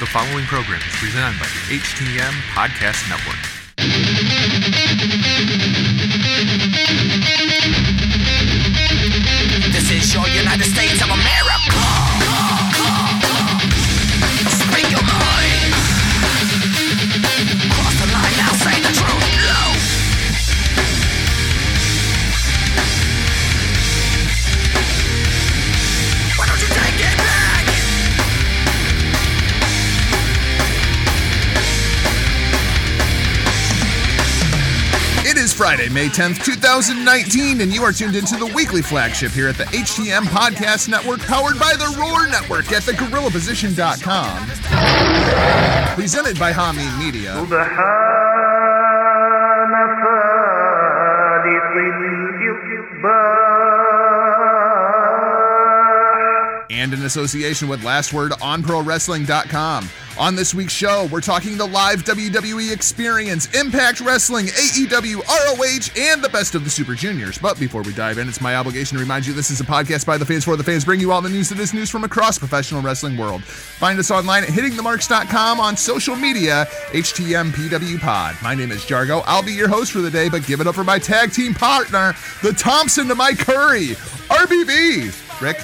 The following program is presented by the HTM Podcast Network. This is your Friday, May 10th, 2019, and you are tuned into the weekly flagship here at the HTM Podcast Network, powered by the Roar Network at thegorillaposition.com. Presented by Hameen Media. And in association with LastWordOnProWrestling.com on this week's show, we're talking the live WWE experience, Impact Wrestling, AEW, ROH, and the best of the Super Juniors. But before we dive in, it's my obligation to remind you this is a podcast by the fans for the fans, bring you all the news that is news from across professional wrestling world. Find us online at hittingthemarks.com on social media, HTMPW Pod. My name is Jargo. I'll be your host for the day, but give it up for my tag team partner, the Thompson to my Curry, RBV. Rick,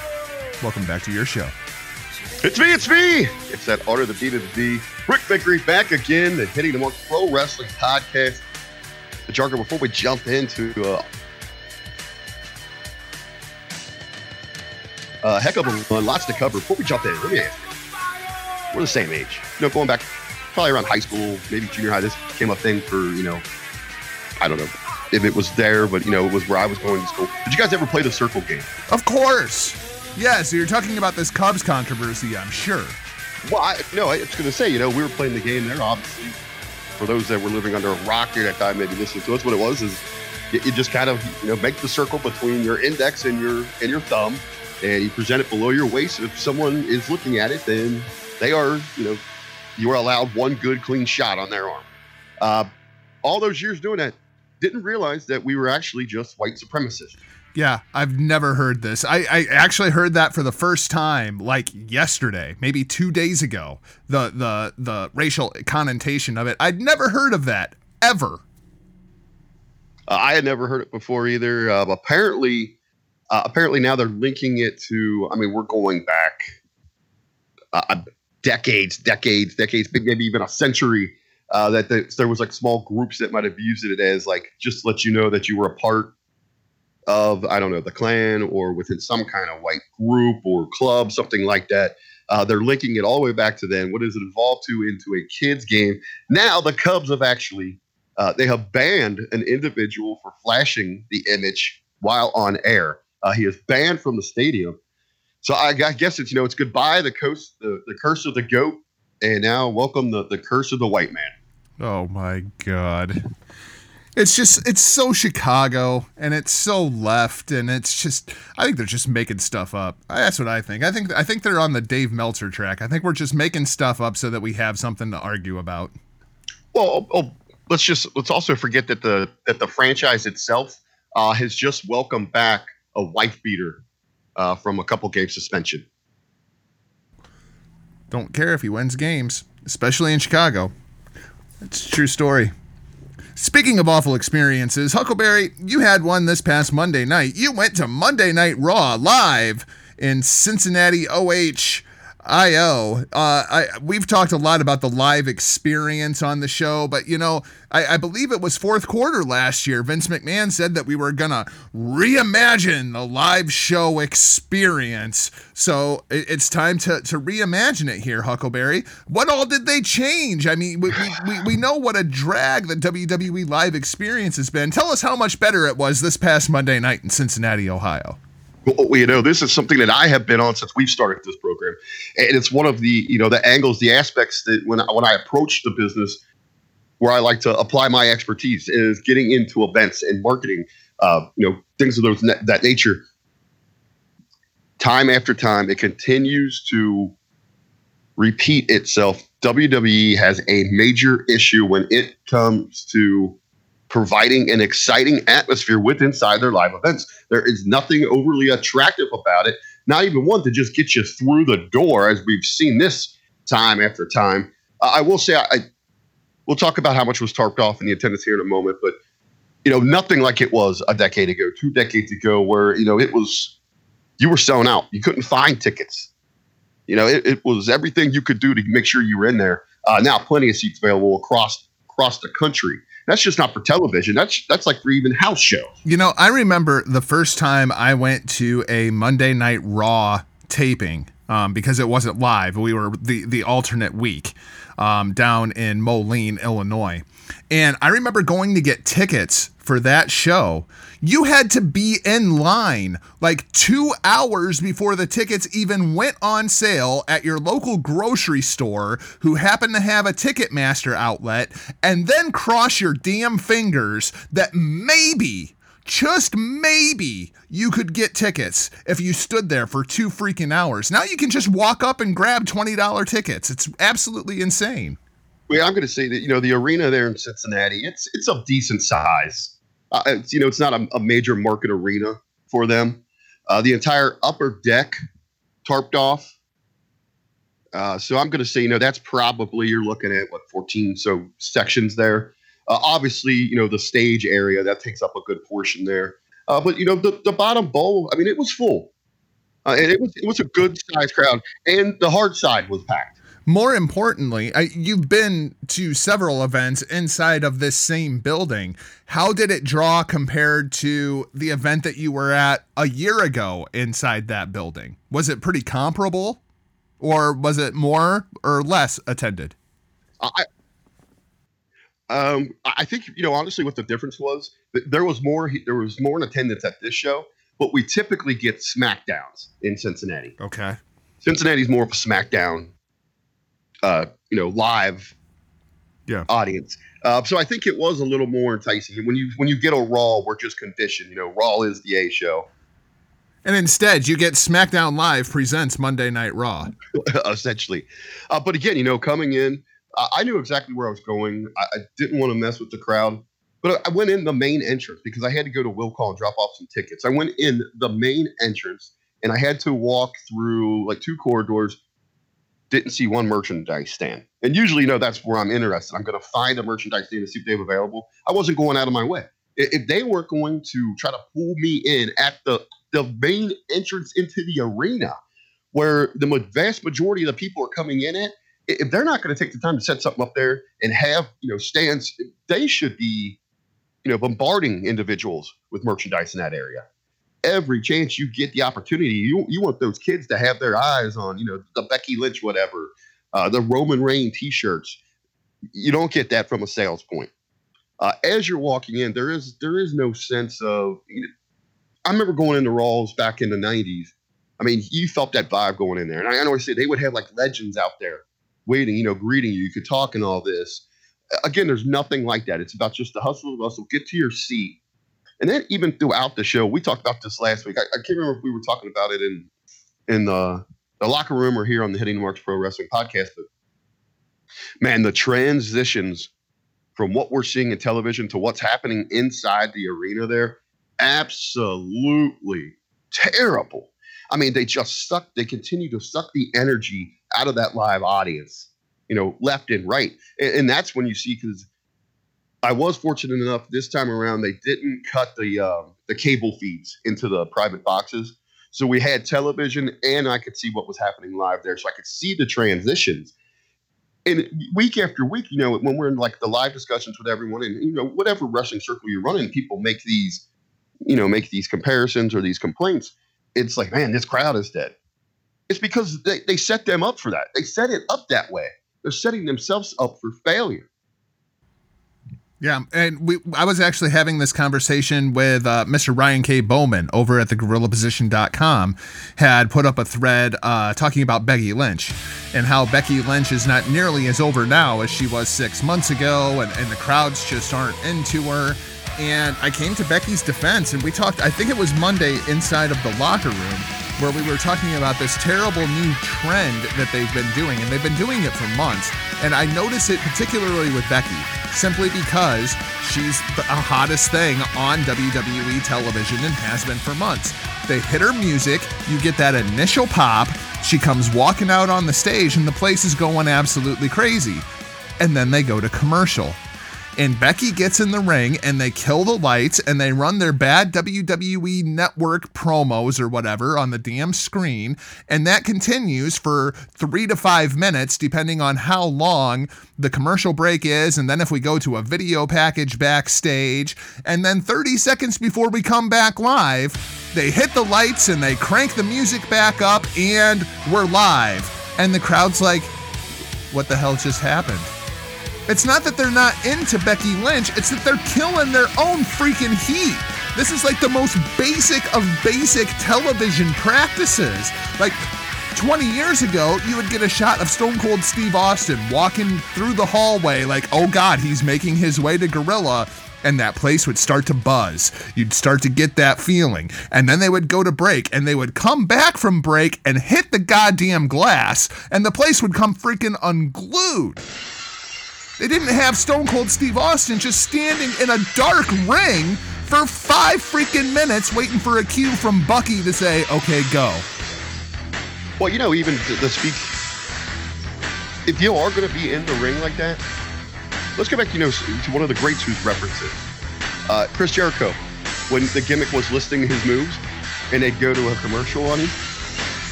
welcome back to your show. It's me, it's me. It's that order, the beat of the D. Rick Vickery back again, the Hitting the Mark Pro Wrestling Podcast. The Jargo, before we jump into uh, a heck of a run, lots to cover. Before we jump in, let me ask you. We're the same age. You know, going back probably around high school, maybe junior high, this came up thing for, you know, I don't know if it was there, but, you know, it was where I was going to school. Did you guys ever play the circle game? Of course. Yeah, so you're talking about this Cubs controversy, I'm sure. Well, I, no, I was going to say, you know, we were playing the game there, obviously. For those that were living under a rock during that time, maybe listening to us, what it was is you, you just kind of, you know, make the circle between your index and your and your thumb, and you present it below your waist. If someone is looking at it, then they are, you know, you are allowed one good, clean shot on their arm. Uh, all those years doing that, didn't realize that we were actually just white supremacists. Yeah, I've never heard this. I, I actually heard that for the first time like yesterday, maybe two days ago. The the the racial connotation of it. I'd never heard of that ever. Uh, I had never heard it before either. Uh, apparently, uh, apparently now they're linking it to. I mean, we're going back uh, decades, decades, decades, maybe even a century. Uh, that the, there was like small groups that might have used it as like just to let you know that you were a part of I don't know the Klan or within some kind of white group or club, something like that. Uh, they're linking it all the way back to then. What does it evolve to into a kids game? Now the Cubs have actually uh, they have banned an individual for flashing the image while on air. Uh, he is banned from the stadium. So I, I guess it's you know it's goodbye the curse the, the curse of the goat, and now welcome the the curse of the white man. Oh my god. It's just it's so Chicago and it's so left and it's just I think they're just making stuff up. That's what I think. I think I think they're on the Dave Meltzer track. I think we're just making stuff up so that we have something to argue about. Well, oh, let's just let's also forget that the that the franchise itself uh, has just welcomed back a wife beater uh, from a couple game suspension. Don't care if he wins games, especially in Chicago. It's a true story. Speaking of awful experiences, Huckleberry, you had one this past Monday night. You went to Monday Night Raw live in Cincinnati OH IO. Uh, I, we've talked a lot about the live experience on the show, but you know, I, I believe it was fourth quarter last year. Vince McMahon said that we were gonna reimagine the live show experience. So it, it's time to, to reimagine it here, Huckleberry. What all did they change? I mean, we, we, we, we know what a drag the WWE live experience has been. Tell us how much better it was this past Monday night in Cincinnati, Ohio. Well, you know, this is something that I have been on since we've started this program, and it's one of the you know the angles, the aspects that when I, when I approach the business, where I like to apply my expertise is getting into events and marketing, uh, you know, things of those that nature. Time after time, it continues to repeat itself. WWE has a major issue when it comes to providing an exciting atmosphere with inside their live events. There is nothing overly attractive about it. Not even one to just get you through the door, as we've seen this time after time. Uh, I will say, I, I we'll talk about how much was tarped off in the attendance here in a moment, but you know, nothing like it was a decade ago, two decades ago, where you know it was you were selling out. You couldn't find tickets. You know, it, it was everything you could do to make sure you were in there. Uh, now, plenty of seats available across across the country. That's just not for television. That's that's like for even house shows. You know, I remember the first time I went to a Monday Night Raw taping um, because it wasn't live. We were the the alternate week um, down in Moline, Illinois, and I remember going to get tickets for that show, you had to be in line like two hours before the tickets even went on sale at your local grocery store who happened to have a Ticketmaster outlet, and then cross your damn fingers that maybe, just maybe, you could get tickets if you stood there for two freaking hours. Now you can just walk up and grab $20 tickets. It's absolutely insane. Well, I'm going to say that you know the arena there in Cincinnati, it's it's of decent size. Uh, it's, you know, it's not a, a, major market arena for them. Uh, the entire upper deck tarped off. Uh, so I'm going to say, you know, that's probably you're looking at what 14 so sections there. Uh, obviously, you know, the stage area that takes up a good portion there. Uh, but you know, the, the bottom bowl, I mean, it was full, uh, and it was it was a good size crowd, and the hard side was packed more importantly, I, you've been to several events inside of this same building. How did it draw compared to the event that you were at a year ago inside that building? Was it pretty comparable, or was it more or less attended? I, um, I think you know honestly what the difference was. There was more. There was more in attendance at this show, but we typically get Smackdowns in Cincinnati. Okay. Cincinnati's more of a SmackDown uh, you know, live yeah. audience. Uh, so I think it was a little more enticing. When you when you get a Raw, we're just conditioned. You know, Raw is the A show. And instead, you get SmackDown Live presents Monday Night Raw. Essentially. Uh, but again, you know, coming in, I, I knew exactly where I was going. I, I, didn't want to mess with the crowd. But I went in the main entrance because I had to go to Will Call and drop off some tickets. I went in the main entrance and I had to walk through like two corridors didn't see one merchandise stand. And usually, you know, that's where I'm interested. I'm going to find a merchandise stand to see if they have available. I wasn't going out of my way. If they were going to try to pull me in at the, the main entrance into the arena, where the vast majority of the people are coming in at, if they're not going to take the time to set something up there and have, you know, stands, they should be, you know, bombarding individuals with merchandise in that area every chance you get the opportunity, you you want those kids to have their eyes on, you know, the Becky Lynch, whatever, uh, the Roman Reign T-shirts. You don't get that from a sales point. Uh, as you're walking in, there is there is no sense of. You know, I remember going into Rawls back in the '90s. I mean, you felt that vibe going in there, and I, I I said they would have like legends out there waiting, you know, greeting you. You could talk and all this. Again, there's nothing like that. It's about just the hustle and bustle. Get to your seat and then even throughout the show, we talked about this last week. I, I can't remember if we were talking about it in in the, the locker room or here on the Hitting Marks Pro Wrestling podcast, but man, the transitions from what we're seeing in television to what's happening inside the arena there, absolutely terrible. I mean, they just suck. They continue to suck the energy out of that live audience, you know, left and right. And, and that's when you see because I was fortunate enough this time around they didn't cut the um, the cable feeds into the private boxes, so we had television and I could see what was happening live there, so I could see the transitions. And week after week, you know, when we're in like the live discussions with everyone, and you know, whatever wrestling circle you're running, people make these, you know, make these comparisons or these complaints. It's like, man, this crowd is dead. It's because they, they set them up for that. They set it up that way. They're setting themselves up for failure. Yeah, and we I was actually having this conversation with uh, Mr. Ryan K. Bowman over at the GorillaPosition.com had put up a thread uh, talking about Becky Lynch and how Becky Lynch is not nearly as over now as she was six months ago, and, and the crowds just aren't into her. And I came to Becky's defense, and we talked. I think it was Monday inside of the locker room where we were talking about this terrible new trend that they've been doing, and they've been doing it for months. And I notice it particularly with Becky, simply because she's the hottest thing on WWE television and has been for months. They hit her music, you get that initial pop, She comes walking out on the stage, and the place is going absolutely crazy. And then they go to commercial and Becky gets in the ring and they kill the lights and they run their bad WWE network promos or whatever on the damn screen. And that continues for three to five minutes, depending on how long the commercial break is. And then if we go to a video package backstage, and then 30 seconds before we come back live, they hit the lights and they crank the music back up and we're live. And the crowd's like, what the hell just happened? It's not that they're not into Becky Lynch, it's that they're killing their own freaking heat. This is like the most basic of basic television practices. Like 20 years ago, you would get a shot of Stone Cold Steve Austin walking through the hallway, like, oh God, he's making his way to Gorilla. And that place would start to buzz. You'd start to get that feeling. And then they would go to break and they would come back from break and hit the goddamn glass, and the place would come freaking unglued. They didn't have Stone Cold Steve Austin just standing in a dark ring for five freaking minutes waiting for a cue from Bucky to say, okay, go. Well, you know, even the, speak. If you are going to be in the ring like that, let's go back, you know, to one of the greats who's referenced. Uh, Chris Jericho, when the gimmick was listing his moves, and they'd go to a commercial on him,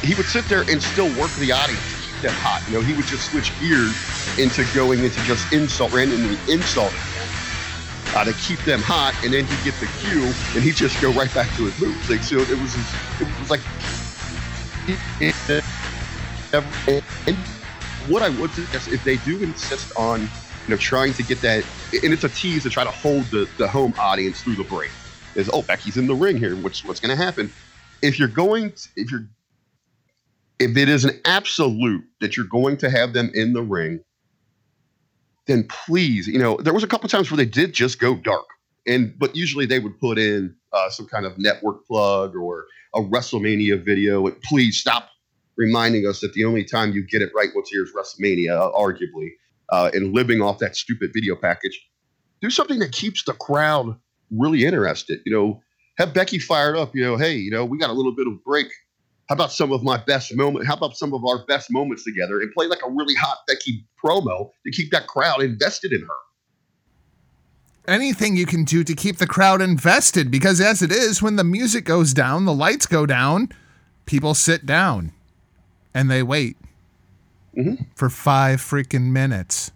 he would sit there and still work the audience them hot. You know, he would just switch gears into going into just insult, randomly insulting uh, to keep them hot, and then he'd get the cue, and he'd just go right back to his moves. Like, so it was, it was like, and what I would suggest if they do insist on, you know, trying to get that, and it's a tease to try to hold the, the home audience through the break, is oh Becky's in the ring here. What's what's going to happen? If you're going, to, if you're, if it is an absolute that you're going to have them in the ring, then please, you know, there was a couple times where they did just go dark, and but usually they would put in uh, some kind of network plug or a WrestleMania video. And please stop reminding us that the only time you get it right once year is WrestleMania, uh, arguably, uh, and living off that stupid video package. Do something that keeps the crowd really interested. You know, have Becky fired up. You know, hey, you know, we got a little bit of break. How about some of my best moment? How about some of our best moments together and play like a really hot Becky promo to keep that crowd invested in her? Anything you can do to keep the crowd invested because as it is, when the music goes down, the lights go down, people sit down and they wait Mm-hmm. for five freaking minutes.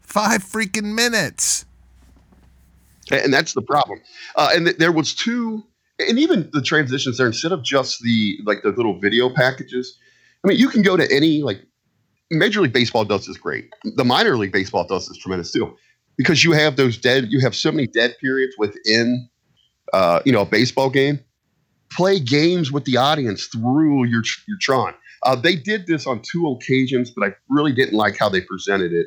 Five freaking minutes. and that's the problem. Uh, and th- there was two, and even the transitions there. Instead of just the like the little video packages, I mean, you can go to any like Major League Baseball does this great. The minor league baseball does this tremendous too, because you have those dead. You have so many dead periods within, uh, you know, a baseball game. Play games with the audience through your your Tron. Uh, they did this on two occasions, but I really didn't like how they presented it.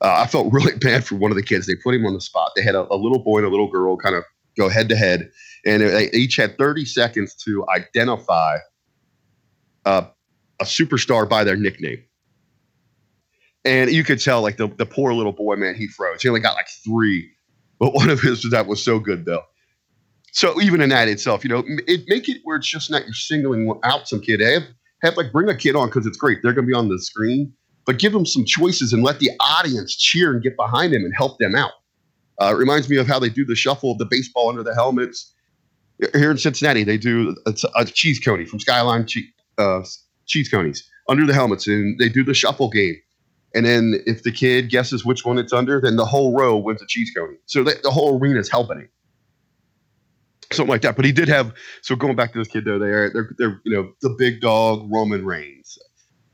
Uh, I felt really bad for one of the kids. They put him on the spot. They had a, a little boy and a little girl kind of go head to head, and they each had 30 seconds to identify uh, a superstar by their nickname. And you could tell, like the, the poor little boy, man, he froze. He only got like three, but one of his that was so good though. So even in that itself, you know, it make it where it's just not you're singling out some kid. Have have like bring a kid on because it's great. They're going to be on the screen, but give them some choices and let the audience cheer and get behind them and help them out. Uh, it reminds me of how they do the shuffle of the baseball under the helmets here in Cincinnati. They do a, a cheese coney from Skyline che- uh, cheese conies under the helmets, and they do the shuffle game. And then if the kid guesses which one it's under, then the whole row wins a cheese coney. So that, the whole arena is helping him. Something like that. But he did have. So going back to this kid though, they're they're, they're you know the big dog Roman Reigns,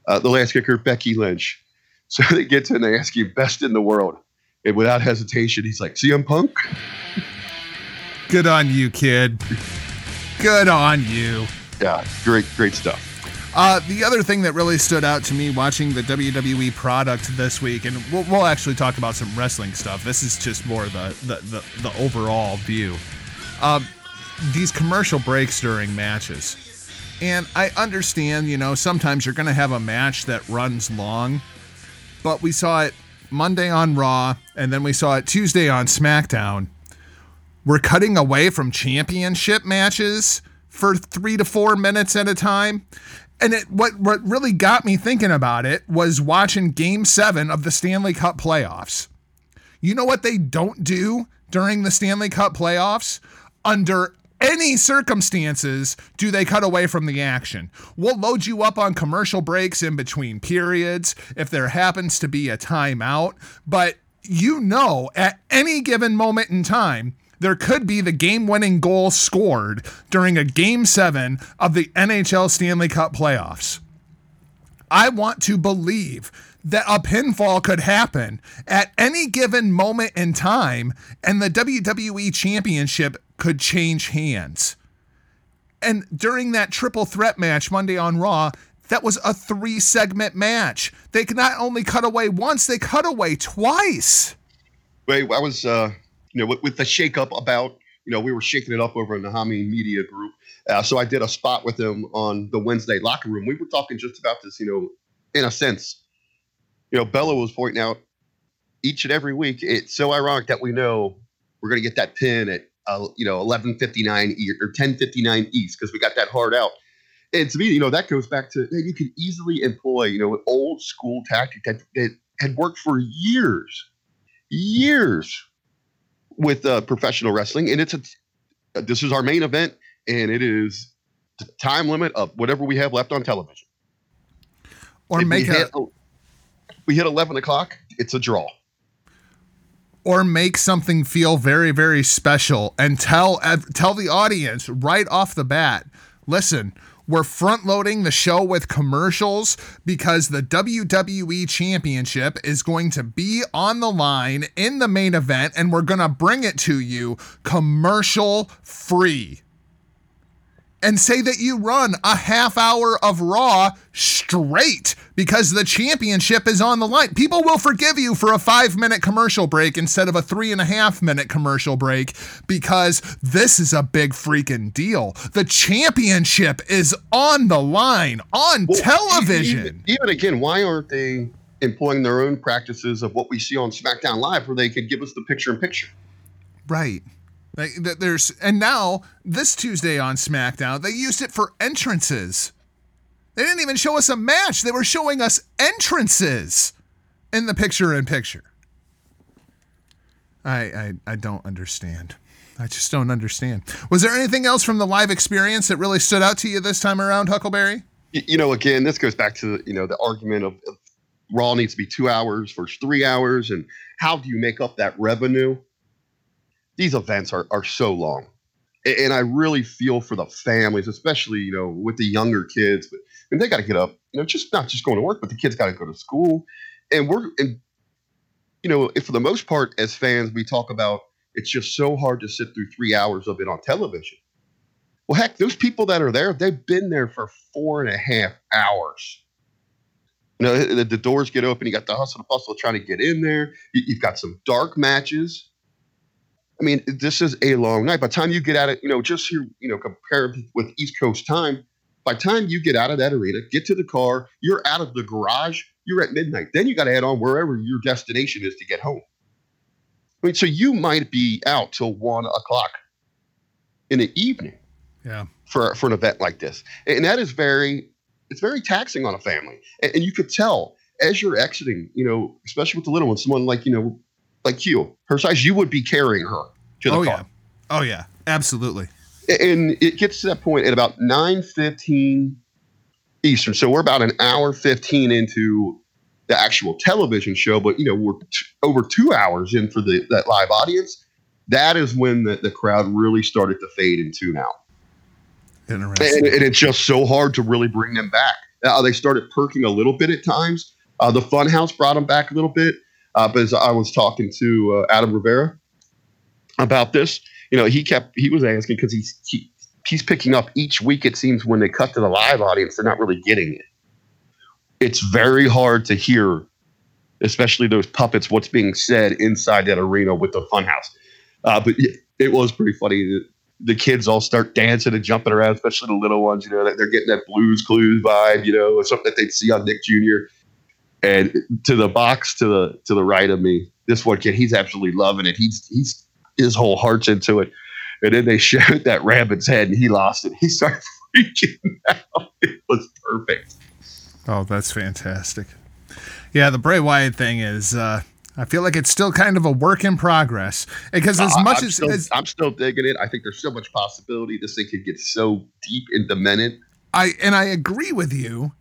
uh, the Lass Kicker Becky Lynch. So they get to and they ask you best in the world, and without hesitation, he's like CM Punk. Good on you, kid. Good on you. Yeah, great great stuff. Uh, the other thing that really stood out to me watching the WWE product this week, and we'll, we'll actually talk about some wrestling stuff. This is just more the the, the, the overall view. Um, these commercial breaks during matches. And I understand, you know, sometimes you're going to have a match that runs long, but we saw it Monday on Raw, and then we saw it Tuesday on SmackDown. We're cutting away from championship matches for three to four minutes at a time. and it what what really got me thinking about it was watching game 7 of the Stanley Cup playoffs. You know what they don't do during the Stanley Cup playoffs? Under any circumstances do they cut away from the action. We'll load you up on commercial breaks in between periods if there happens to be a timeout, but you know at any given moment in time there could be the game winning goal scored during a game seven of the NHL Stanley Cup playoffs. I want to believe that a pinfall could happen at any given moment in time and the WWE Championship could change hands. And during that triple threat match Monday on Raw, that was a three segment match. They could not only cut away once, they cut away twice. Wait, I was, uh, you know, with, with the shakeup about, you know, we were shaking it up over in the Hami Media Group. Uh, so I did a spot with them on the Wednesday locker room. We were talking just about this, you know, in a sense. You know, Bella was pointing out each and every week. It's so ironic that we know we're going to get that pin at, uh, you know, eleven fifty nine or ten fifty nine East because we got that hard out. And to me, you know, that goes back to man, you could easily employ, you know, an old school tactic that, that had worked for years, years with uh, professional wrestling. And it's a, this is our main event, and it is the time limit of whatever we have left on television. Or If make a we hit eleven o'clock, it's a draw. or make something feel very very special and tell tell the audience right off the bat listen we're front loading the show with commercials because the WWE championship is going to be on the line in the main event and we're going to bring it to you commercial free and say that you run a half hour of Raw straight because the championship is on the line. People will forgive you for a five minute commercial break instead of a three and a half minute commercial break because this is a big freaking deal. The championship is on the line on Well, television. Even, even again, why aren't they employing their own practices of what we see on SmackDown Live, where they could give us the picture in picture? Right. Like th- there's and now this Tuesday on SmackDown they used it for entrances. They didn't even show us a match. They were showing us entrances in the picture in picture. I I I don't understand. I just don't understand. Was there anything else from the live experience that really stood out to you this time around, Huckleberry? You know, again, this goes back to you know the argument of, of Raw needs to be two hours versus three hours, and how do you make up that revenue? These events are are so long, and I really feel for the families, especially you know with the younger kids. But and they got to get up, you know, just not just going to work, but the kids got to go to school, and we're and you know, if for the most part, as fans, we talk about it's just so hard to sit through three hours of it on television. Well, heck, those people that are there, they've been there for four and a half hours. You know, the, the doors get open. You got the hustle and bustle trying to get in there. You, you've got some dark matches. I mean, this is a long night. By the time you get out of, you know, just here, you know, compare with East Coast time, by the time you get out of that arena, get to the car, you're out of the garage, you're at midnight. Then you got to head on wherever your destination is to get home. I mean, so you might be out till one o'clock in the evening Yeah. for for an event like this, and that is very it's very taxing on a family, and, and you could tell as you're exiting, you know, especially with the little one, someone like you know, like you, her size, you would be carrying her to the Oh car. yeah. Oh yeah. Absolutely. and it gets to that point at about 9.15 eastern so we're about an hour 15 into the actual television show but you know we're t- over two hours in for the that live audience that is when the, the crowd really started to fade and tune out Interesting. and, and it's just so hard to really bring them back uh, they started perking a little bit at times uh, the funhouse brought them back a little bit uh, but as i was talking to uh, adam rivera about this you know he kept he was asking because he's he, he's picking up each week it seems when they cut to the live audience they're not really getting it. It's very hard to hear especially those puppets what's being said inside that arena with the funhouse. Uh, but it, it was pretty funny. The, the kids all start dancing and jumping around especially the little ones you know they're getting that Blue's Clues vibe you know something that they'd see on nick jr and to the box to the to the right of me this one kid he's absolutely loving it he's he's his whole heart's into it and then they showed that rabbit's head and he lost it he started freaking out it was perfect. Oh, that's fantastic. Yeah, the Bray Wyatt thing is. uh I feel like it's still kind of a work in progress because as much I'm as, still, as I'm still digging it. I think there's so much possibility. This thing could get so deep and demented. I and I agree with you,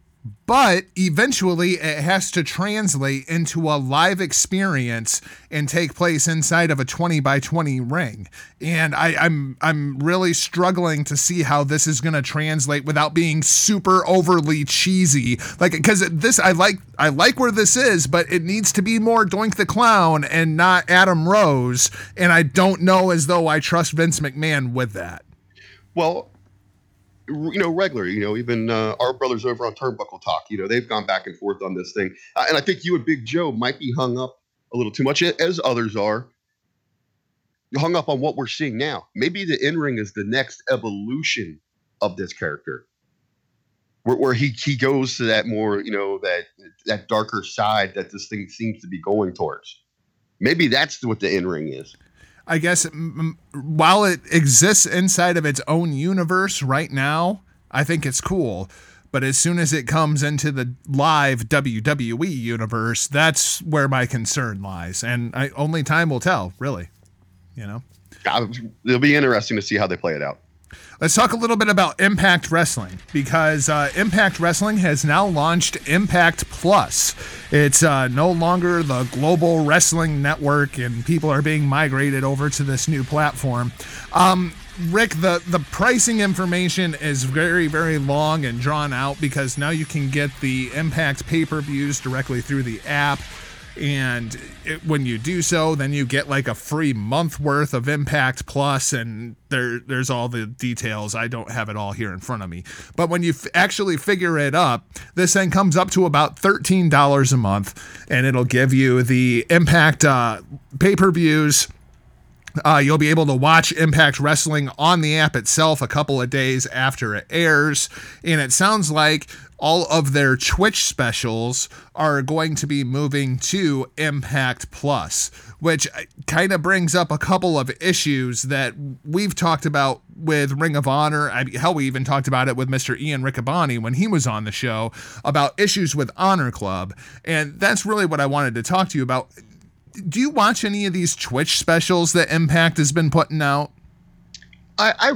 but eventually it has to translate into a live experience and take place inside of a 20 by 20 ring. And I, I'm I'm really struggling to see how this is gonna translate without being super overly cheesy. Like because this I like I like where this is, but it needs to be more Doink the Clown and not Adam Rose. And I don't know as though I trust Vince McMahon with that. Well, you know, regular, you know, even uh, our brothers over on Turnbuckle Talk, you know, they've gone back and forth on this thing. Uh, and I think you and Big Joe might be hung up a little too much, as others are. Hung up on what we're seeing now. Maybe the in ring is the next evolution of this character, where, where he he goes to that more, you know, that that darker side that this thing seems to be going towards. Maybe that's what the in ring is. I guess while it exists inside of its own universe right now, I think it's cool. But as soon as it comes into the live WWE universe, that's where my concern lies. And I, only time will tell, really. You know? It'll be interesting to see how they play it out. Let's talk a little bit about Impact Wrestling because uh, Impact Wrestling has now launched Impact Plus. It's uh, no longer the global wrestling network, and people are being migrated over to this new platform. Um, Rick, the, the pricing information is very, very long and drawn out because now you can get the Impact pay per views directly through the app and it, when you do so then you get like a free month worth of impact plus and there there's all the details. I don't have it all here in front of me. But when you f- actually figure it up this thing comes up to about $13 a month and it'll give you the impact uh, pay-per-views. Uh, you'll be able to watch Impact Wrestling on the app itself a couple of days after it airs. And it sounds like all of their Twitch specials are going to be moving to Impact Plus, which uh, kind of brings up a couple of issues that we've talked about with Ring of Honor. I, hell, we even talked about it with Mr. Ian Riccaboni when he was on the show about issues with Honor Club. And that's really what I wanted to talk to you about do you watch any of these Twitch specials that Impact has been putting out? I, I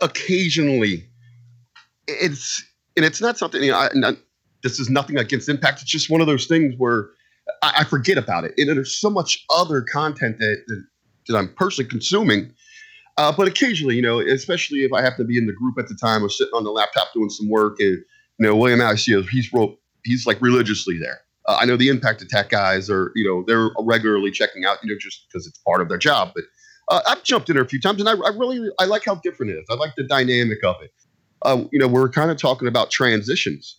occasionally it's and it's not something you know. I, not, this is nothing against Impact. It's just one of those things where I, I forget about it, and there's so much other content that that, that I'm personally consuming. Uh, but occasionally, you know, especially if I happen to be in the group at the time or sitting on the laptop doing some work, and you know, William Alcios, he's wrote, he's like religiously there. Uh, I know the Impact Attack guys are, you know, they're regularly checking out, you know, just because it's part of their job. But uh, I've jumped in there a few times, and I, I, really I like how different it is. I like the dynamic of it. Uh, you know, we're kind of talking about transitions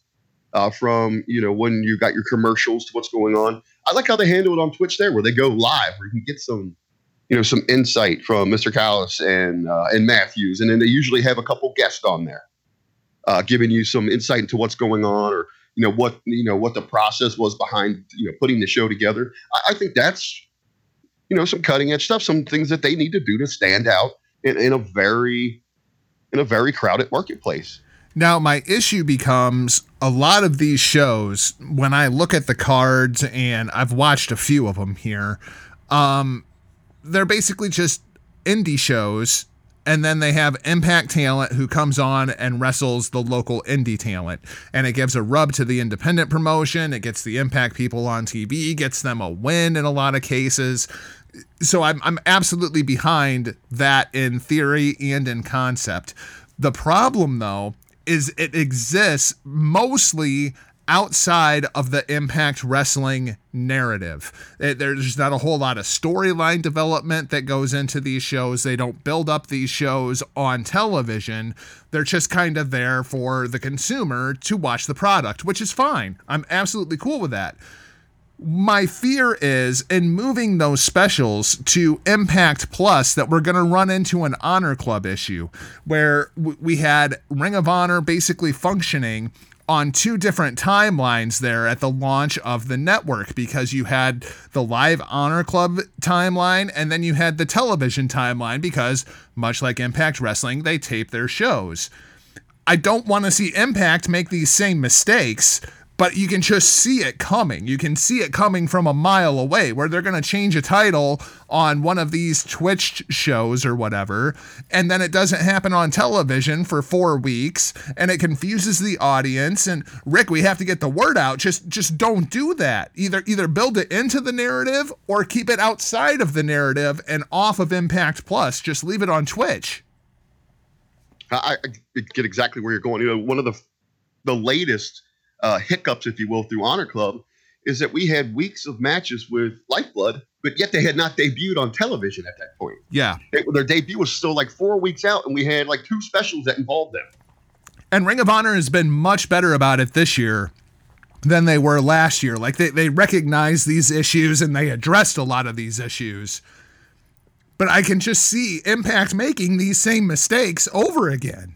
uh, from you know when you got your commercials to what's going on. I like how they handle it on Twitch there, where they go live, where you can get some, you know, some insight from Mr. Callis and uh, and Mathews, and then they usually have a couple guests on there, uh, giving you some insight into what's going on or you know what you know what the process was behind you know putting the show together. I, I think that's you know some cutting edge stuff, some things that they need to do to stand out in, in a very in a very crowded marketplace. Now, my issue becomes a lot of these shows, when I look at the cards, and I've watched a few of them here, um, they're basically just indie shows. And then they have impact talent who comes on and wrestles the local indie talent. And it gives a rub to the independent promotion. It gets the impact people on TV, gets them a win in a lot of cases so I'm I'm absolutely behind that in theory and in concept. The problem though is it exists mostly outside of the Impact Wrestling narrative. It, there's not a whole lot of storyline development that goes into these shows. They don't build up these shows on television. They're just kind of there for the consumer to watch the product, which is fine. I'm absolutely cool with that my fear is in moving those specials to Impact Plus that we're going to run into an Honor Club issue where we had Ring of Honor basically functioning on two different timelines there at the launch of the network because you had the live Honor Club timeline and then you had the television timeline because, much like Impact Wrestling, they tape their shows. I don't want to see Impact make these same mistakes, but you can just see it coming. You can see it coming from a mile away where they're going to change a title on one of these Twitch shows or whatever, and then it doesn't happen on television for 4 weeks and it confuses the audience and Rick, we have to get the word out. Just just don't do that. Either either build it into the narrative or keep it outside of the narrative and off of Impact Plus. Just leave it on Twitch. I, I get exactly where you're going. You know, one of the the latest uh, hiccups, if you will, through Honor Club is that we had weeks of matches with Lifeblood, but yet they had not debuted on television at that point. Yeah. They, their debut was still like four weeks out, and we had like two specials that involved them. And Ring of Honor has been much better about it this year than they were last year. Like they, they recognize these issues and they addressed a lot of these issues. But I can just see Impact making these same mistakes over again.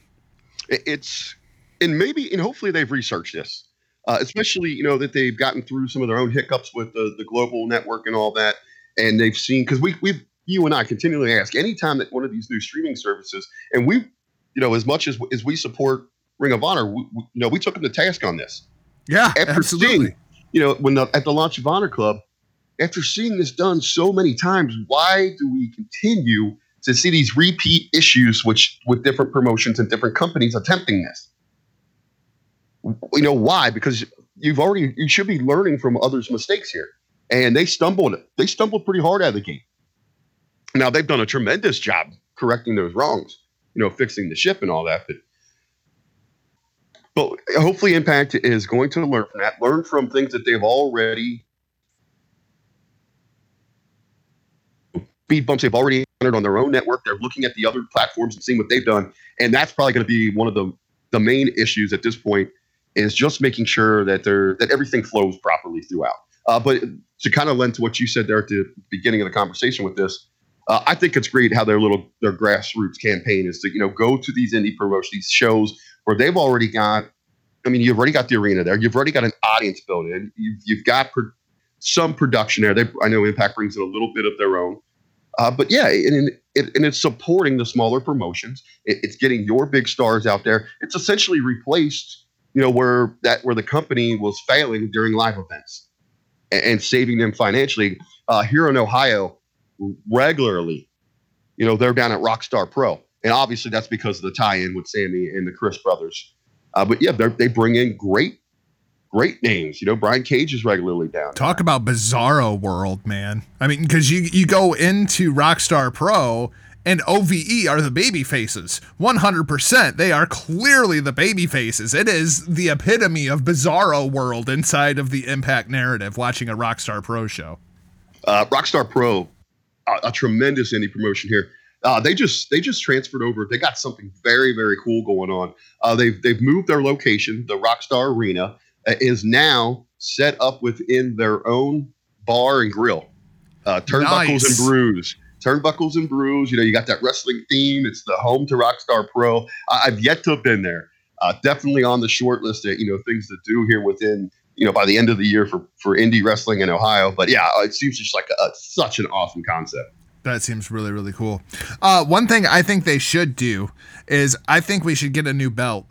It's and maybe and hopefully they've researched this, uh, especially you know that they've gotten through some of their own hiccups with the the global network and all that, and they've seen because we we you and I continually ask anytime that one of these new streaming services and we you know as much as as we support Ring of Honor, we, we, you know we took them to task on this. Yeah, after absolutely. seeing, you know, when the, at the launch of Honor Club, after seeing this done so many times, why do we continue to see these repeat issues, which with different promotions and different companies attempting this? You know why? Because you've already you should be learning from others' mistakes here, and they stumbled. They stumbled pretty hard out of the gate. Now they've done a tremendous job correcting those wrongs, you know, fixing the ship and all that, but but hopefully impact is going to learn from that learn from things that they've already speed bumps they've already entered on their own network they're looking at the other platforms and seeing what they've done and that's probably going to be one of the the main issues at this point is just making sure that they're that everything flows properly throughout uh, but to kind of lend to what you said there at the beginning of the conversation with this uh, I think it's great how their little their grassroots campaign is to you know go to these indie promotions, these shows where they've already got. I mean, you've already got the arena there. You've already got an audience built in. You've you've got pro- some production there. They, I know Impact brings in a little bit of their own, uh, but yeah, and, and, and it's supporting the smaller promotions. It, it's getting your big stars out there. It's essentially replaced, you know, where that where the company was failing during live events and, and saving them financially. Uh, here in Ohio, regularly. You know, they're down at Rockstar Pro, and obviously that's because of the tie-in with Sami and the Crist brothers. Uh, but yeah, they they bring in great, great names. You know, Brian Cage is regularly down. Talk about bizarro world, man. I mean, because you you go into Rockstar Pro and OVE are the baby faces. 100%. They are clearly the baby faces. It is the epitome of bizarro world inside of the Impact narrative watching a Rockstar Pro show. Uh, Rockstar Pro, a, a tremendous indie promotion here. Uh, they just they just transferred over. They got something very very cool going on. Uh, they've they've moved their location. The Rockstar Arena uh, is now set up within their own bar and grill. Uh, turnbuckles Nice. and brews. Turnbuckles and brews. You know, you got that wrestling theme. It's the home to Rockstar Pro. I, I've yet to have been there. Uh, definitely on the short list of you know things to do here within you know by the end of the year for for indie wrestling in Ohio. But yeah, it seems just like a, such an awesome concept. That seems really, really cool. Uh, one thing I think they should do is I think we should get a new belt.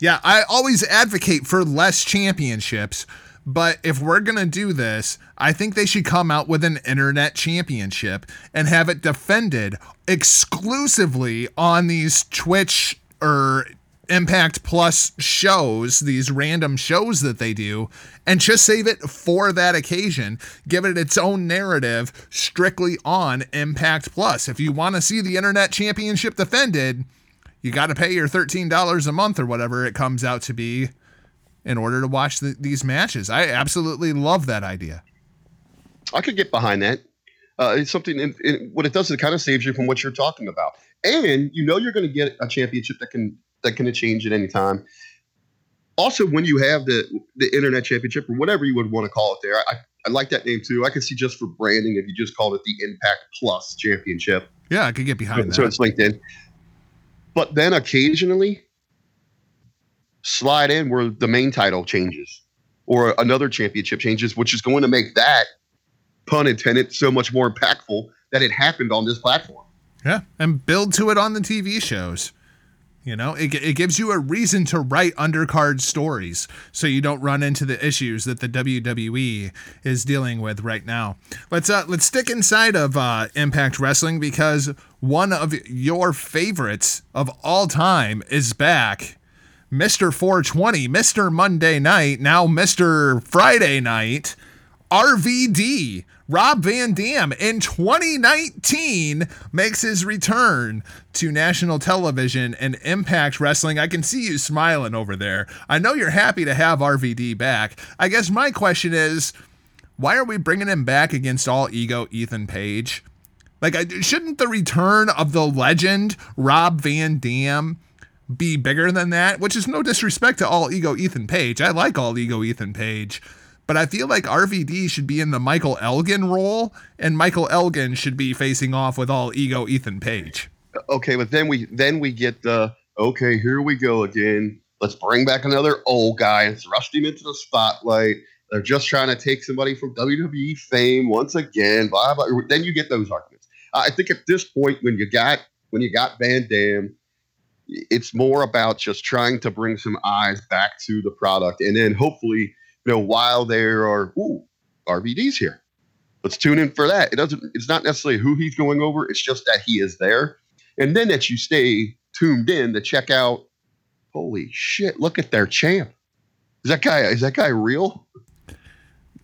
Yeah, I always advocate for less championships, but if we're going to do this, I think they should come out with an internet championship and have it defended exclusively on these Twitch or Impact Plus shows, these random shows that they do, and just save it for that occasion. Give it its own narrative strictly on Impact Plus. If you want to see the Internet Championship defended, you got to pay your $13 a month or whatever it comes out to be in order to watch the, these matches. I absolutely love that idea. I could get behind that. Uh, it's something. In, in, what it does is it kind of saves you from what you're talking about, and you know you're going to get a championship that can that can change at any time. Also, when you have the the internet championship or whatever you would want to call it, there, I, I like that name too. I can see just for branding if you just called it the Impact Plus Championship. Yeah, I could get behind so that. So it's LinkedIn. But then occasionally slide in where the main title changes or another championship changes, which is going to make that pun intended so much more impactful that it happened on this platform. Yeah, and build to it on the TV shows. You know, it, it gives you a reason to write undercard stories so you don't run into the issues that the WWE is dealing with right now. Let's uh, let's stick inside of uh, Impact Wrestling because one of your favorites of all time is back. Mr. 420, Mr. Monday Night, now Mr. Friday Night, RVD. Rob Van Dam in 2019 makes his return to national television and Impact Wrestling. I can see you smiling over there. I know you're happy to have RVD back. I guess my question is why are we bringing him back against all ego Ethan Page? Like, shouldn't the return of the legend Rob Van Dam be bigger than that? Which is no disrespect to all ego Ethan Page. I like all ego Ethan Page but I feel like RVD should be in the Michael Elgin role, and Michael Elgin should be facing off with all ego Ethan Page. Okay, but then we then we get the okay, here we go again. Let's bring back another old guy and thrust him into the spotlight. They're just trying to take somebody from WWE fame once again. Blah blah. Then you get those arguments. I think at this point, when you got when you got Van Dam, it's more about just trying to bring some eyes back to the product, and then hopefully you know, while there are, ooh, RVD's here. Let's tune in for that. It doesn't, it's not necessarily who he's going over, it's just that he is there. And then that you stay tuned in to check out, holy shit, look at their champ. Is that guy, is that guy real?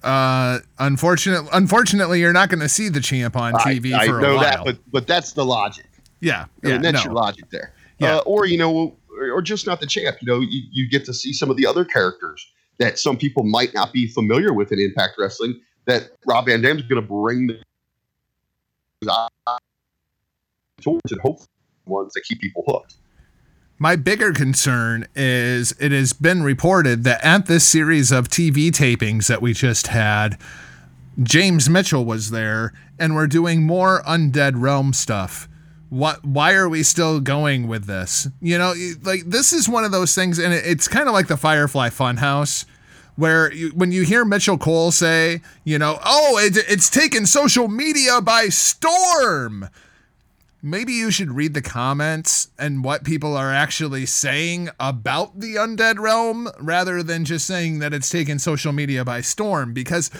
Uh, unfortunately, unfortunately, you're not going to see the champ on TV I, for I know a while. that, but but that's the logic. Yeah, yeah, and that's no. your logic there. Yeah, uh, or you know, or, just not the champ. You know, you, you get to see some of the other characters that some people might not be familiar with in Impact Wrestling that Rob Van Dam's going to bring the towards and hopefully ones that keep people hooked. My bigger concern is it has been reported that at this series of TV tapings that we just had, James Mitchell was there and we're doing more Undead Realm stuff. What why are we still going with this? You know, like this is one of those things and it's kind of like the Firefly Funhouse where you, when you hear Mitchell Cole say, you know, oh, it, it's taken social media by storm. Maybe you should read the comments and what people are actually saying about the undead realm rather than just saying that it's taken social media by storm because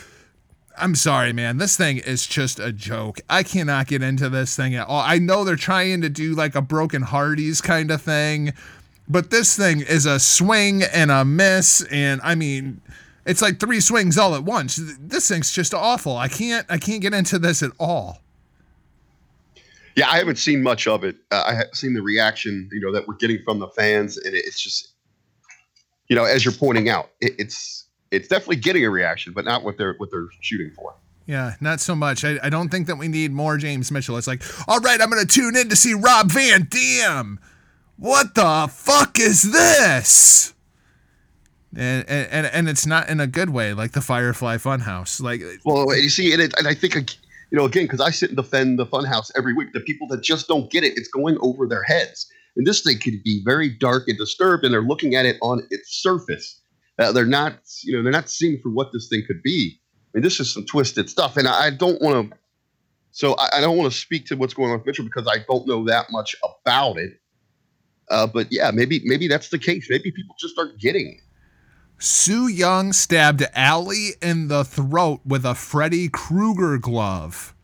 I'm sorry, man. This thing is just a joke. I cannot get into this thing at all. I know they're trying to do like a Broken Hardys kind of thing, but this thing is a swing and a miss. And I mean, it's like three swings all at once. This thing's just awful. I can't, I can't get into this at all. Yeah, I haven't seen much of it. Uh, I have seen the reaction, you know, that we're getting from the fans, and it's just, you know, as you're pointing out, it, it's it's definitely getting a reaction, but not what they're what they're shooting for. Yeah, not so much. I, I don't think that we need more James Mitchell. It's like, all right, I'm going to tune in to see Rob Van Dam. What the fuck is this? And, and and it's not in a good way, like the Firefly Funhouse. Like, well, you see, and, it, and I think you know, again, because I sit and defend the Funhouse every week. The people that just don't get it, it's going over their heads. And this thing could be very dark and disturbed, and they're looking at it on its surface. Uh, they're not, you know, they're not seeing for what this thing could be. I mean, this is some twisted stuff, and I, don't want to. So I, I don't want to speak to what's going on with Mitchell because I don't know that much about it. Uh, but yeah, maybe maybe that's the case. Maybe people just aren't getting it. Su Yung stabbed Allie in the throat with a Freddy Krueger glove.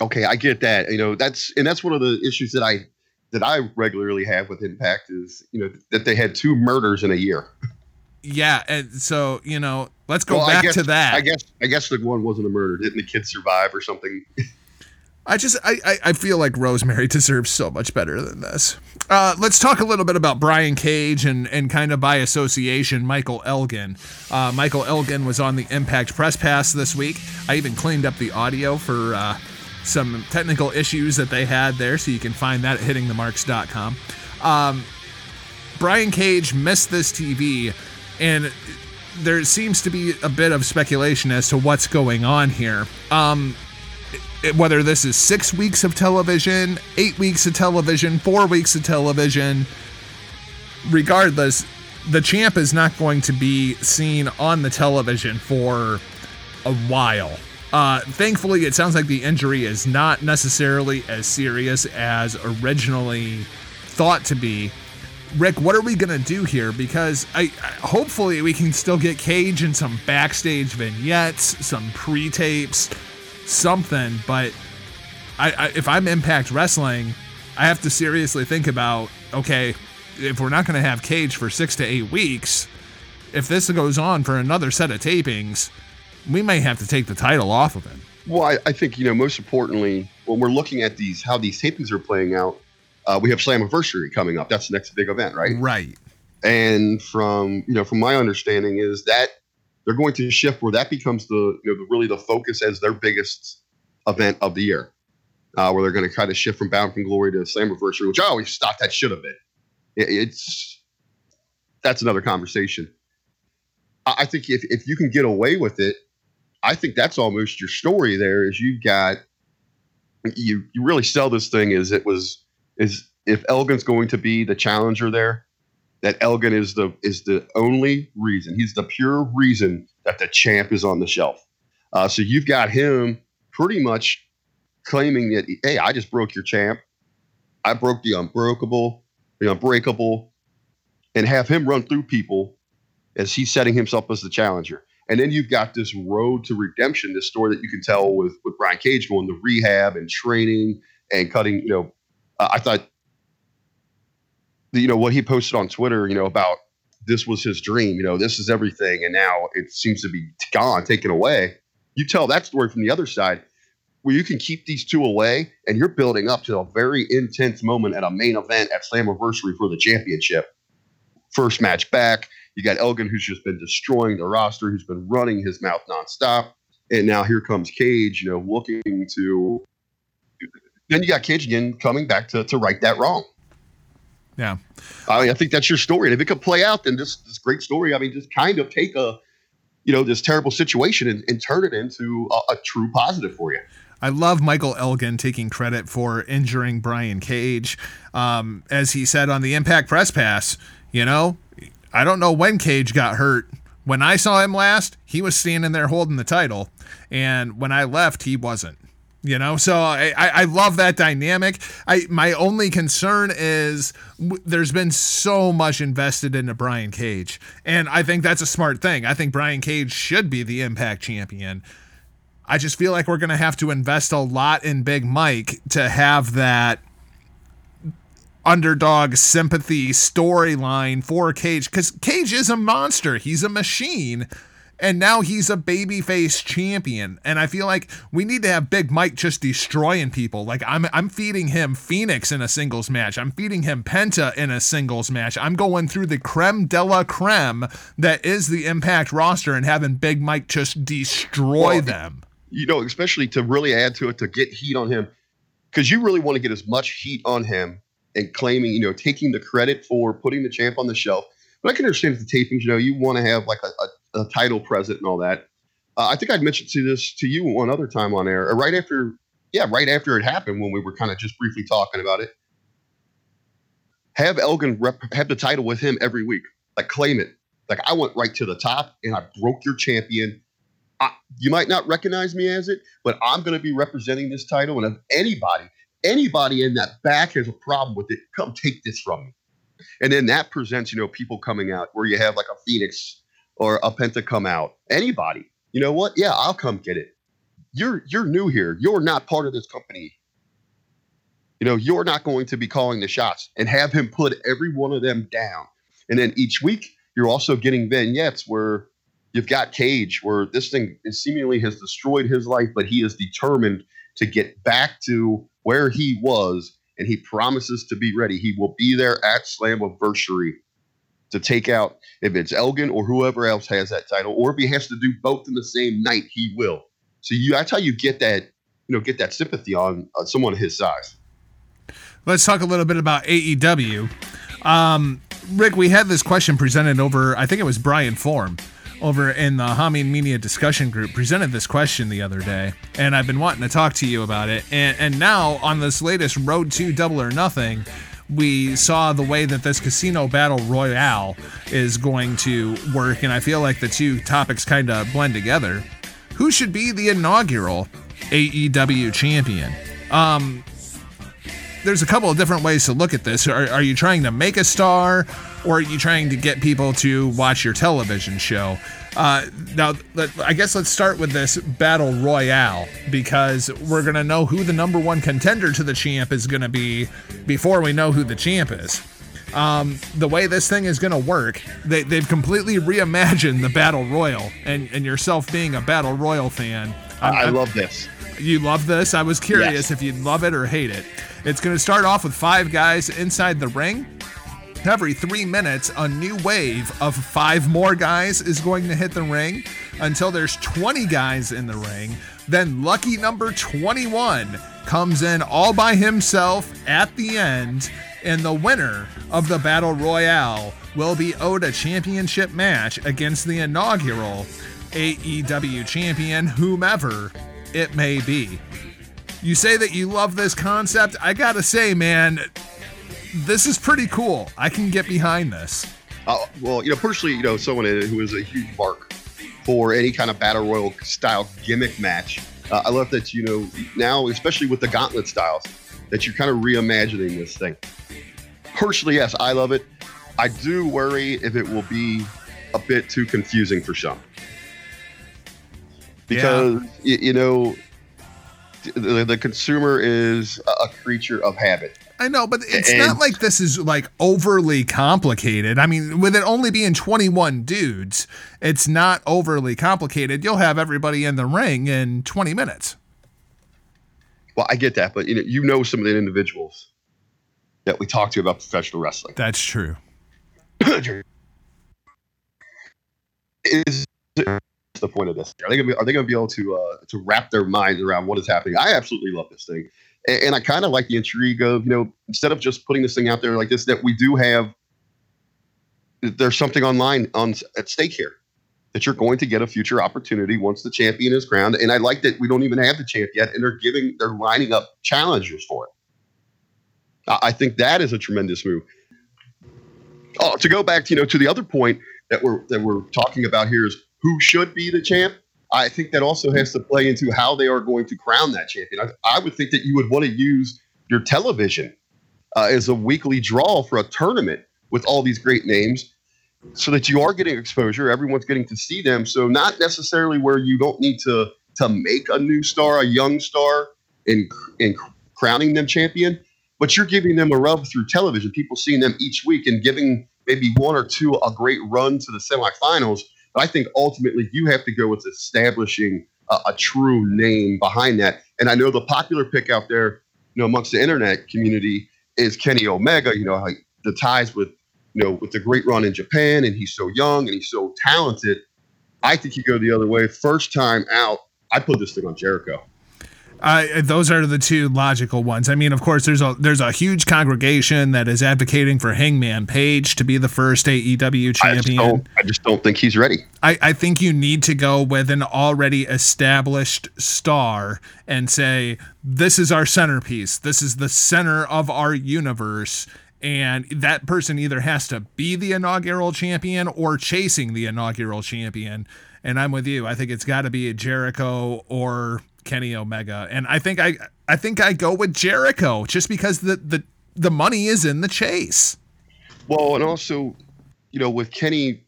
Okay, I get that. You know, that's and that's one of the issues that I that I regularly have with Impact is you know that they had two murders in a year. Yeah, and so you know, let's go well, back guess, to that. I guess I guess the one wasn't a murder. Didn't the kid survive or something? I just I, I feel like Rosemary deserves so much better than this. Uh, let's talk a little bit about Brian Cage and and kind of by association Michael Elgin. Uh, Michael Elgin was on the Impact Press Pass this week. I even cleaned up the audio for uh, some technical issues that they had there, so you can find that at hittingthemarks.com. Um, Brian Cage missed this TV, and there seems to be a bit of speculation as to what's going on here. Um, whether this is six weeks of television, eight weeks of television, four weeks of television, regardless, the champ is not going to be seen on the television for a while. Uh, thankfully, it sounds like the injury is not necessarily as serious as originally thought to be. Rick, what are we gonna do here? Because I, I hopefully we can still get Cage in some backstage vignettes, some pre-tapes, something. But I, I if I'm Impact Wrestling, I have to seriously think about okay, if we're not gonna have Cage for six to eight weeks, if this goes on for another set of tapings, we may have to take the title off of him. Well, I, I think you know most importantly when we're looking at these how these tapings are playing out, uh, we have Slammiversary coming up. That's the next big event, right? Right. And from you know from my understanding is that they're going to shift where that becomes the you know the, really the focus as their biggest event of the year, uh, where they're going to kind of shift from Bound for Glory to Slammiversary, which I always thought that should have been. It, it's that's another conversation. I, I think if if you can get away with it, I think that's almost your story. There is you've got you you really sell this thing as it was is if Elgin's going to be the challenger there, that Elgin is the is the only reason. He's the pure reason that the champ is on the shelf. Uh, so you've got him pretty much claiming that hey, I just broke your champ. I broke the unbreakable, the unbreakable, and have him run through people as he's setting himself as the challenger. And then you've got this road to redemption, this story that you can tell with with Brian Cage going to rehab and training and cutting. You know, uh, I thought, you know, what he posted on Twitter, you know, about this was his dream. You know, this is everything, and now it seems to be gone, taken away. You tell that story from the other side, where you can keep these two away, and you're building up to a very intense moment at a main event at Slammiversary for the championship. First match back you got Elgin, who's just been destroying the roster, who's been running his mouth nonstop. And now here comes Cage, you know, looking to. Then you got Cage again coming back to, to right that wrong. Yeah. I mean, I think that's your story. And if it could play out, then this, this great story, I mean, just kind of take a, you know, this terrible situation and, and turn it into a, a true positive for you. I love Michael Elgin taking credit for injuring Brian Cage. Um, as he said on the Impact Press Pass, you know, I don't know when Cage got hurt. When I saw him last, he was standing there holding the title, and when I left, he wasn't. You know, so I, I, love that dynamic. I my only concern is w- there's been so much invested into Brian Cage, and I think that's a smart thing. I think Brian Cage should be the Impact champion. I just feel like we're gonna have to invest a lot in Big Mike to have that underdog sympathy storyline for Cage because Cage is a monster. He's a machine. And now he's a babyface champion. And I feel like we need to have Big Mike just destroying people. Like I'm I'm feeding him Phoenix in a singles match. I'm feeding him Penta in a singles match. I'm going through the creme de la creme that is the impact roster and having Big Mike just destroy Well, them. you know, especially to really add to it to get heat on him, because you really want to get as much heat on him and claiming, you know, taking the credit for putting the champ on the shelf. But I can understand the tapings, you know, you want to have like a, a, a title present and all that. Uh, I think I'd mentioned to this to you one other time on air, right after, yeah, right after it happened when we were kind of just briefly talking about it. Have Elgin rep, have the title with him every week, like claim it. Like I went right to the top and I broke your champion. I, you might not recognize me as it, but I'm going to be representing this title. And if anybody, anybody in that back has a problem with it, come take this from me. And then that presents, you know, people coming out where you have like a Phoenix or a Penta come out. Anybody, you know what? Yeah, I'll come get it. You're you're new here. You're not part of this company. You know, you're not going to be calling the shots and have him put every one of them down. And then each week, you're also getting vignettes where you've got Cage, where this thing seemingly has destroyed his life, but he is determined to get back to where he was, and he promises to be ready. He will be there at Slammiversary to take out if it's Elgin or whoever else has that title, or if he has to do both in the same night, he will. So you, that's how you get that, you know, get that sympathy on uh, someone his size. Let's talk a little bit about AEW. Um, Rick, we had this question presented over, I think it was Brian Form over in the Hameen Media discussion group presented this question the other day, and I've been wanting to talk to you about it. And, and now on this latest Road to Double or Nothing, we saw the way that this casino battle royale is going to work, and I feel like the two topics kind of blend together. Who should be the inaugural AEW champion? Um, there's a couple of different ways to look at this. Are, are you trying to make a star, or are you trying to get people to watch your television show? Uh, now, let, I guess let's start with this battle royale because we're gonna know who the number one contender to the champ is gonna be before we know who the champ is. Um, the way this thing is gonna work, they, they've completely reimagined the battle royal, and and yourself being a battle royal fan, I'm- I, I love this. you love this? I was curious Yes. if you'd love it or hate it. It's going to start off with five guys inside the ring. Every three minutes, a new wave of five more guys is going to hit the ring until there's 20 guys in the ring. Then lucky number 21 comes in all by himself at the end, and the winner of the Battle Royale will be owed a championship match against the inaugural AEW champion, whomever it may be. You say that you love this concept. I gotta say, man, this is pretty cool. I can get behind this. Uh, well, you know, personally, you know, someone who is a huge mark for any kind of battle royal style gimmick match. Uh, I love that you know now, especially with the gauntlet styles, that you're kind of reimagining this thing. Personally, yes, I love it. I do worry if it will be a bit too confusing for some, because y- you know the, the consumer is a creature of habit. I know, but it's And- not like this is like overly complicated. I mean, with it only being 21 dudes, it's not overly complicated. You'll have everybody in the ring in 20 minutes. Well, I get that, but you know, you know some of the individuals that we talk to about professional wrestling. That's true. is the point of this? Are they gonna be, are they going to be able to uh, to wrap their minds around what is happening? I absolutely love this thing, and, and I kind of like the intrigue of you know instead of just putting this thing out there like this, that we do have there's something online on at stake here that you're going to get a future opportunity once the champion is crowned. And I like that we don't even have the champ yet, and they're giving they're lining up challengers for it. I think that is a tremendous move. Oh, to go back to you know to the other point that we're that we're talking about here is who should be the champ. I think that also has to play into how they are going to crown that champion. I, I would think that you would want to use your television uh, as a weekly draw for a tournament with all these great names, so that you are getting exposure. Everyone's getting to see them. So not necessarily where you don't need to to make a new star, a young star, in in crowning them champion, but you're giving them a rub through television. People seeing them each week and giving maybe one or two a great run to the semifinals. But I think ultimately you have to go with establishing a, a true name behind that. And I know the popular pick out there, you know, amongst the internet community is Kenny Omega. You know, like the ties with you know with the great run in Japan, and he's so young and he's so talented. I think you go the other way. First time out, I put this thing on Jericho. Uh, those are the two logical ones. I mean, of course, there's a there's a huge congregation that is advocating for Hangman Page to be the first AEW I just champion. don't. I just don't think he's ready. I, I think you need to go with an already established star and say, this is our centerpiece. This is the center of our universe. And that person either has to be the inaugural champion or chasing the inaugural champion. And I'm with you. I think it's got to be a Jericho or Kenny Omega. And I think I I think I go with Jericho just because the the, the money is in the chase. Well, and also, you know, with Kenny,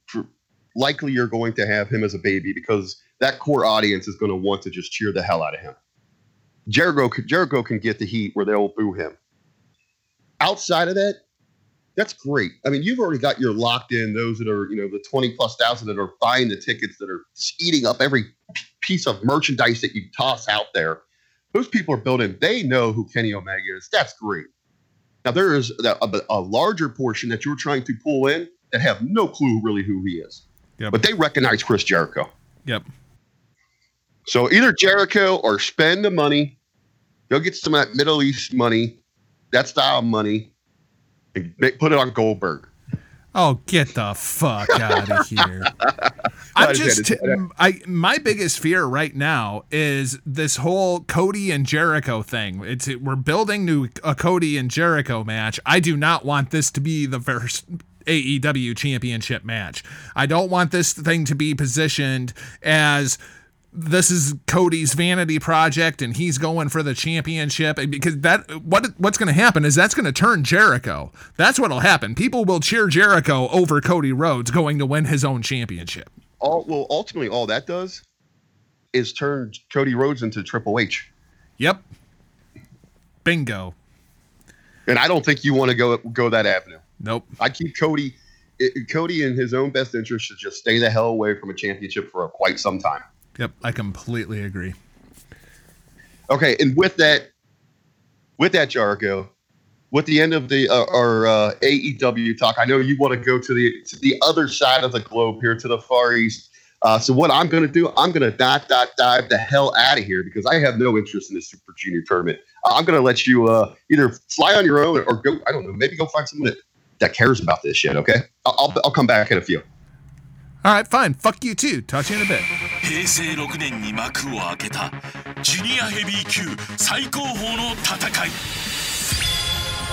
likely you're going to have him as a baby because that core audience is going to want to just cheer the hell out of him. Jericho, Jericho can get the heat where they'll boo him. Outside of that, that's great. I mean, you've already got your locked in those that are, you know, the 20 plus thousand that are buying the tickets that are eating up every piece of merchandise that you toss out there. Those people are building, they know who Kenny Omega is. That's great. Now, there is a, a, a larger portion that you're trying to pull in that have no clue really who he is, Yep. but they recognize Chris Jericho. Yep. So either Jericho or spend the money, go get some of that Middle East money, that style of money, ma- put it on Goldberg. Oh, get the fuck out of here. I'm just I my biggest fear right now is this whole Cody and Jericho thing. It's we're building new a Cody and Jericho match. I do not want this to be the first AEW championship match. I don't want this thing to be positioned as this is Cody's vanity project and he's going for the championship because that what what's going to happen is that's going to turn Jericho. That's what'll happen. People will cheer Jericho over Cody Rhodes going to win his own championship. All well, ultimately, all that does is turn Cody Rhodes into Triple H, Yep. Bingo. and I don't think you want to go go that avenue. Nope. I keep Cody. It, Cody, in his own best interest, should just stay the hell away from a championship for quite some time. Yep, I completely agree. Okay, and with that, with that, Jericho, with the end of the uh, our uh, AEW talk, I know you want to go to the to the other side of the globe here to the Far East. Uh, so what I'm going to do, I'm going to dot dot dive the hell out of here because I have no interest in this Super Junior tournament. Uh, I'm going to let you uh, either fly on your own or go. I don't know, maybe go find someone that, that cares about this shit. Okay, I'll, I'll I'll come back in a few. All right, fine. Fuck you too. Talk to you in a bit. 平成6年に幕を開けたジュニアヘビー級最高峰の戦い。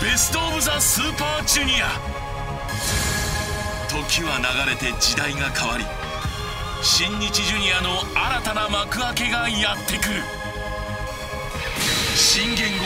ベスト・オブ・ザ・スーパージュニア。時は流れて時代が変わり新日ジュニアの新たな幕開けがやってくる。新元号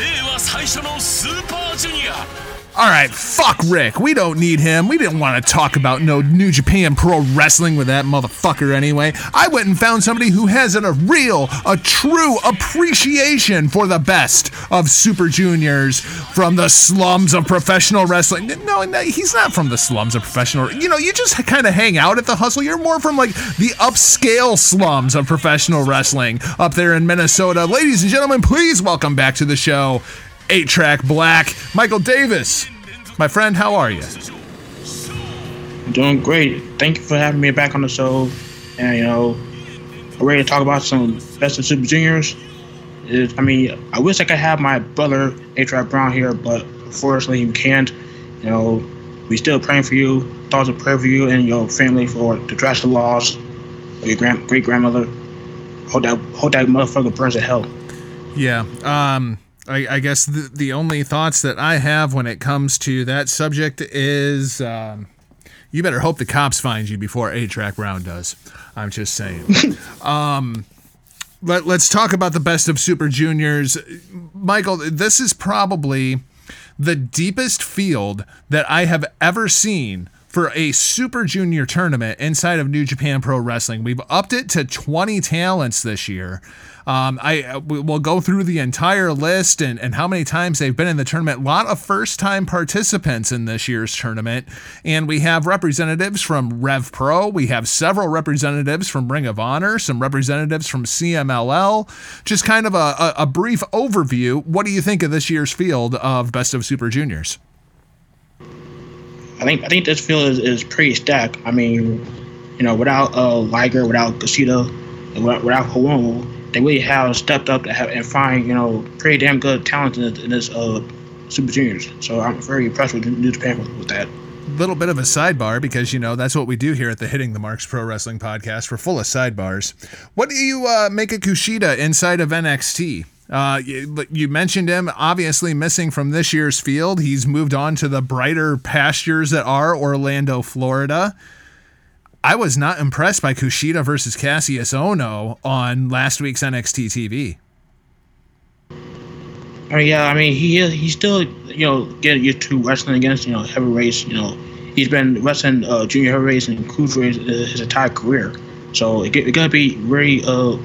令和最初のスーパージュニア。All right, fuck Rick. We don't need him. We didn't want to talk about no New Japan Pro Wrestling with that motherfucker anyway. I went and found somebody who has a real, a true appreciation for the best of Super Juniors from the slums of professional wrestling. No, no, he's not from the slums of professional. You know, you just kind of hang out at the hustle. You're more from like the upscale slums of professional wrestling up there in Minnesota. Ladies and gentlemen, please welcome back to the show. 8 Track Black, Michael Davis. My friend, how are you? Doing great. Thank you for having me back on the show. And you know, I'm ready to talk about some best of Super Juniors. It, I mean, I wish I could have my brother A-Trap Brown here, but unfortunately we can't. You know, we still praying for you. Thoughts of prayer for you and your family for the drastic loss of your grand great grandmother. Hope that hope that motherfucker burns in hell. Yeah. Um, I, I guess the, the only thoughts that I have when it comes to that subject is um, you better hope the cops find you before A Track Brown does. I'm just saying. um, let, let's talk about the best of Super Juniors. Michael, this is probably the deepest field that I have ever seen for a Super Junior tournament inside of New Japan Pro Wrestling. We've upped it to 20 talents this year. Um, I we- we'll go through the entire list and, and how many times they've been in the tournament. A lot of first time participants in this year's tournament, and we have representatives from Rev Pro. We have several representatives from Ring of Honor, some representatives from CMLL. Just kind of a, a, a brief overview. What do you think of this year's field of Best of Super Juniors? I think I think this field is, is pretty stacked. I mean, you know, without uh, Liger, without Kushida, without, without Hiromu, they really have stepped up to have, and find you know pretty damn good talent in this, in this uh, Super Juniors. So I'm very impressed with New Japan with, with that. little bit of a sidebar because you know that's what we do here at the Hitting the Marks Pro Wrestling Podcast. We're full of sidebars. What do you uh, make of Kushida inside of NXT? Uh, you, you mentioned him obviously missing from this year's field. He's moved on to the brighter pastures that are Orlando, Florida. I was not impressed by Kushida versus Kassius Ohno on last week's NXT TV. I mean, yeah, I mean, he he's still, you know, getting used to wrestling against, you know, heavyweights. You know, he's been wrestling uh, junior heavyweights and cruiserweights uh, his entire career. So it, it's gonna be very, uh,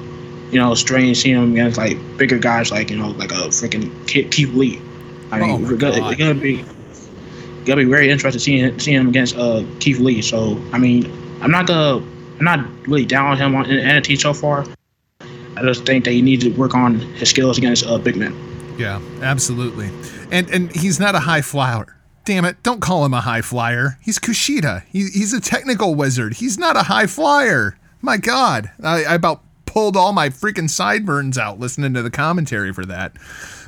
you know, strange seeing him against like bigger guys like you know, like a freaking Keith Lee. I mean, Oh it's gonna, it's gonna be gonna be very interesting seeing seeing him against uh, Keith Lee. So I mean, I'm not gonna, I'm not really down on him on in so far. I just think that he needs to work on his skills against uh, big men. Yeah, absolutely. And and he's not a high flyer. Damn it, don't call him a high flyer. He's Kushida. He, he's a technical wizard. He's not a high flyer. My God. I, I about pulled all my freaking sideburns out listening to the commentary for that.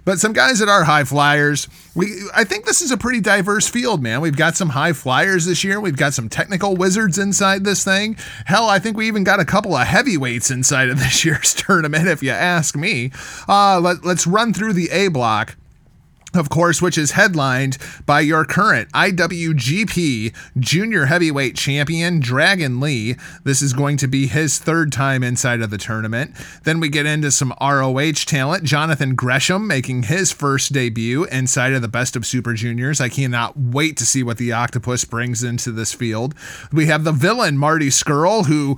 But some guys that are high flyers, we I think this is a pretty diverse field, man. We've got some high flyers this year. We've got some technical wizards inside this thing. Hell, I think we even got a couple of heavyweights inside of this year's tournament, if you ask me. Uh, let, let's run through the A block. Of course, which is headlined by your current IWGP Junior Heavyweight Champion, Dragon Lee. This is going to be his third time inside of the tournament. Then we get into some ROH talent. Jonathan Gresham making his first debut inside of the Best of Super Juniors. I cannot wait to see what the Octopus brings into this field. We have the villain, Marty Scurll, who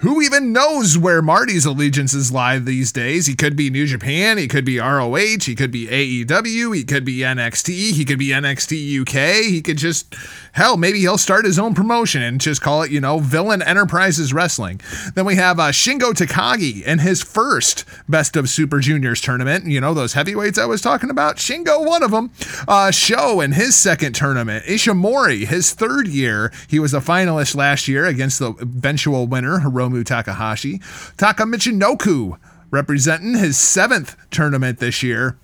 who even knows where Marty's allegiances lie these days? He could be New Japan, he could be ROH, he could be AEW, he could be NXT, he could be NXT UK, he could just, hell, maybe he'll start his own promotion and just call it, you know, Villain Enterprises Wrestling. Then we have uh, Shingo Takagi in his first Best of Super Juniors tournament. You know, those heavyweights I was talking about? Shingo, one of them. Uh, Sho in his second tournament. Ishimori, his third year. He was a finalist last year against the eventual winner, Hiromu Takahashi. Taka Michinoku representing his seventh tournament this year.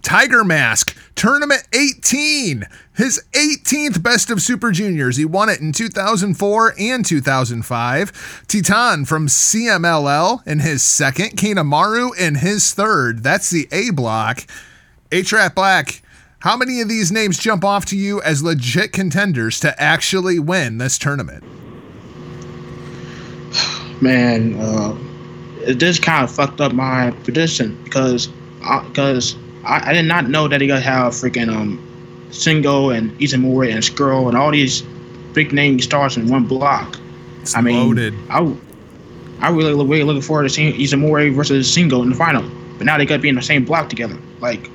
Tiger Mask, Tournament 18, his 18th Best of Super Juniors. He won it in 2004 and 2005. Titan from CMLL in his second, Kanemaru in his third. That's the A block. A-Trap Black, how many of these names jump off to you as legit contenders to actually win this tournament? Man, uh, it just kind of fucked up my prediction because because I, I, did not know that he gonna have freaking um Shingo and Ishimori and Scurll and all these big name stars in one block. It's I mean, loaded. I I really really looking forward to seeing Ishimori versus Shingo in the final, but now they gotta be in the same block together. Like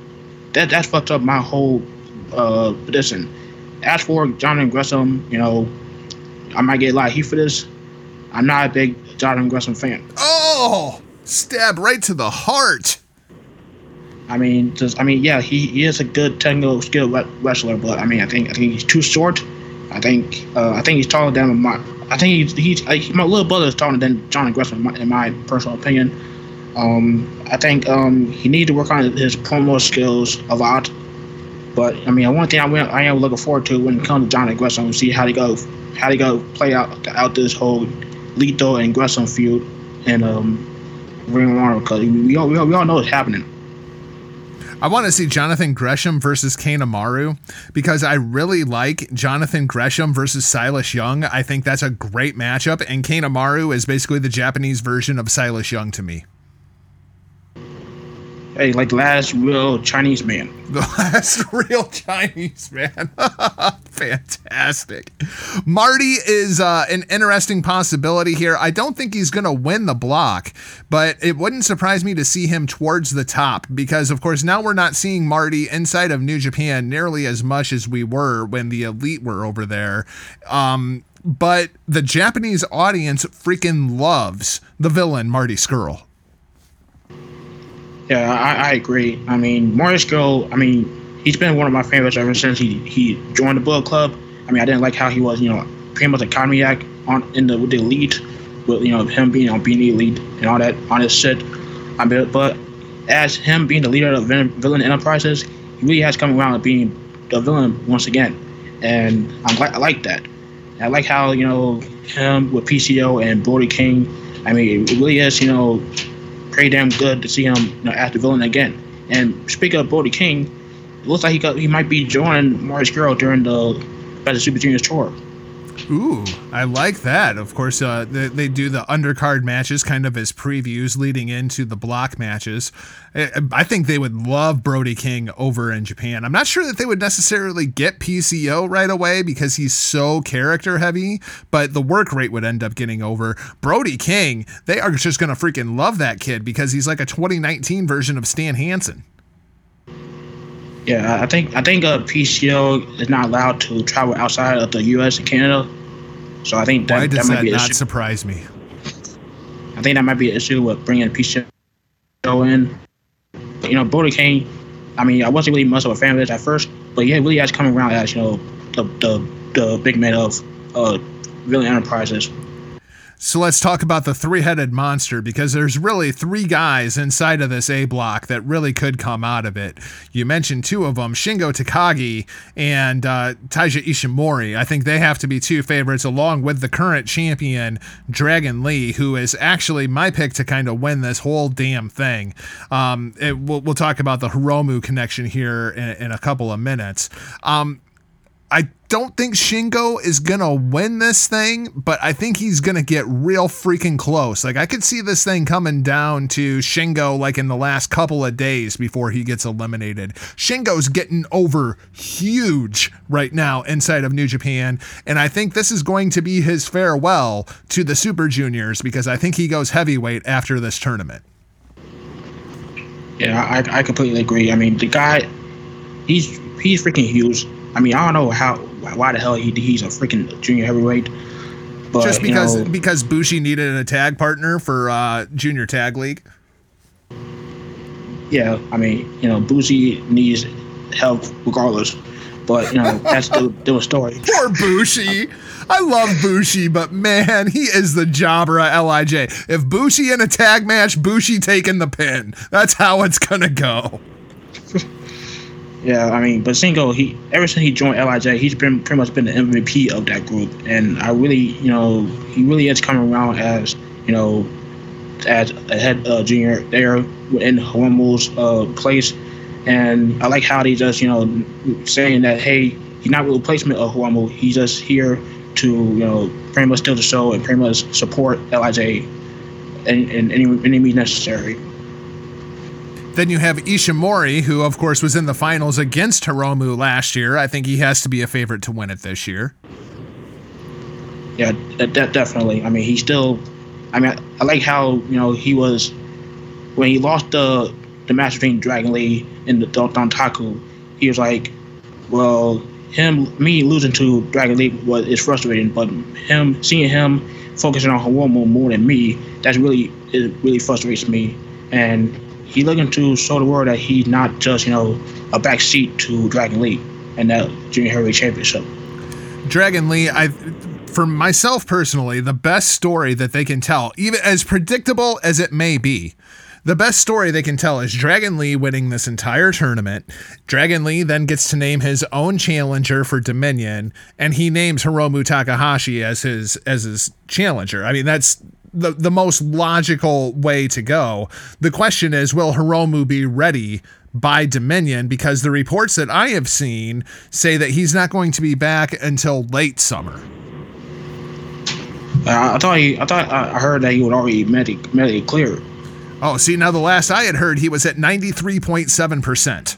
that that's fucked up my whole uh prediction. As for Jonathan Gresham, you know, I might get a lot of heat for this. I'm not a big Jonathan Gresham fan. Oh, stab right to the heart. I mean, just I mean, yeah, he, he is a good technical skill wrestler, but I mean, I think I think he's too short. I think uh, I think he's taller than my. I think he's, he's like, my little brother is taller than Jonathan Gresham, in my, in my personal opinion. Um, I think um, he needs to work on his promo skills a lot. But I mean, one thing I, went, I am looking forward to when it comes to Jonathan Gresham, see how they go, how they go play out out this whole Lito and Gresham feud and um, Ring Honor because we all, we all we all know what's happening. I want to see Jonathan Gresham versus Kanemaru because I really like Jonathan Gresham versus Silas Young. I think that's a great matchup, and Kanemaru is basically the Japanese version of Silas Young to me. Hey, like last real Chinese man. The last real Chinese man. Fantastic. Marty is uh, an interesting possibility here. I don't think he's going to win the block, but it wouldn't surprise me to see him towards the top because, of course, now we're not seeing Marty inside of New Japan nearly as much as we were when the Elite were over there. Um, but the Japanese audience freaking loves the villain, Marty Scurll. Yeah, I, I agree. I mean, Marty Scurll, I mean, he's been one of my favorites ever since he, he joined the Bullet Club. I mean, I didn't like how he was, you know, pretty much a Kamiak on in the with the elite, with you know him being on being the elite and all that on his shit. I mean, but as him being the leader of Villain Enterprises, he really has come around to being the villain once again, and I'm glad I like that. I like how you know him with PCO and Brody King. I mean, it really is you know pretty damn good to see him you know, as the villain again. And speaking of Brody King, it looks like he got, he might be joining Marty Scurll during the Best of Super Juniors tour. Ooh, I like that. Of course, uh, they, they, do the undercard matches kind of as previews leading into the block matches. I think they would love Brody King over in Japan. I'm not sure that they would necessarily get PCO right away because he's so character heavy, but the work rate would end up getting over. Brody King, they are just going to freaking love that kid because he's like a 2019 version of Stan Hansen. Yeah, I think I think uh, PCO is not allowed to travel outside of the U.S. and Canada, so I think that, Why does that might that be not issue. surprise me? I think that might be an issue with bringing a PCO in. But, you know, Brody King. I mean, I wasn't really much of a fan of this at first, but yeah, really has come around as you know the the, the big man of uh, Villain Enterprises. So let's talk about the three headed monster because there's really three guys inside of this A block that really could come out of it. You mentioned two of them Shingo Takagi and uh, Taiji Ishimori. I think they have to be two favorites along with the current champion, Dragon Lee, who is actually my pick to kind of win this whole damn thing. Um, it, we'll, we'll talk about the Hiromu connection here in, in a couple of minutes. Um, I don't think Shingo is going to win this thing, but I think he's going to get real freaking close. Like, I could see this thing coming down to Shingo like in the last couple of days before he gets eliminated. Shingo's getting over huge right now inside of New Japan, and I think this is going to be his farewell to the Super Juniors because I think he goes heavyweight after this tournament. Yeah, I, I completely agree. I mean, the guy, he's he's freaking huge. I mean, I don't know how why the hell he he's a freaking junior heavyweight. But, Just because you know, because Bushi needed a tag partner for uh, Junior Tag League. yeah, I mean, you know, Bushi needs help regardless. But you know, that's the the story. Poor Bushi. I love Bushi, but man, he is the jobber at Lij. If Bushi in a tag match, Bushi taking the pin. That's how it's gonna go. Yeah, I mean, but Shingo, he ever since he joined Lij, he's been pretty much been the MVP of that group, and I really, you know, he really is coming around as, you know, as a head uh, junior there in Hiromu's uh, place, and I like how they just, you know, saying that hey, he's not a replacement of Hiromu, he's just here to, you know, pretty much steal the show and pretty much support Lij in, in any any means necessary. Then you have Ishimori, who of course was in the finals against Hiromu last year. I think he has to be a favorite to win it this year. Yeah, that, definitely. I mean, he still. I mean, I, I like how you know he was when he lost the the match between Dragon Lee and the Dontaku. He was like, well, him me losing to Dragon Lee was is frustrating, but him seeing him focusing on Hiromu more than me, that's really it really frustrates me. And he looking to show the world that he's not just you know a backseat to Dragon Lee and that junior heavyweight championship. Dragon Lee, I for myself personally, the best story that they can tell, even as predictable as it may be, the best story they can tell is Dragon Lee winning this entire tournament. Dragon Lee then gets to name his own challenger for Dominion, and he names Hiromu Takahashi as his as his challenger. I mean, that's the the most logical way to go. The question is, will Hiromu be ready by Dominion? Because the reports that I have seen say that he's not going to be back until late summer. Uh, I thought he, I thought I heard that he would already medic medically cleared. Oh, see, now the last I had heard, he was at 93.7%.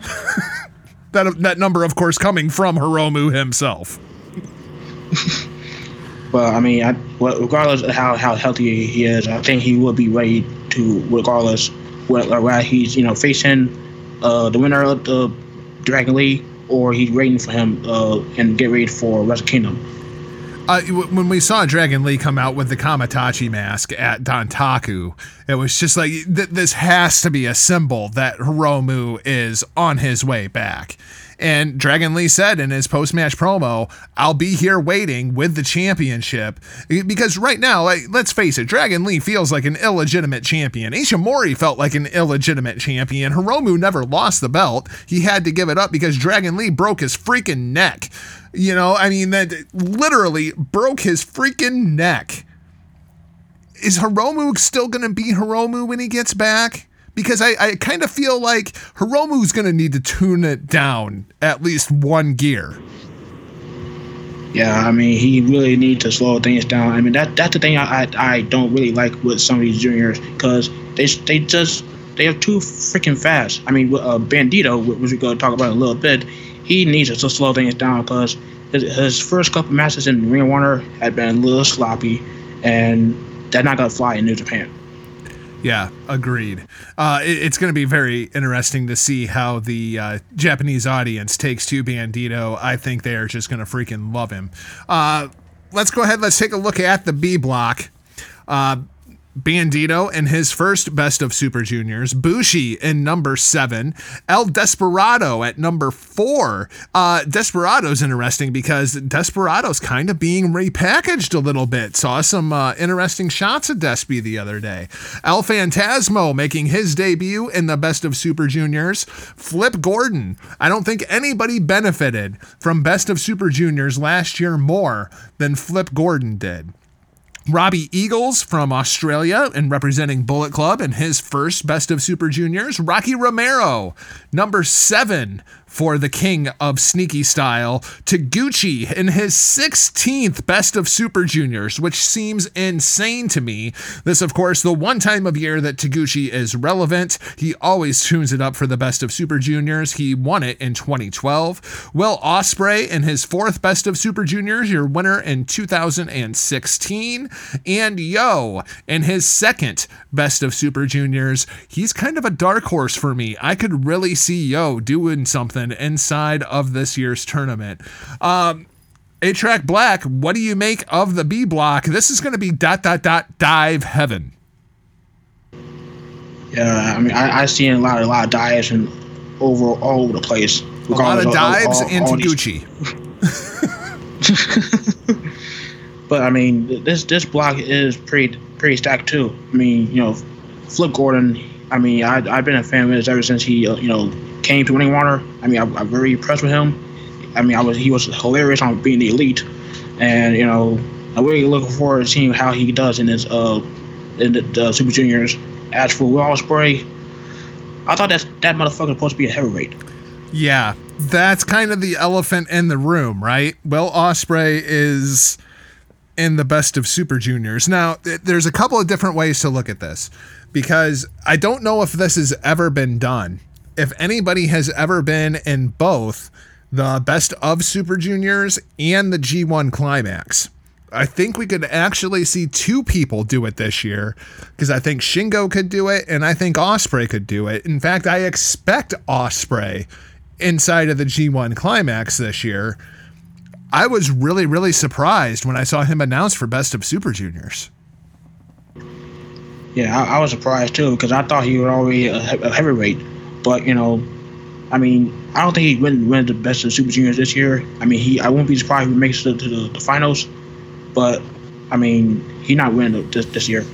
that, that number, of course, coming from Hiromu himself. But I mean, I, regardless of how, how healthy he is, I think he will be ready to, regardless whether, whether he's you know facing uh, the winner of the Dragon League or he's waiting for him uh, and get ready for Wrestle Kingdom. Uh, when we saw Dragon Lee come out with the Kamaitachi mask at Dontaku, it was just like th- this has to be a symbol that Hiromu is on his way back. And Dragon Lee said in his post match promo, I'll be here waiting with the championship. Because right now, like, let's face it, Dragon Lee feels like an illegitimate champion. Ishimori felt like an illegitimate champion. Hiromu never lost the belt. He had to give it up because Dragon Lee broke his freaking neck. You know, I mean, that literally broke his freaking neck. Is Hiromu still going to be Hiromu when he gets back? Because I, I kind of feel like Hiromu's going to need to tune it down at least one gear. Yeah, I mean, he really needs to slow things down. I mean, that that's the thing I I, I don't really like with some of these juniors because they they just they are too freaking fast. I mean, with, uh, Bandito, which we're going to talk about a little bit, he needs to slow things down because his, his first couple matches in Ring of Honor had been a little sloppy, and that's not going to fly in New Japan. Yeah, agreed. Uh, it- it's going to be very interesting to see how the uh, Japanese audience takes to Bandito. I think they are just going to freaking love him. Uh, let's go ahead. Let's take a look at the B block. Bandito in his first Best of Super Juniors, Bushi in number seven, El Desperado at number four. Uh, Desperado's interesting because Desperado's kind of being repackaged a little bit. Saw some uh, interesting shots of Despy the other day. El Phantasmo making his debut in the Best of Super Juniors. Flip Gordon. I don't think anybody benefited from Best of Super Juniors last year more than Flip Gordon did. Robbie Eagles from Australia and representing Bullet Club in his first Best of Super Juniors. Rocky Romero, number seven for the king of sneaky style, Taguchi in his 16th Best of Super Juniors, which seems insane to me. This, of course, the one time of year that Taguchi is relevant. He always tunes it up for the Best of Super Juniors. He won it in 2012. Will Ospreay in his fourth Best of Super Juniors, your winner in 2016. And YOH in his second Best of Super Juniors. He's kind of a dark horse for me. I could really see YOH doing something inside of this year's tournament. Um, a track black, what do you make of the B block? This is going to be dot dot dot dive heaven. Yeah, I mean, I, I see a lot, a lot of dives and over all over the place. A lot of dives all- all- into these- Gucci. But I mean, this this block is pretty pretty stacked too. I mean, you know, Flip Gordon. I mean, I I've been a fan of his ever since he uh, you know came to Winning Water. I mean, I, I'm very impressed with him. I mean, I was he was hilarious on being the elite, and you know, I'm really looking forward to seeing how he does in his uh in the, the Super Juniors. As for Will Ospreay, I thought that that motherfucker supposed to be a heavyweight. Yeah, that's kind of the elephant in the room, right? Will Ospreay is in the best of Super Juniors. Now, th- there's a couple of different ways to look at this because I don't know if this has ever been done. If anybody has ever been in both the best of Super Juniors and the G1 Climax. I think we could actually see two people do it this year because I think Shingo could do it and I think Ospreay could do it. In fact, I expect Ospreay inside of the G1 Climax this year. I was really, really surprised when I saw him announced for Best of Super Juniors. Yeah, I, I was surprised too because I thought he was already a, a heavyweight. But you know, I mean, I don't think he win win the best of Super Juniors this year. I mean, he I won't be surprised if he makes it to the, the finals. But I mean, he not winning this this year.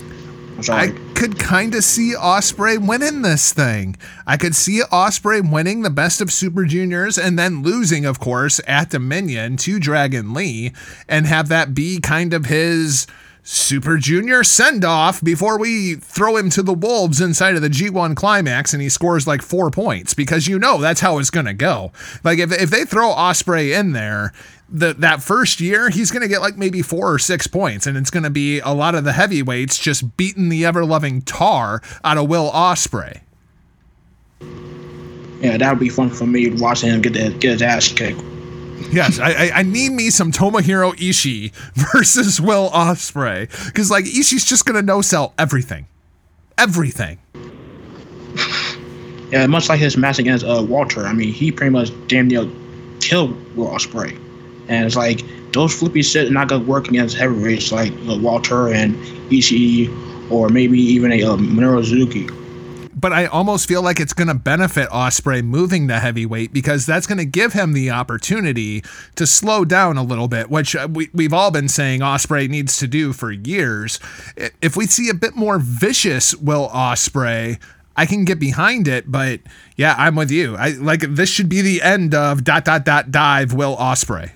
I could kind of see Ospreay winning this thing. I could see Ospreay winning the best of Super Juniors and then losing, of course, at Dominion to Dragon Lee and have that be kind of his Super Junior send off before we throw him to the Wolves inside of the G1 climax and he scores like four points because you know that's how it's going to go. Like if, if they throw Ospreay in there, the, that first year, he's going to get like maybe four or six points, and it's going to be a lot of the heavyweights just beating the ever loving tar out of Will Ospreay. yeah, that would be fun for me watching him get that, get his ass kicked. Yes, I, I, need me some Tomohiro Ishii versus Will Ospreay because like Ishii's just to no sell everything, everything. Yeah, much like his match against uh, Walter. I mean, he pretty much damn near killed Will Ospreay. And it's like those flippy shit not gonna work against heavyweights like uh, Walter and Ishii, or maybe even a uh, Minoru Suzuki. But I almost feel like it's going to benefit Ospreay moving to heavyweight because that's going to give him the opportunity to slow down a little bit, which uh, we, we've all been saying Ospreay needs to do for years. If we see a bit more vicious Will Ospreay, I can get behind it, but yeah, I'm with you. I like this should be the end of dot dot dot dive Will Ospreay.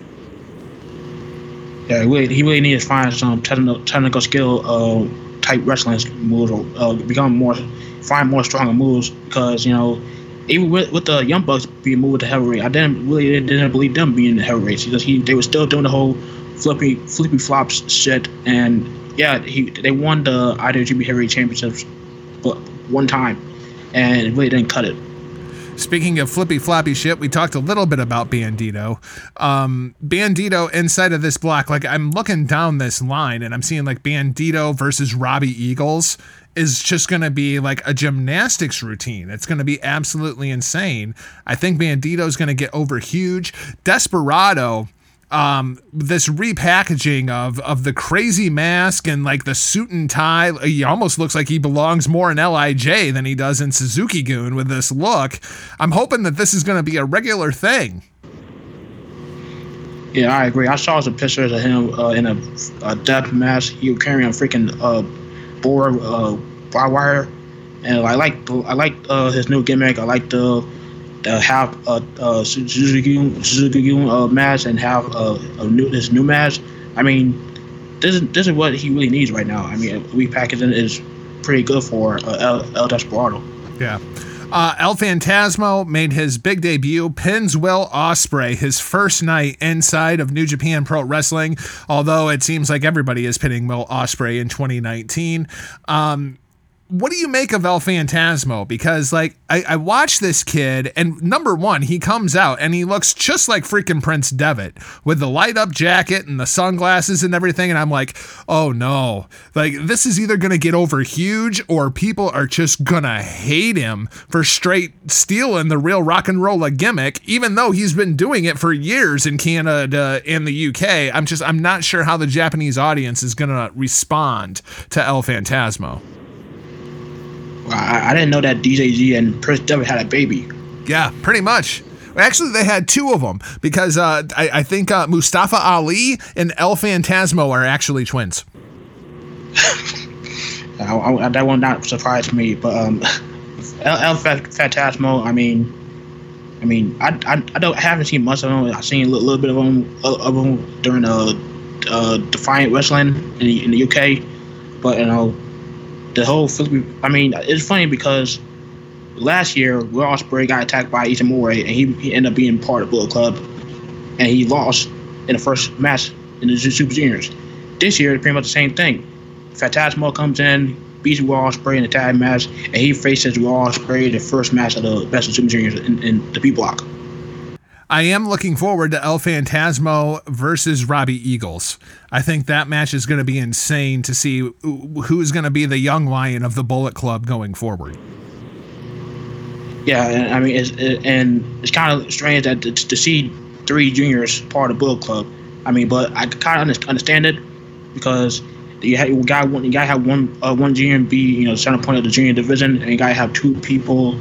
Yeah, he really, he really needs to find some technical, technical skill uh, type wrestling moves or uh, become more, find more stronger moves because you know, even with, with the Young Bucks being moved to heavyweight, I didn't really didn't believe them being the heavyweights because he they were still doing the whole flippy flippy flops shit and yeah, he they won the IWGP Heavyweight Championships, but one time, and it really didn't cut it. Speaking of flippy floppy shit, we talked a little bit about Bandito. Um, Bandito inside of this block, like I'm looking down this line and I'm seeing like Bandito versus Robbie Eagles is just going to be like a gymnastics routine. It's going to be absolutely insane. I think Bandito's going to get over huge. Desperado um, this repackaging of of the crazy mask and like the suit and tie. He almost looks like he belongs more in Lij than he does in Suzuki-gun with this look. I'm hoping that this is going to be a regular thing. Yeah, I agree. I saw some pictures of him uh, in a, a death mask. He was carrying a freaking uh, boar uh, wire, and I like I like uh, his new gimmick. I like the the half uh, uh, Suzuki Suzuki uh, mask and have uh, a new this new mask. I mean, this is this is what he really needs right now. I mean, repackaging is pretty good for uh, El, El Desperado. Yeah. Uh, El Phantasmo made his big debut, pins Will Ospreay his first night inside of New Japan Pro Wrestling. Although it seems like everybody is pinning Will Ospreay in 2019. Um, what do you make of El Phantasmo? Because like I, I watched this kid, and number one, he comes out and he looks just like freaking Prince Devitt with the light up jacket and the sunglasses and everything. And I'm like, oh no, like this is either gonna get over huge or people are just gonna hate him for straight stealing the real rock and roll gimmick, even though he's been doing it for years in Canada and the UK. I'm just I'm not sure how the Japanese audience is gonna respond to El Phantasmo. I, I didn't know that DJZ and Prince Devitt had a baby. Yeah, pretty much. Actually, they had two of them because uh, I, I, think uh, Mustafa Ali and El Phantasmo are actually twins. I, I, that will not surprise me, but um, El, El Phantasmo. I mean, I mean, I, I, I don't I haven't seen much of them. I've seen a little, little bit of them of them during uh, uh Defiant Wrestling in the, in the UK, but you know the whole I mean, it's funny because last year Ospreay got attacked by Ishimori and he, he ended up being part of Bullet Club, and he lost in the first match in the Super Juniors. This year, it's pretty much the same thing. Phantasmo comes in, beats Ospreay in the tag match, and he faces in the first match of the Best of Super Juniors in, in the B block. I am looking forward to El Phantasmo versus Robbie Eagles. I think that match is going to be insane to see who's going to be the young lion of the Bullet Club going forward. Yeah, and I mean, it's, it, and it's kind of strange that to, to, see three juniors part of Bullet Club. I mean, but I kind of understand it because you, have, you got one, you got have one uh, one junior be you know center point of the junior division, and you got to have two people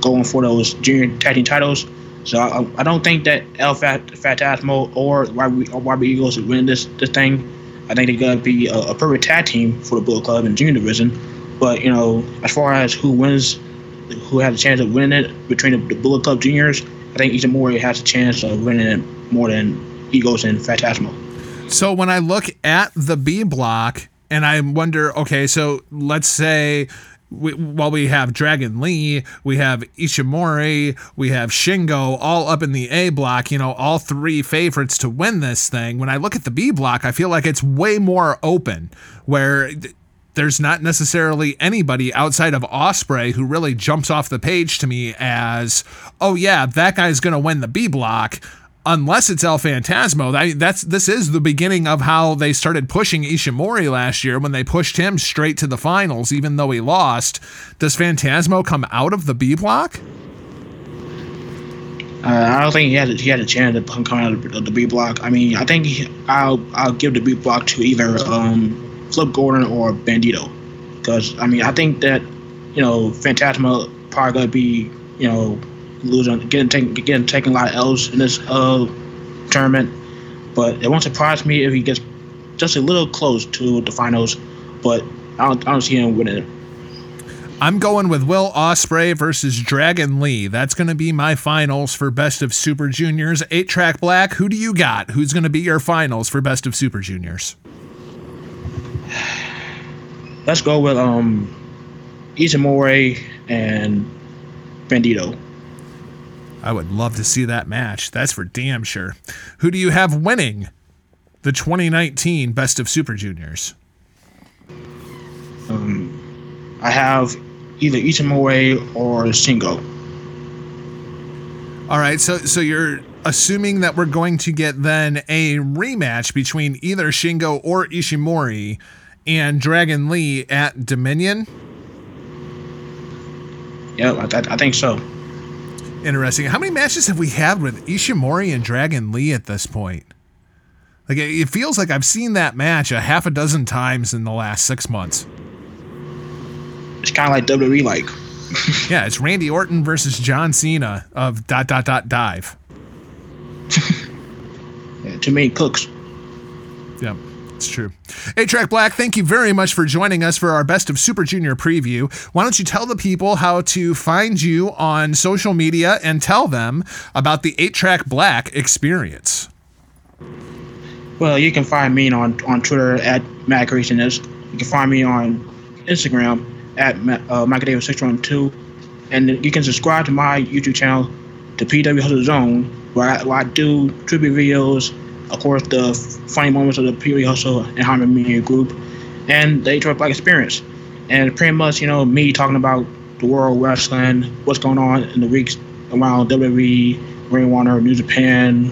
going for those junior tag team titles. So I, I don't think that El Fat, Phantasmo or Robbie Eagles would win this this thing. I think they're gonna be a, a perfect tag team for the Bullet Club in Junior Division. But you know, as far as who wins, who has a chance of winning it between the, the Bullet Club Juniors, I think Ishimori has a chance of winning it more than Eagles and Phantasmo. So when I look at the B block and I wonder, okay, so let's say we, while we have Dragon Lee, we have Ishimori, we have Shingo, all up in the A block, you know, all three favorites to win this thing. When I look at the B block, I feel like it's way more open, where there's not necessarily anybody outside of Ospreay who really jumps off the page to me as, oh yeah, that guy's gonna win the B block unless it's El Phantasmo. That, that's this is the beginning of how they started pushing Ishimori last year when they pushed him straight to the finals, even though he lost. Does Phantasmo come out of the B block? Uh, I don't think he had he had a chance to come out of the B block. I mean, I think he, I'll I'll give the B block to either um, Flip Gordon or Bandito, because I mean I think that you know Phantasmo probably gonna be you know losing, getting taking, getting taking a lot of L's in this uh, tournament. But it won't surprise me if he gets just a little close to the finals. But I don't, I don't see him winning it. I'm going with Will Ospreay versus Dragon Lee. That's going to be my finals for Best of Super Juniors. Eight track black. Who do you got? Who's going to be your finals for Best of Super Juniors? Let's go with um, Ishimori and Bandito. I would love to see that match. That's for damn sure. Who do you have winning the 2019 Best of Super Juniors? Um, I have either Ishimori or Shingo. All right, so so you're assuming that we're going to get then a rematch between either Shingo or Ishimori and Dragon Lee at Dominion. Yeah, I, I think so interesting. How many matches have we had with Ishimori and Dragon Lee at this point? Like it feels like I've seen that match a half a dozen times in the last six months. It's kind of like WWE, like Yeah, it's Randy Orton versus John Cena of dot dot dot dive. yeah, too many cooks. Yep, it's true. A Track Black, thank you very much for joining us for our Best of Super Junior preview. Why don't you tell the people how to find you on social media and tell them about the 8 Track Black experience? Well, you can find me on on Twitter at Matt. You can find me on Instagram at uh, Michael Davis six one two, and you can subscribe to my YouTube channel, the PW Hustle Zone, where I, where I do tribute videos, of course, the funny moments of the PW Hustle and Harmon Media Group, and the H Black Experience, and pretty much you know me talking about the world wrestling, what's going on in the weeks around WWE, Ring Honor, New Japan,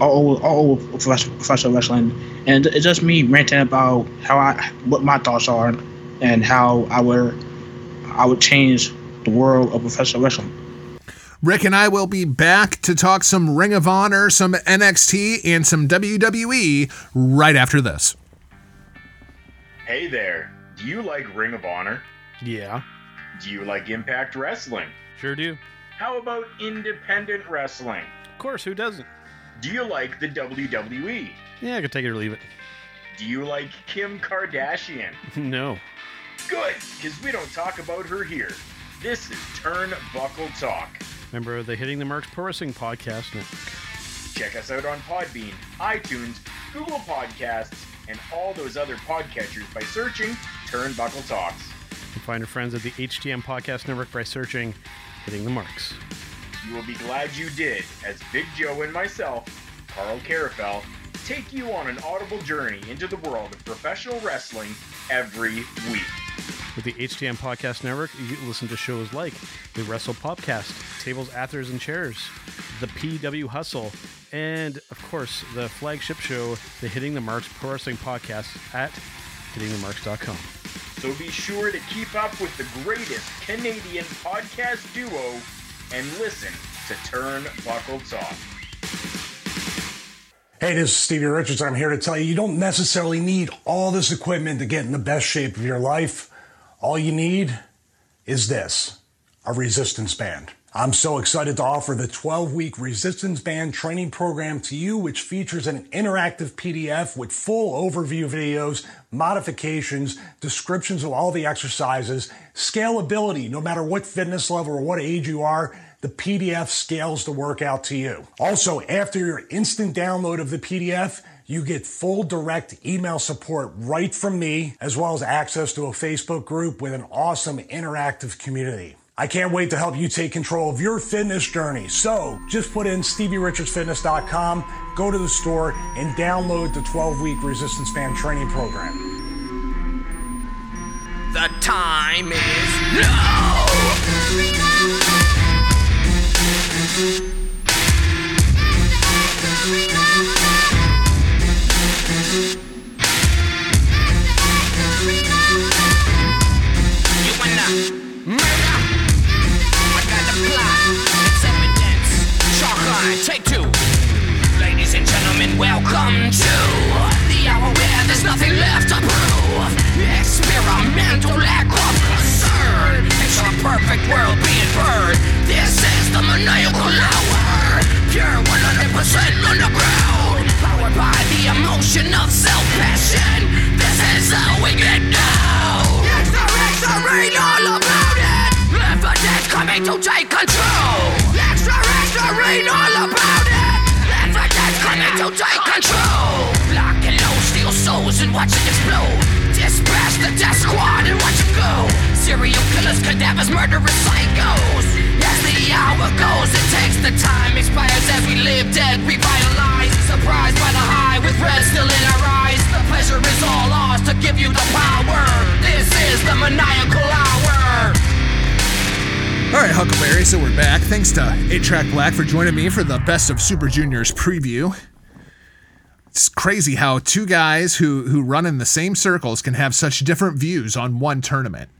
all over, all over professional wrestling, and it's just me ranting about how I, what my thoughts are, and how I would, I would change the world of professional wrestling. Rick and I will be back to talk some Ring of Honor, some NXT, and some WWE right after this. Hey there. Do you like Ring of Honor? Yeah, Do you like Impact Wrestling? sure do. How about independent wrestling? Of course, who doesn't? Do you like the WWE? Yeah, I can take it or leave it. Do you like Kim Kardashian? No. Good, because we don't talk about her here. This is Turnbuckle Talk. Member of the Hitting the Marks Pro Wrestling Podcast Network. Check us out on Podbean, iTunes, Google Podcasts, and all those other podcatchers by searching Turnbuckle Talks. And find our friends at the HTM Podcast Network by searching Hitting the Marks. You will be glad you did, as Big Joe and myself, Carl Carafel, take you on an audible journey into the world of professional wrestling every week. With the HTM Podcast Network, you listen to shows like the Wrestle Podcast, Tables, Athers, and Chairs, the PW Hustle, and of course, the flagship show, the Hitting the Marks Pro Wrestling Podcast at hittingthemarks.com. So be sure to keep up with the greatest Canadian podcast duo and listen to Turnbuckle Talk. Hey, this is Stevie Richards. I'm here to tell you you don't necessarily need all this equipment to get in the best shape of your life. All you need is this a resistance band. I'm so excited to offer the 12 week resistance band training program to you, which features an interactive PDF with full overview videos, modifications, descriptions of all the exercises, scalability, no matter what fitness level or what age you are. The PDF scales the workout to you. Also, after your instant download of the PDF, you get full direct email support right from me, as well as access to a Facebook group with an awesome interactive community. I can't wait to help you take control of your fitness journey. So just put in StevieRichardsFitness.com, go to the store, and download the 12 week resistance band training program. The time is now. There's nothing left to prove. Experimental. Picture a perfect world being burned. This is the maniacal hour. Pure 100% underground. Powered by the emotion of self-passion. This is how we get down. Extra, extra, read all about it. Evidence coming to take control. Extra, extra, read all about it. Evidence coming to take control. Lock and load, steal souls and watch it explode. Dispatch the death squad and watch it go. Serial killers, cadavers, murderous psychos. As the hour goes, it takes the time expires as we live dead, revitalized. Surprised by the high with red still in our eyes. The pleasure is all ours to give you the power. This is the maniacal hour. All right, Huckleberry, so we're back. Thanks to 8 Track Black for joining me for the Best of Super Juniors preview. It's crazy how two guys who, who run in the same circles can have such different views on one tournament.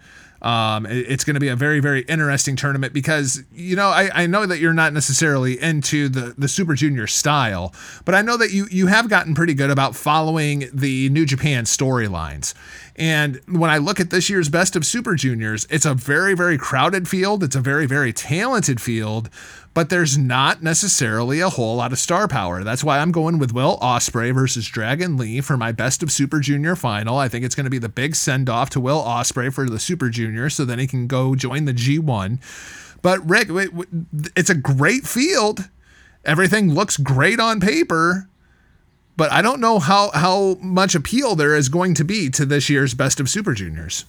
Um, it's going to be a very, very interesting tournament because, you know, I, I know that you're not necessarily into the, the Super Junior style, but I know that you, you have gotten pretty good about following the New Japan storylines. And when I look at this year's Best of Super Juniors, it's a very, very crowded field. It's a very, very talented field, but there's not necessarily a whole lot of star power. That's why I'm going with Will Ospreay versus Dragon Lee for my Best of Super Junior final. I think it's going to be the big send off to Will Ospreay for the Super Junior, so then he can go join the G1. But Rick, it's a great field. Everything looks great on paper but I don't know how how much appeal there is going to be to this year's Best of Super Juniors.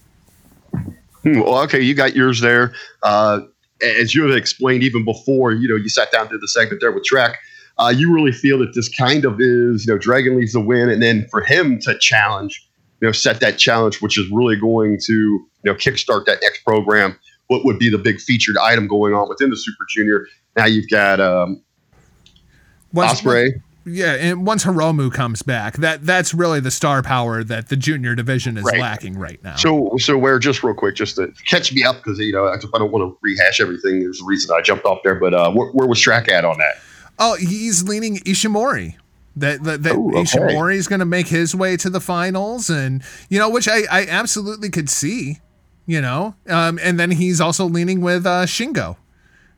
Hmm, Well, okay, you got yours there. Uh, as you had explained even before, you know, you sat down to the segment there with Trek. Uh, you really feel that this kind of is, you know, Dragon Lee's the win, and then for him to challenge, you know, set that challenge, which is really going to, you know, kickstart that next program. What would be the big featured item going on within the Super Junior? Now you've got um, Once- Ospreay. Yeah, and once Hiromu comes back, that that's really the star power that the junior division is Right. lacking right now. So, so where just real quick, just to catch me up because you know I I don't want to rehash everything. There's a reason I jumped off there, but uh, where, where was Track at on that? Oh, he's leaning Ishimori. That that, that Ooh, okay. Ishimori is going to make his way to the finals, and you know, which I I absolutely could see, you know, um, and then he's also leaning with uh, Shingo.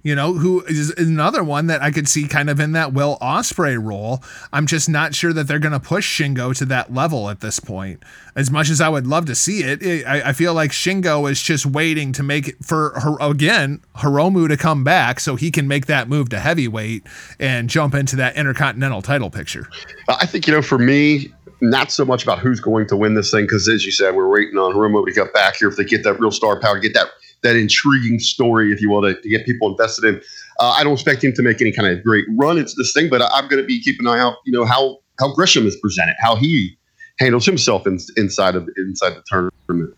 You know, who is another one that I could see kind of in that Will Ospreay role. I'm just not sure that they're going to push Shingo to that level at this point. As much as I would love to see it, I, I feel like Shingo is just waiting to make it for her again Hiromu to come back so he can make that move to heavyweight and jump into that intercontinental title picture. Uh, I think you know, for me, not so much about who's going to win this thing because, as you said, we're waiting on Hiromu to get back here. If they get that real star power, get that that intriguing story, if you will, to, to get people invested in. Uh, I don't expect him to make any kind of great run into this thing, but I, I'm going to be keeping an eye out. You know how how Gresham is presented, how he handles himself in, inside of inside the tournament.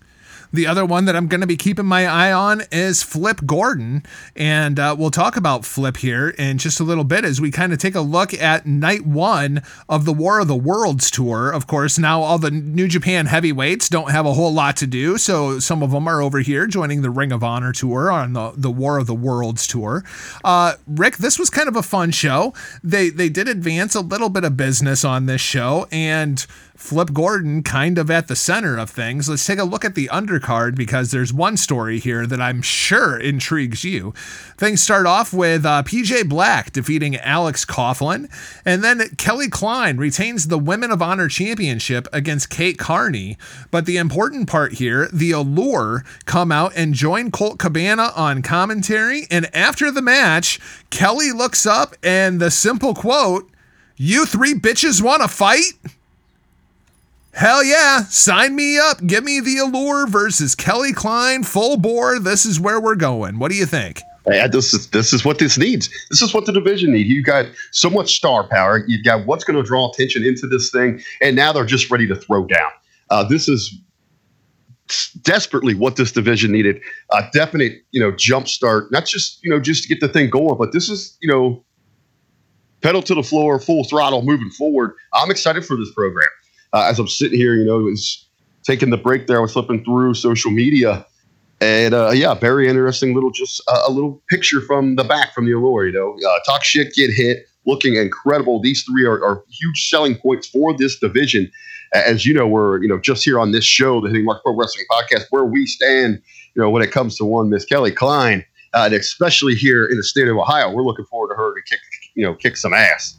The other one that I'm going to be keeping my eye on is Flip Gordon. And uh, we'll talk about Flip here in just a little bit as we kind of take a look at night one of the War of the Worlds tour. Of course, now all the New Japan heavyweights don't have a whole lot to do. So some of them are over here joining the Ring of Honor tour on the, the War of the Worlds tour. Uh, Rick, this was kind of a fun show. They, they did advance a little bit of business on this show. And Flip Gordon kind of at the center of things. Let's take a look at the undercard because there's one story here that I'm sure intrigues you. Things start off with uh, PJ Black defeating Alex Coughlin, and then Kelly Klein retains the Women of Honor Championship against Kate Carney. But the important part here, the Allure come out and join Colt Cabana on commentary, and after the match, Kelly looks up and the simple quote, "You three bitches want to fight?" Hell yeah, sign me up. Give me the allure versus Kelly Klein, full bore. This is where we're going. What do you think? Yeah, this is this is what this needs. This is what the division needs. You've got so much star power. You've got what's going to draw attention into this thing, and now they're just ready to throw down. Uh, this is desperately what this division needed. A definite, you know, jump start. Not just you know just to get the thing going, but this is you know pedal to the floor, full throttle, moving forward. I'm excited for this program. Uh, as I'm sitting here, you know, it was taking the break there. I was flipping through social media. And uh, yeah, very interesting little, just uh, a little picture from the back from the Allure. You know, uh, talk shit, get hit, looking incredible. These three are, are huge selling points for this division. As you know, we're you know just here on this show, the Hitting Mark Pro Wrestling Podcast, where we stand. You know, when it comes to one Miss Kelly Klein, uh, and especially here in the state of Ohio, we're looking forward to her to kick you know kick some ass.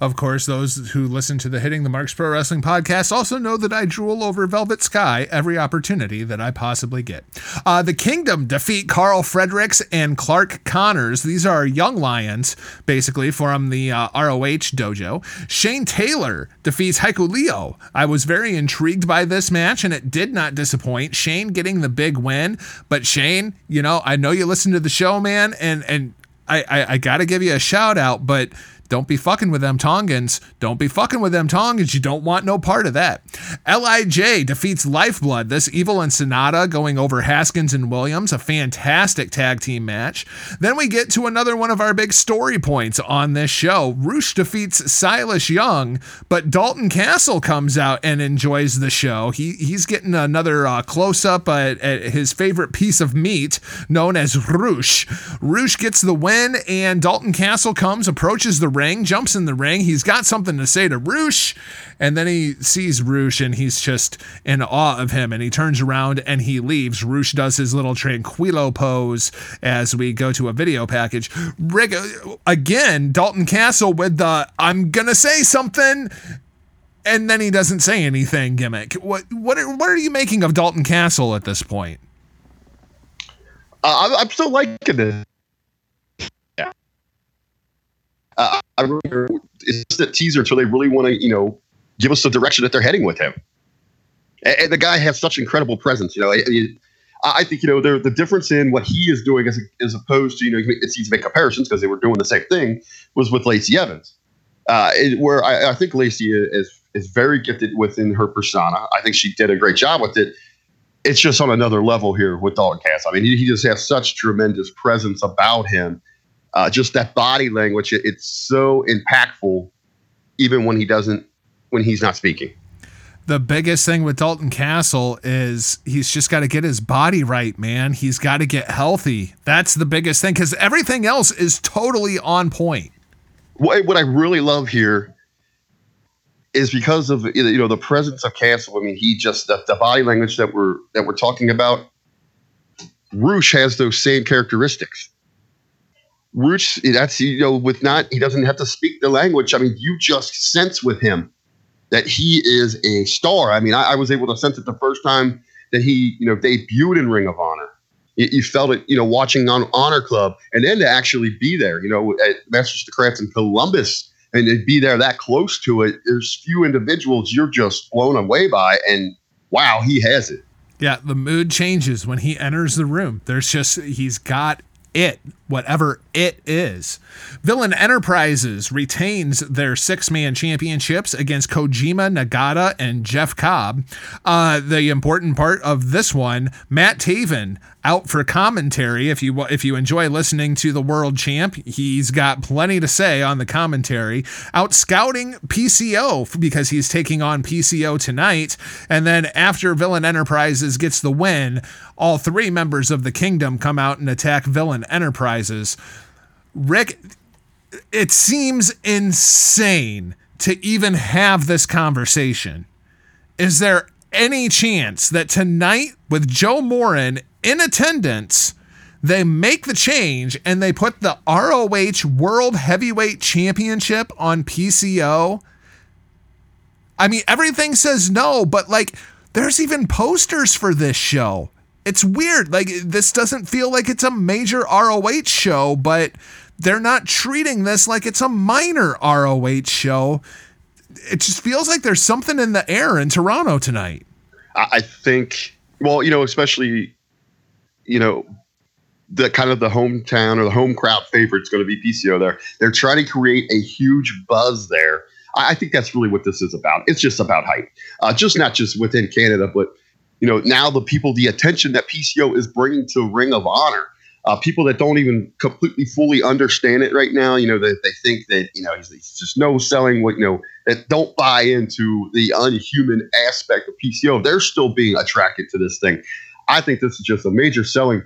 Of course, those who listen to the Hitting the Marks Pro Wrestling podcast also know that I drool over Velvet Sky every opportunity that I possibly get. Uh, the Kingdom defeat Carl Fredericks and Clark Connors. These are young lions, basically, from the uh, ROH dojo. Shane Taylor defeats Hikuleo. I was very intrigued by this match, and it did not disappoint. Shane getting the big win, but Shane, you know, I know you listen to the show, man, and and I, I, I got to give you a shout out, but Don't be fucking with them Tongans. Don't be fucking with them Tongans. You don't want no part of that. Lij defeats Lifeblood. This Evil and Sanada going over Haskins and Williams. A fantastic tag team match. Then we get to another one of our big story points on this show. Rush defeats Silas Young, but Dalton Castle comes out and enjoys the show. He he's getting another uh, close up at, at his favorite piece of meat known as Rush. Rush gets the win, and Dalton Castle comes, approaches the jumps in the ring. He's got something to say to Rush, and then he sees Rush and he's just in awe of him. And he turns around and he leaves. Rush does his little tranquilo pose as we go to a video package. Rick, again, Dalton Castle with the I'm gonna say something. And then he doesn't say anything gimmick. What what are, what are you making of Dalton Castle at this point? Uh, I'm, I'm still liking this. Yeah. Uh, I it's a teaser until they really want to, you know, give us the direction that they're heading with him. And, and the guy has such incredible presence. You know, I, I think you know there, the difference in what he is doing as, as opposed to you know it's easy to make comparisons because they were doing the same thing was with Lacey Evans, uh, it, where I, I think Lacey is is very gifted within her persona. I think she did a great job with it it's just on another level here with Dalton Castle. I mean, he, he just has such tremendous presence about him. Uh, just that body language, it, it's so impactful, even when he doesn't, when he's not speaking. The biggest thing with Dalton Castle is he's just got to get his body right, man. He's got to get healthy. That's the biggest thing because everything else is totally on point. What, what I really love here is because of you know the presence of Castle. I mean, he just the, the body language that we're that we're talking about. Rush has those same characteristics. Rush, that's you know, with not he doesn't have to speak the language. I mean, you just sense with him that he is a star. I mean, I, I was able to sense it the first time that he you know debuted in Ring of Honor. You, you felt it, you know, watching on Honor Club, and then to actually be there, you know, at Masters of the Craft in Columbus and to be there that close to it, there's few individuals you're just blown away by, and wow, he has it. Yeah, the mood changes when he enters the room. There's just he's got it, whatever it is. Villain Enterprises retains their six man championships against Kojima, Nagata, and Jeff Cobb. Uh, the important part of this one Matt Taven out for commentary. If you if you enjoy listening to the world champ, he's got plenty to say on the commentary. Out scouting PCO because he's taking on PCO tonight, and then after Villain Enterprises gets the win, all three members of the kingdom come out and attack Villain Enterprises. Rick, it seems insane to even have this conversation. Is there any chance that tonight, with Joe Morin in attendance, they make the change and they put the ROH World Heavyweight Championship on PCO? I mean, everything says no, but like, there's even posters for this show. It's weird. Like, this doesn't feel like it's a major ROH show, but they're not treating this like it's a minor ROH show. It just feels like there's something in the air in Toronto tonight. I think, well, you know, especially, you know, the kind of the hometown or the home crowd favorite is going to be PCO there. They're trying to create a huge buzz there. I, think that's really what this is about. It's just about hype, uh, just not just within Canada, but you know, now the people, the attention that PCO is bringing to Ring of Honor uh, people that don't even completely fully understand it right now, you know, that they think that, you know, he's, he's just no selling what, you know, that don't buy into the unhuman aspect of PCO. They're still being attracted to this thing. I think this is just a major selling.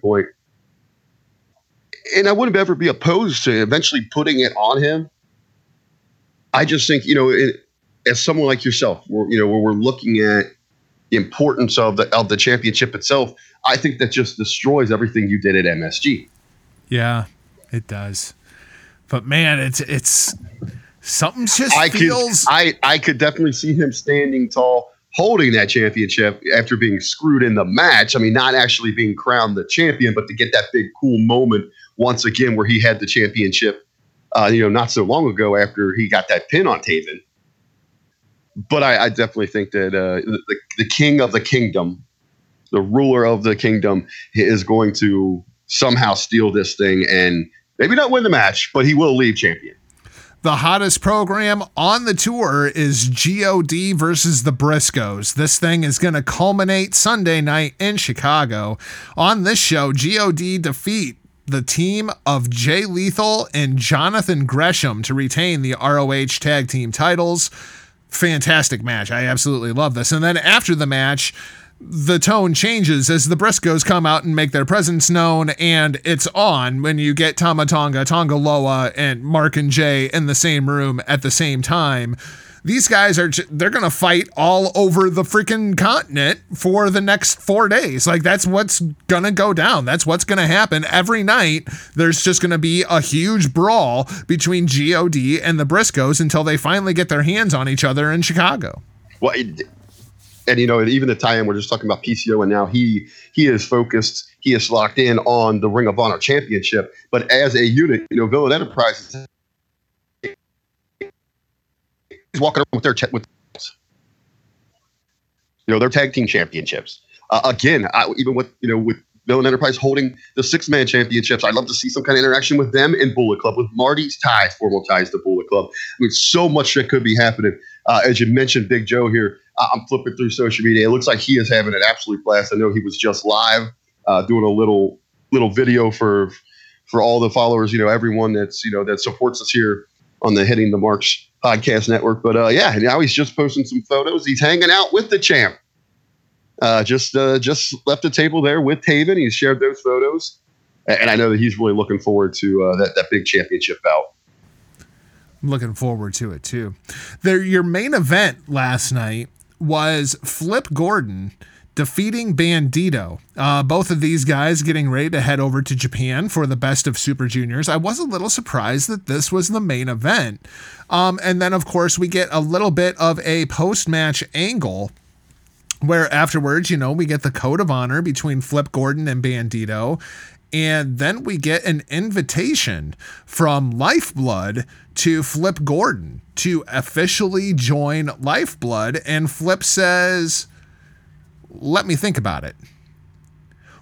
And I wouldn't ever be opposed to eventually putting it on him. I just think, you know, it, as someone like yourself, you know, where we're looking at the importance of the of the championship itself, I think that just destroys everything you did at MSG. Yeah, it does. But man, it's it's something just I feels. could I I could definitely see him standing tall, holding that championship after being screwed in the match. I mean, not actually being crowned the champion, but to get that big cool moment once again where he had the championship. Uh, you know, not so long ago after he got that pin on Taven. But I, I definitely think that uh, the, the king of the kingdom the ruler of the kingdom is going to somehow steal this thing and maybe not win the match, but he will leave champion. The hottest program on the tour is GOD versus the Briscoes. This thing is going to culminate Sunday night in Chicago. On this show, GOD defeat the team of Jay Lethal and Jonathan Gresham to retain the ROH tag team titles. Fantastic match. I absolutely love this. And then after the match, the tone changes as the Briscoes come out and make their presence known, and it's on when you get Tama Tonga, Tonga Loa, and Mark and Jay in the same room at the same time. These guys are they're gonna fight all over the freaking continent for the next four days. Like that's what's gonna go down. That's what's gonna happen every night. There's just gonna be a huge brawl between God and the Briscoes until they finally get their hands on each other in Chicago. Well, it, and you know, even the tie-in, we're just talking about PCO, and now he he is focused, he is locked in on the Ring of Honor Championship. But as a unit, you know, Villain Enterprises is walking around with their with you know their tag team championships. Uh, again, I, even with you know with Villain Enterprise holding the six man championships, I'd love to see some kind of interaction with them in Bullet Club, with Marty's ties, formal ties to Bullet Club. I mean, so much that could be happening. Uh, as you mentioned, Big Joe here. I'm flipping through social media. It looks like he is having an absolute blast. I know he was just live uh, doing a little little video for for all the followers. You know, everyone that's you know that supports us here on the Hitting the Marks podcast network. But uh, yeah, now he's just posting some photos. He's hanging out with the champ. Uh, just uh, just left the table there with Taven. He's shared those photos, and I know that he's really looking forward to uh, that that big championship bout. I'm looking forward to it too. There, your main event last night was Flip Gordon defeating Bandito. Uh, both of these guys getting ready to head over to Japan for the best of Super Juniors. I was a little surprised that this was the main event. Um, and then, of course, we get a little bit of a post match angle where afterwards, you know, we get the code of honor between Flip Gordon and Bandito. And then we get an invitation from Lifeblood to Flip Gordon to officially join Lifeblood. And Flip says, let me think about it.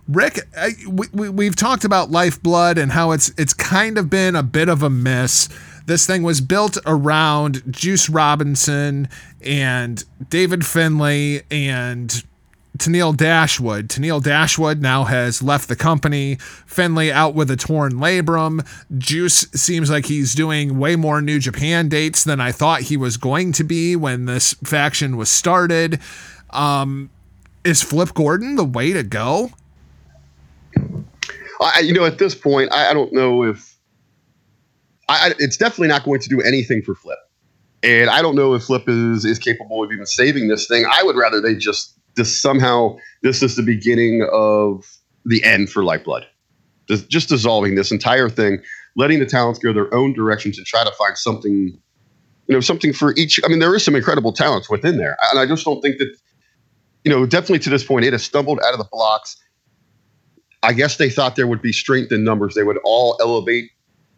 Rick, I, we, we, we've talked about Lifeblood and how it's it's kind of been a bit of a miss. This thing was built around Juice Robinson and David Finlay and Tennille Dashwood. Tennille Dashwood now has left the company. Finlay out with a torn labrum. Juice seems like he's doing way more New Japan dates than I thought he was going to be when this faction was started. Um, is Flip Gordon the way to go? I, you know, at this point, I, I don't know if I, it's definitely not going to do anything for Flip, and I don't know if Flip is is capable of even saving this thing. I would rather they just just somehow this is the beginning of the end for Lifeblood, just, just dissolving this entire thing, letting the talents go their own directions and try to find something, you know, something for each. I mean, there is some incredible talents within there, and I just don't think that you know, definitely to this point, it has stumbled out of the blocks. I guess they thought there would be strength in numbers. They would all elevate,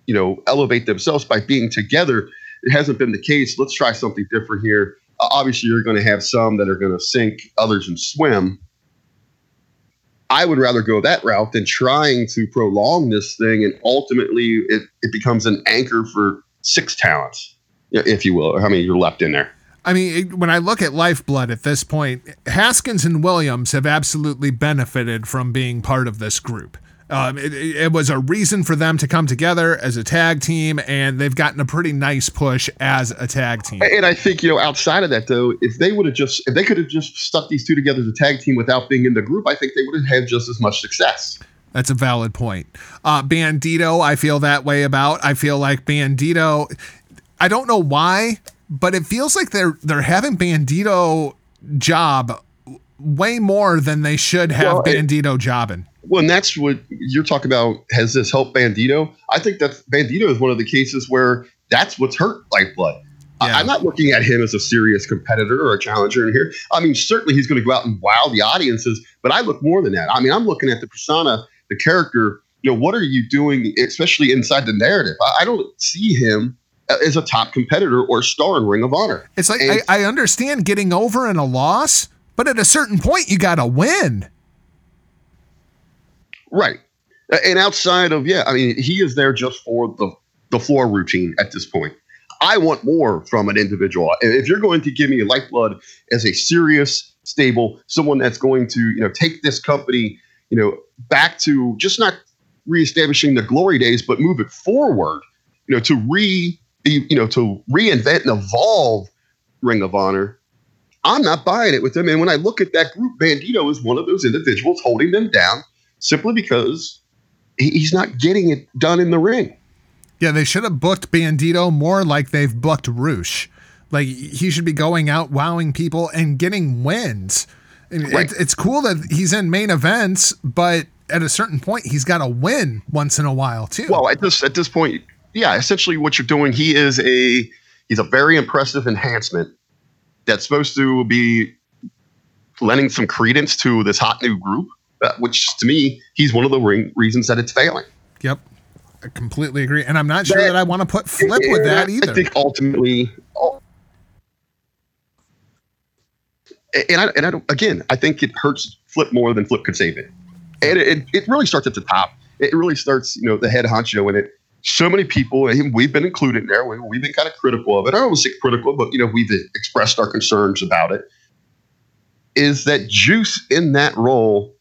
you know, elevate themselves by being together. It hasn't been the case. Let's try something different here. Uh, obviously, you're going to have some that are going to sink, others and swim. I would rather go that route than trying to prolong this thing and ultimately it, it becomes an anchor for six talents, if you will, or how many you're left in there. I mean, when I look at Lifeblood at this point, Haskins and Williams have absolutely benefited from being part of this group. Um, it, it it was a reason for them to come together as a tag team, and they've gotten a pretty nice push as a tag team. And I think, you know, outside of that, though, if they would have just, if they could have just stuck these two together as a tag team without being in the group, I think they would have had just as much success. That's a valid point. Uh, Bandito, I feel that way about. I feel like Bandito. I don't know why, but it feels like they're they're having Bandito job way more than they should have Well, it- Bandito jobbing. Well, and that's what you're talking about. Has this helped Bandito? I think that Bandito is one of the cases where that's what's hurt Lifeblood. I- I'm not looking at him as a serious competitor or a challenger in here. I mean, certainly he's going to go out and wow the audiences, but I look more than that. I mean, I'm looking at the persona, the character. You know, what are you doing, especially inside the narrative? I, I don't see him as a top competitor or star in Ring of Honor. It's like And- I, I understand getting over in a loss, but at a certain point you got to win. Right. And outside of yeah, I mean, he is there just for the the floor routine at this point. I want more from an individual. If you're going to give me lifeblood as a serious, stable, someone that's going to, you know, take this company, you know, back to just not reestablishing the glory days, but move it forward, you know, to re, you know, to reinvent and evolve Ring of Honor. I'm not buying it with them. And when I look at that group, Bandito is one of those individuals holding them down simply because he's not getting it done in the ring. Yeah, they should have booked Bandito more like they've booked Rush. Like he should be going out wowing people and getting wins. Right. it- it's cool that he's in main events, but at a certain point, he's got to win once in a while too. Well, at this at this point, yeah, essentially what you're doing, he is a he's a very impressive enhancement that's supposed to be lending some credence to this hot new group, uh, which to me, he's one of the ring, reasons that it's failing. Yep, I completely agree, and I'm not sure that I want to put Flip with that I- either. I think ultimately, oh, and I, and I don't, again, I think it hurts Flip more than Flip could save it. And it, it, it really starts at the top. It really starts, you know, the head honcho in it. So many people, and we've been included there. We, we've been kind of critical of it. I don't say critical, but you know, we've expressed our concerns about it. Is that Juice in that role?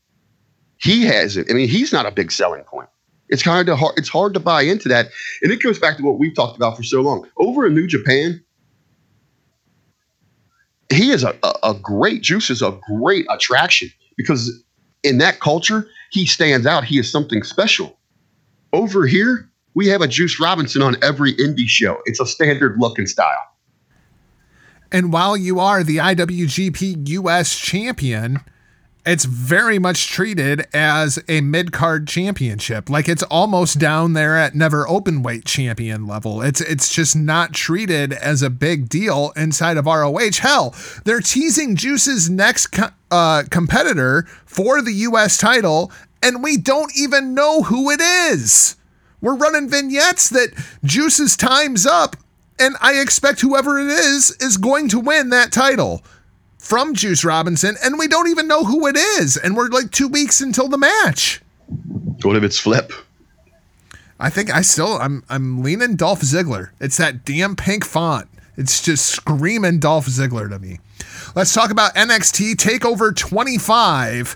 He has it. I mean, he's not a big selling point. It's kind of hard. It's hard to buy into that, and it goes back to what we've talked about for so long. Over in New Japan, he is a, a, a great Juice is a great attraction because in that culture he stands out. He is something special. Over here, we have a Juice Robinson on every indie show. It's a standard look and style. And while you are the IWGP US champion, it's very much treated as a mid card championship. Like it's almost down there at never open weight champion level. It's it's just not treated as a big deal inside of ROH. Hell, they're teasing Juice's next co- uh, competitor for the US title, and we don't even know who it is. We're running vignettes that Juice's time's up, and I expect whoever it is is going to win that title from Juice Robinson, and we don't even know who it is, and we're like two weeks until the match. What if it's Flip? I think I still I'm I'm leaning Dolph Ziggler. It's that damn pink font. It's just screaming Dolph Ziggler to me. Let's talk about NXT Takeover 25.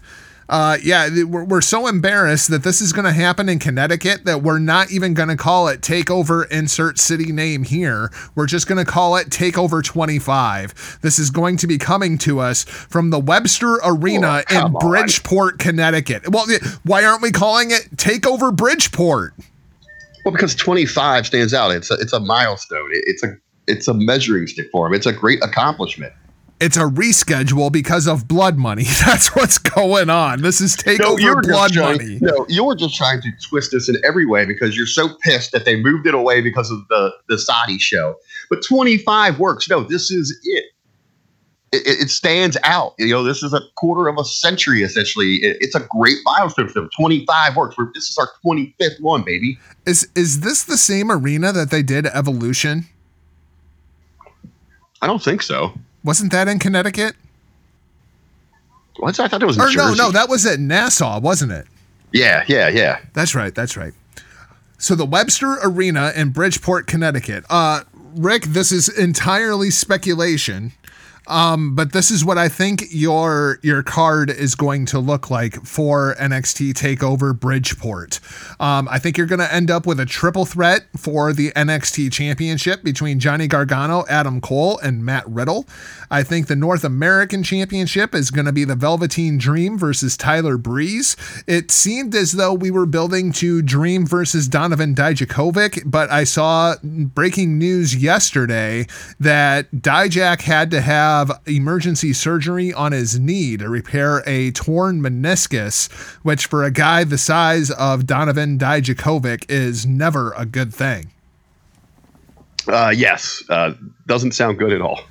Uh, yeah, we're, we're so embarrassed that this is going to happen in Connecticut that we're not even going to call it Takeover Insert City Name here. We're just going to call it Takeover 25. This is going to be coming to us from the Webster Arena in Oh, on. Bridgeport, Connecticut. Well, why aren't we calling it Takeover Bridgeport? Well, because 25 stands out. It's a, it's a milestone. It- it's a it's a measuring stick for him. It's a great accomplishment. It's a reschedule because of blood money. That's what's going on. This is takeover you're blood trying- money. No, you're just trying to twist this in every way because you're so pissed that they moved it away because of the the Saudi show. But 25 works. No, this is it. It, it- it stands out. You know, this is a quarter of a century essentially. It- it's a great milestone for them. 25 works. We're, this is our 25th one, baby. Is is this the same arena that they did Evolution? I don't think so. Wasn't that in Connecticut? What? I thought it was in Or no, Jersey. no, that was at Nassau, wasn't it? yeah, yeah, yeah. That's right. That's right. So the Webster Arena in Bridgeport, Connecticut. Uh, Rick, this is entirely speculation. Um, but this is what I think your your card is going to look like for NXT Takeover Bridgeport. Um, I think you're going to end up with a triple threat for the NXT Championship between Johnny Gargano, Adam Cole, and Matt Riddle. I think the North American Championship is going to be the Velveteen Dream versus Tyler Breeze. It seemed as though we were building to Dream versus Donovan Dijakovic, but I saw breaking news yesterday that Dijak had to have emergency surgery on his knee to repair a torn meniscus, which for a guy the size of Donovan Dijakovic is never a good thing. Uh, yes. Uh, doesn't sound good at all.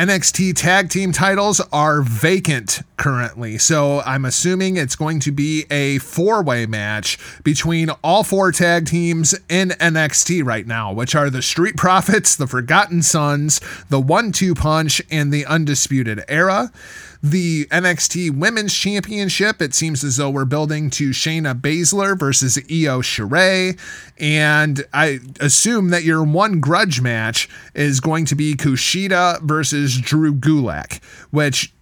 NXT tag team titles are vacant currently. So I'm assuming it's going to be a four way match between all four tag teams in NXT right now, which are the Street Profits, the Forgotten Sons, the One Two Punch, and the Undisputed Era. The NXT Women's Championship. It seems as though we're building to Shayna Baszler versus Io Shirai. And I assume that your one grudge match is going to be Kushida versus Drew Gulak, which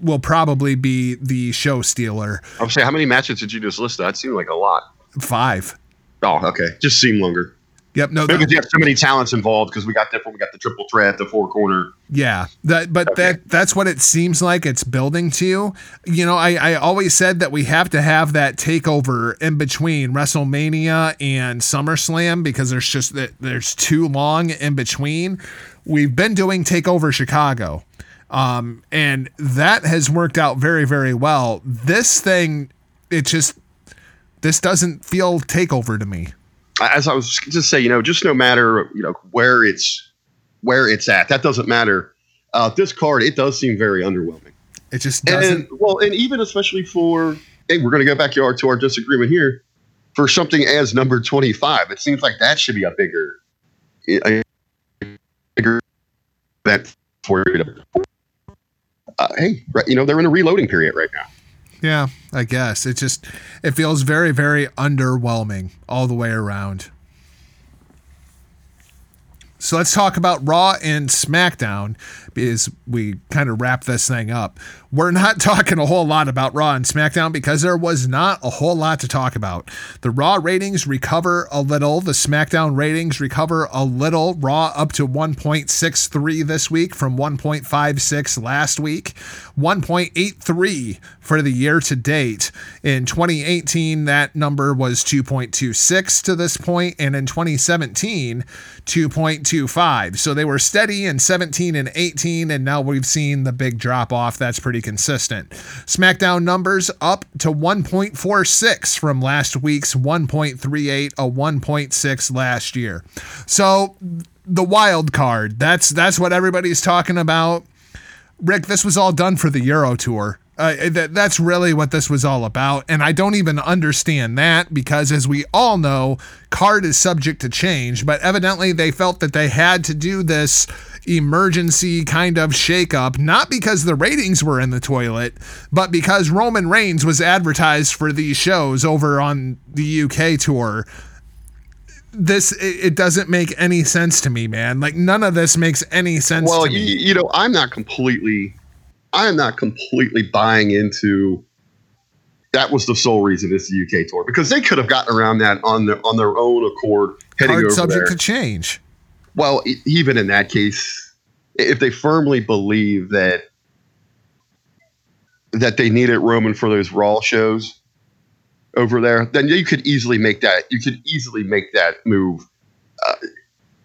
will probably be the show stealer. I'm saying, how many matches did you just list? That seemed like a lot. Five. Oh, okay. Just seemed longer. Yep. No. Maybe you have so many talents involved because we got different. We got the triple threat, the four corner. Yeah, that but Okay. that that's what it seems like it's building to. You know, I I always said that we have to have that takeover in between WrestleMania and SummerSlam because there's just that there's too long in between. We've been doing Takeover Chicago. Um and that has worked out very very well. This thing it just this doesn't feel takeover to me. As I was just say, you know, just no matter you know where it's where it's at, that doesn't matter. Uh, this card, it does seem very underwhelming. It just doesn't And well, and even especially for hey, we're going to go back to our to our disagreement here for something as number twenty five. It seems like that should be a bigger, a bigger event for you. Uh, hey, right, you know they're in a reloading period right now. Yeah, I guess. It just it feels very very underwhelming all the way around. So let's talk about Raw and SmackDown because we kind of wrap this thing up. We're not talking a whole lot about Raw and SmackDown because there was not a whole lot to talk about. The Raw ratings recover a little, the SmackDown ratings recover a little. Raw up to 1.63 this week from 1.56 last week, 1.83 for the year to date. In 2018, that number was 2.26 to this point, and in 2017, 2.25. So they were steady in 17 and 18, and now we've seen the big drop off. That's pretty consistent. SmackDown numbers up to 1.46 from last week's 1.38, a 1.6 last year. So the wild card, that's that's what everybody's talking about. Rick, this was all done for the Euro Tour. Uh, that, that's really what this was all about. And I don't even understand that because, as we all know, card is subject to change. But evidently, they felt that they had to do this emergency kind of shakeup, not because the ratings were in the toilet, but because Roman Reigns was advertised for these shows over on the UK tour this it, doesn't make any sense to me man like none of this makes any sense Well, to you, me you know, I'm not completely, I'm not completely buying into. That was the sole reason it's the UK tour because they could have gotten around that on their on their own accord heading Card over subject there. to change Well, e- even in that case, if they firmly believe that that they needed Roman for those Raw shows over there, then you could easily make that. You could easily make that move. Uh,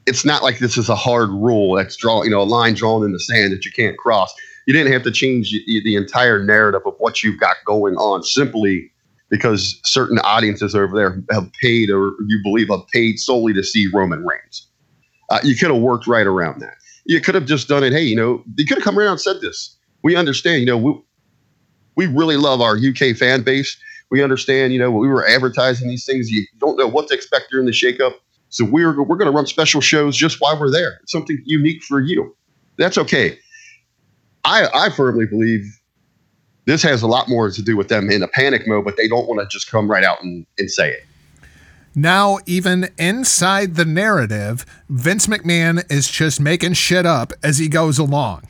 it's not like this is a hard rule that's drawn, you know, a line drawn in the sand that you can't cross. You didn't have to change the, entire narrative of what you've got going on simply because certain audiences over there have paid, or you believe have paid solely to see Roman Reigns. Uh, you could have worked right around that. You could have just done it. Hey, you know, you could have come around and said this. We understand, you know, we, we really love our UK fan base. We understand, you know, we were advertising these things. You don't know what to expect during the shakeup. So we're, we're going to run special shows just while we're there. Something unique for you. That's okay. I, I firmly believe this has a lot more to do with them in a panic mode, but they don't want to just come right out and, and say it. now even inside the narrative vince mcmahon is just making shit up as he goes along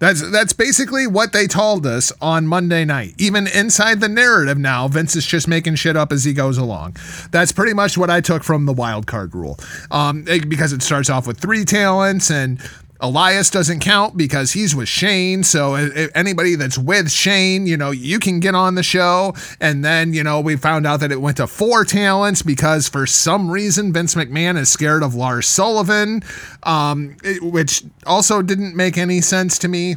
that's that's basically what they told us on Monday night. Even inside the narrative now, Vince is just making shit up as he goes along. That's pretty much what I took from the wild card rule. Um, it- because it starts off with three talents and Elias doesn't count because he's with Shane. So anybody that's with Shane, you know, you can get on the show. And then, you know, we found out that it went to four talents because for some reason Vince McMahon is scared of Lars Sullivan, um, which also didn't make any sense to me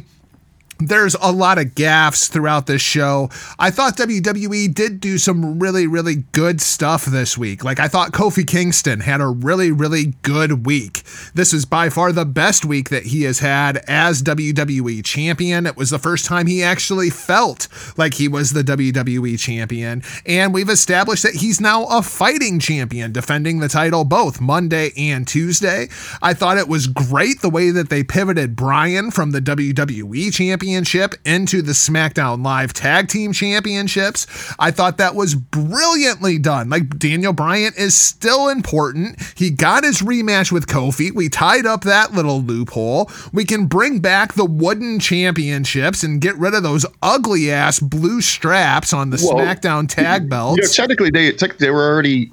there's a lot of gaffes throughout this show. I thought WWE did do some really, really good stuff this week. Like, I thought Kofi Kingston had a really, really good week. This is by far the best week that he has had as WWE champion. It was the first time he actually felt like he was the WWE champion. And we've established that he's now a fighting champion, defending the title both Monday and Tuesday. I thought it was great the way that they pivoted Brian from the WWE championship Championship into the SmackDown Live Tag Team Championships. I thought that was brilliantly done. Like Daniel Bryan is still important. He got his rematch with Kofi. We tied up that little loophole. We can bring back the wooden championships and get rid of those ugly ass blue straps on the Well, SmackDown tag belts. You know, technically, they they were already.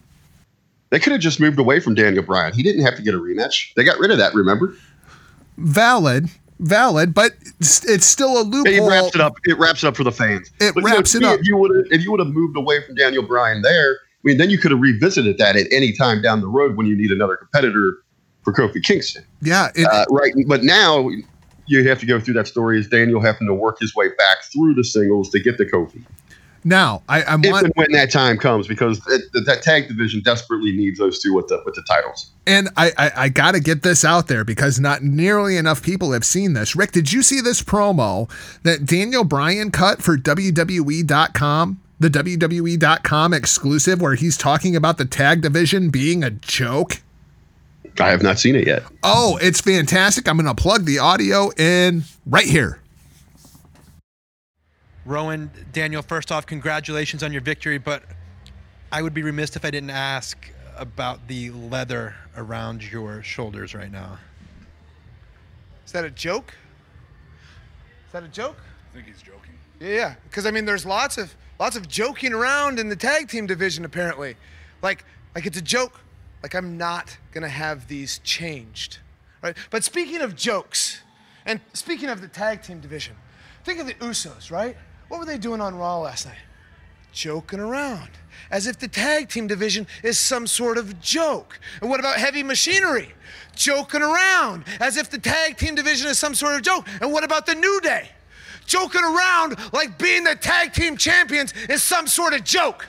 They could have just moved away from Daniel Bryan. He didn't have to get a rematch. They got rid of that. Remember? valid, valid, but it's, still a loophole. It wraps it up. It wraps it up for the fans. It But, you know, wraps it up. If you would have, if you would have moved away from Daniel Bryan there, I mean, then you could have revisited that at any time down the road when you need another competitor for Kofi Kingston. Yeah, it, Uh, right. But now you have to go through that story as Daniel having to work his way back through the singles to get the Kofi. Now I, I If want and when that time comes, because it, that- tag division desperately needs those two with the with the titles. And I, I, I got to get this out there because not nearly enough people have seen this. Rick, did you see this promo that Daniel Bryan cut for WWE.com? The WWE.com exclusive where he's talking about the tag division being a joke? I have not seen it yet. Oh, it's fantastic. I'm going to plug the audio in right here. Rowan, Daniel, first off, congratulations on your victory, but I would be remiss if I didn't ask about the leather around your shoulders right now. Is that a joke? Is that a joke? I think he's joking. Yeah, yeah. Because I mean, there's lots of lots of joking around in the tag team division apparently. Like, like it's a joke. Like I'm not gonna have these changed, right? But speaking of jokes, and speaking of the tag team division, think of the Usos, right? What were they doing on Raw last night? Joking around, as if the tag team division is some sort of joke. And what about heavy machinery? Joking around, as if the tag team division is some sort of joke. And what about the New Day? Joking around like being the tag team champions is some sort of joke.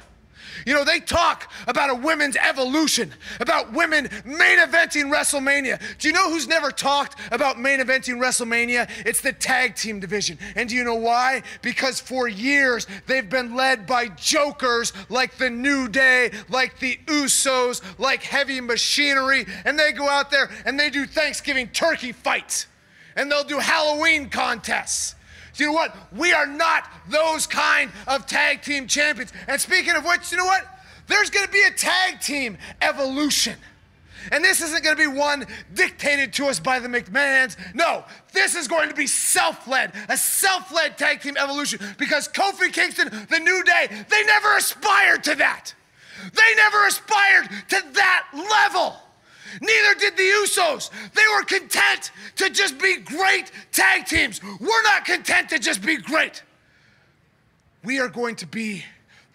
You know, they talk about a women's evolution, about women main eventing WrestleMania. Do you know who's never talked about main eventing WrestleMania? It's the tag team division. And do you know why? Because for years they've been led by jokers like the New Day, like the Usos, like Heavy Machinery, and they go out there and they do Thanksgiving turkey fights. And they'll do Halloween contests. Do you know what? We are not those kind of tag team champions. And speaking of which, you know what? There's going to be a tag team evolution. And this isn't going to be one dictated to us by the McMahons. No, this is going to be self led, a self led tag team evolution because Kofi Kingston, the New Day, they never aspired to that. They never aspired to that level. Neither did the Usos. They were content to just be great tag teams. We're not content to just be great. We are going to be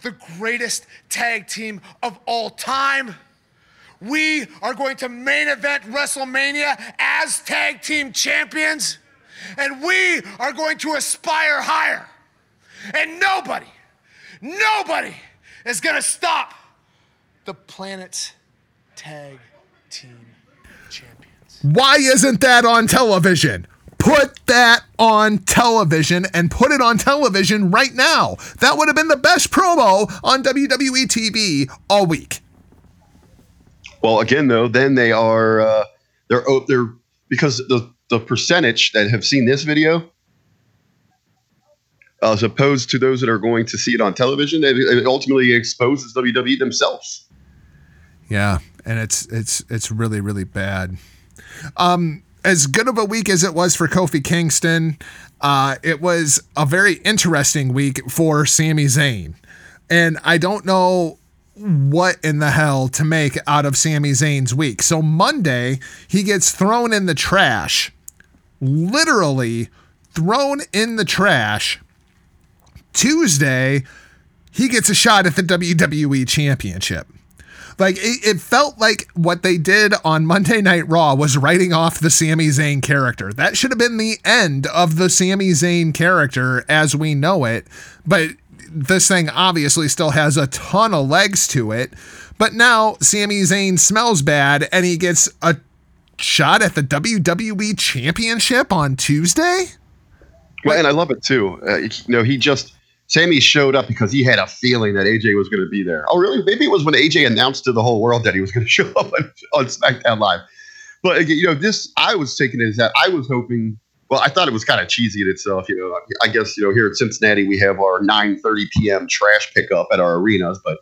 the greatest tag team of all time. We are going to main event WrestleMania as tag team champions. And we are going to aspire higher. And nobody, nobody is going to stop the planet's tag. Why isn't that on television? Put that on television and put it on television right now. That would have been the best promo on WWE TV all week. Well, again, though, then they are uh, they're oh, they're because the the percentage that have seen this video, as opposed to those that are going to see it on television, it, it ultimately exposes WWE themselves. Yeah, and it's it's it's really really bad. Um, as good of a week as it was for Kofi Kingston, uh, it was a very interesting week for Sami Zayn, and I don't know what in the hell to make out of Sami Zayn's week. So Monday he gets thrown in the trash, literally thrown in the trash. Tuesday he gets a shot at the WWE Championship. Like it, it felt like what they did on Monday Night Raw was writing off the Sami Zayn character. That should have been the end of the Sami Zayn character as we know it. But this thing obviously still has a ton of legs to it. But now Sami Zayn smells bad and he gets a shot at the WWE Championship on Tuesday. Well, and I love it too. Uh, you know, he just Sammy showed up because he had a feeling that AJ was going to be there. Oh, really? Maybe it was when AJ announced to the whole world that he was going to show up on, on SmackDown Live. But again, you know, this I was taking it as that I was hoping well, I thought it was kind of cheesy in itself. You know, I guess you know here in Cincinnati we have our 9:30 p.m. trash pickup at our arenas, but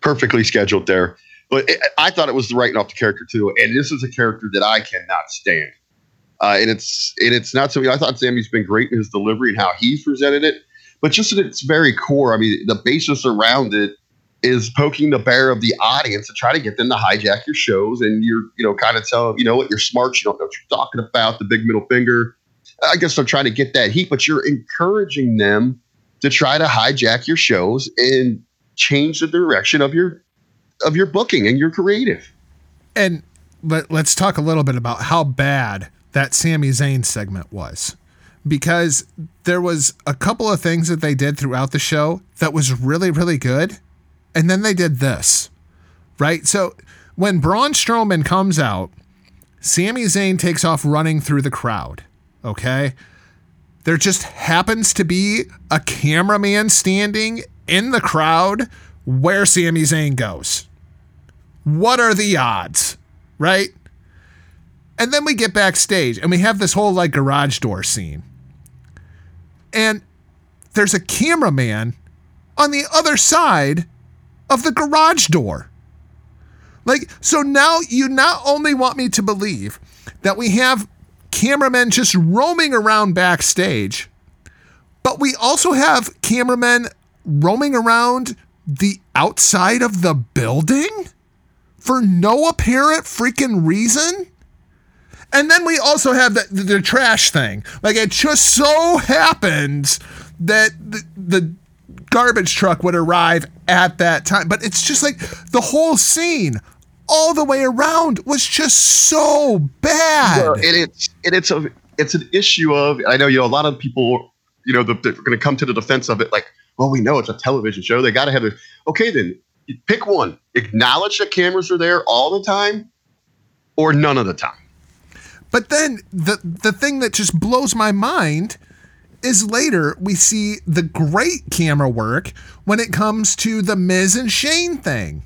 perfectly scheduled there. But it, I thought it was the writing off the character too, and this is a character that I cannot stand. Uh, and it's and it's not something I thought Sammy's been great in his delivery and how he's presented it, but just at its very core, I mean, the basis around it is poking the bear of the audience to try to get them to hijack your shows, and you're you know kind of tell you know what you're smart, you don't know what you're talking about, the big middle finger. I guess they're trying to get that heat, but you're encouraging them to try to hijack your shows and change the direction of your of your booking and your creative. And let, let's talk a little bit about how bad that Sami Zayn segment was. Because there was a couple of things that they did throughout the show that was really, really good. And then they did this, right? So when Braun Strowman comes out, Sami Zayn takes off running through the crowd, okay? There just happens to be a cameraman standing in the crowd where Sami Zayn goes. What are the odds, right? And then we get backstage and we have this whole like garage door scene. And there's a cameraman on the other side of the garage door. Like, so now you not only want me to believe that we have cameramen just roaming around backstage, but we also have cameramen roaming around the outside of the building for no apparent freaking reason. And then we also have the, the, the trash thing. Like it just so happens that the, the garbage truck would arrive at that time. But it's just like the whole scene all the way around was just so bad. Well, and it's and it's a it's an issue of I know you know a lot of people you know they're, they're going to come to the defense of it like well we know it's a television show they got to have it okay then pick one acknowledge that cameras are there all the time or none of the time. But then the the thing that just blows my mind is later we see the great camera work when it comes to the Miz and Shane thing.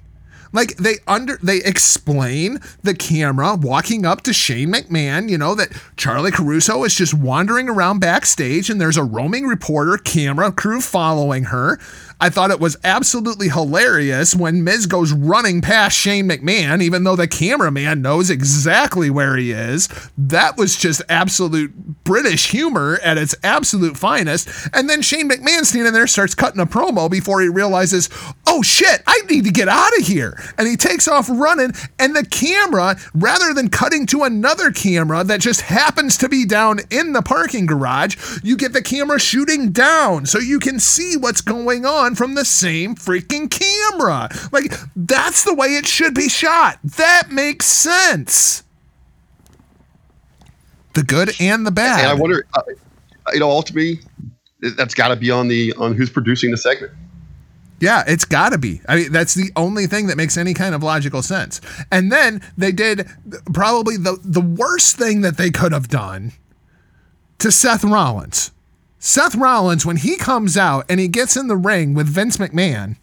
Like they under they explain the camera walking up to Shane McMahon, you know, that Charly Caruso is just wandering around backstage and there's a roaming reporter camera crew following her. I thought it was absolutely hilarious when Miz goes running past Shane McMahon, even though the cameraman knows exactly where he is. That was just absolute British humor at its absolute finest. And then Shane McMahon standing there starts cutting a promo before he realizes, oh shit, I need to get out of here. And he takes off running, and the camera, rather than cutting to another camera that just happens to be down in the parking garage, you get the camera shooting down so you can see what's going on from the same freaking camera. Like, that's the way it should be shot. That makes sense. The good and the bad. And I wonder, uh, you know, ultimately, that's got to be on the on who's producing the segment. Yeah, it's got to be. I mean, that's the only thing that makes any kind of logical sense. And then they did probably the the worst thing that they could have done to Seth Rollins. Seth Rollins, when he comes out and he gets in the ring with Vince McMahon,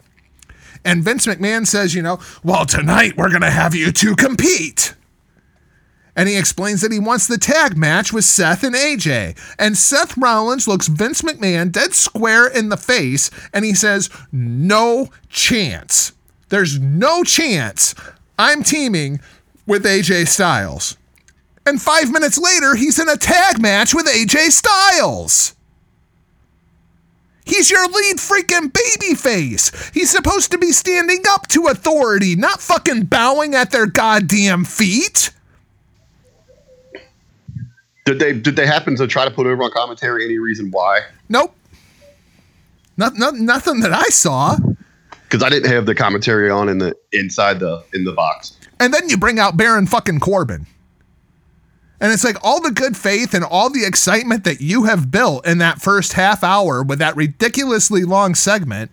and Vince McMahon says, you know, well, tonight we're going to have you two compete. And he explains that he wants the tag match with Seth and AJ. And Seth Rollins looks Vince McMahon dead square in the face and he says, No chance. There's no chance I'm teaming with AJ Styles. And five minutes later, he's in a tag match with AJ Styles. He's your lead freaking babyface. He's supposed to be standing up to authority, not fucking bowing at their goddamn feet. Did they did they happen to try to put over on commentary any reason why? Nope. Not, not, nothing that I saw. Because I didn't have the commentary on in the inside the in the box. And then you bring out Baron fucking Corbin. And it's like all the good faith and all the excitement that you have built in that first half hour with that ridiculously long segment.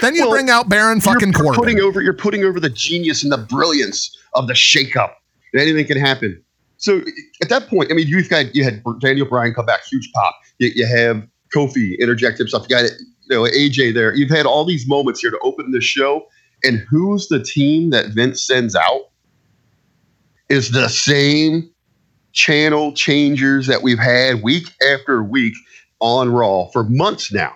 Then you Well, bring out Baron fucking Corbin. Putting over you're putting over the genius and the brilliance of the shakeup. And anything can happen. So at that point, I mean, you've got you had Daniel Bryan come back, huge pop. You, you have Kofi interject himself. You got you know AJ there. You've had all these moments here to open the show. And who's the team that Vince sends out? Is the same channel changers that we've had week after week on Raw for months now.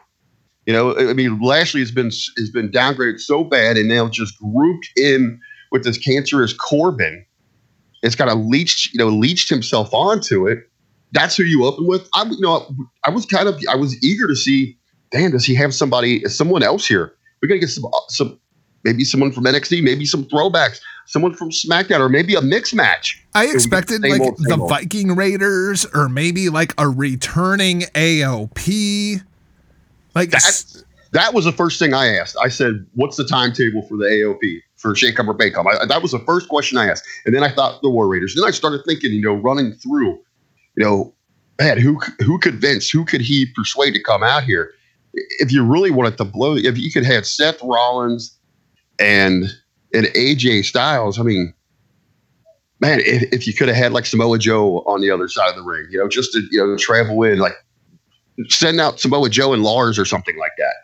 You know, I mean, Lashley has been has been downgraded so bad, and now just grouped in with this cancerous Corbin. It's got a leached, you know, leached himself onto it. That's who you open with. I, you know, I was kind of, I was eager to see. Damn, does he have somebody, someone else here? We're gonna get some, uh, some, maybe someone from NXT, maybe some throwbacks, someone from SmackDown, or maybe a mix match. I It would be expected same like old, the old. Viking Raiders or maybe like a returning AOP. Like that, that was the first thing I asked. I said, "What's the timetable for the AOP for Shake Up or Bake Up?" I, that was the first question I asked, and then I thought the War Raiders. Then I started thinking, you know, running through, you know, man, who who could Vince, who could he persuade to come out here? If you really wanted to blow, if you could have Seth Rollins and and AJ Styles, I mean, man, if, if you could have had like Samoa Joe on the other side of the ring, you know, just to you know travel in, like send out Samoa Joe and Lars or something like that.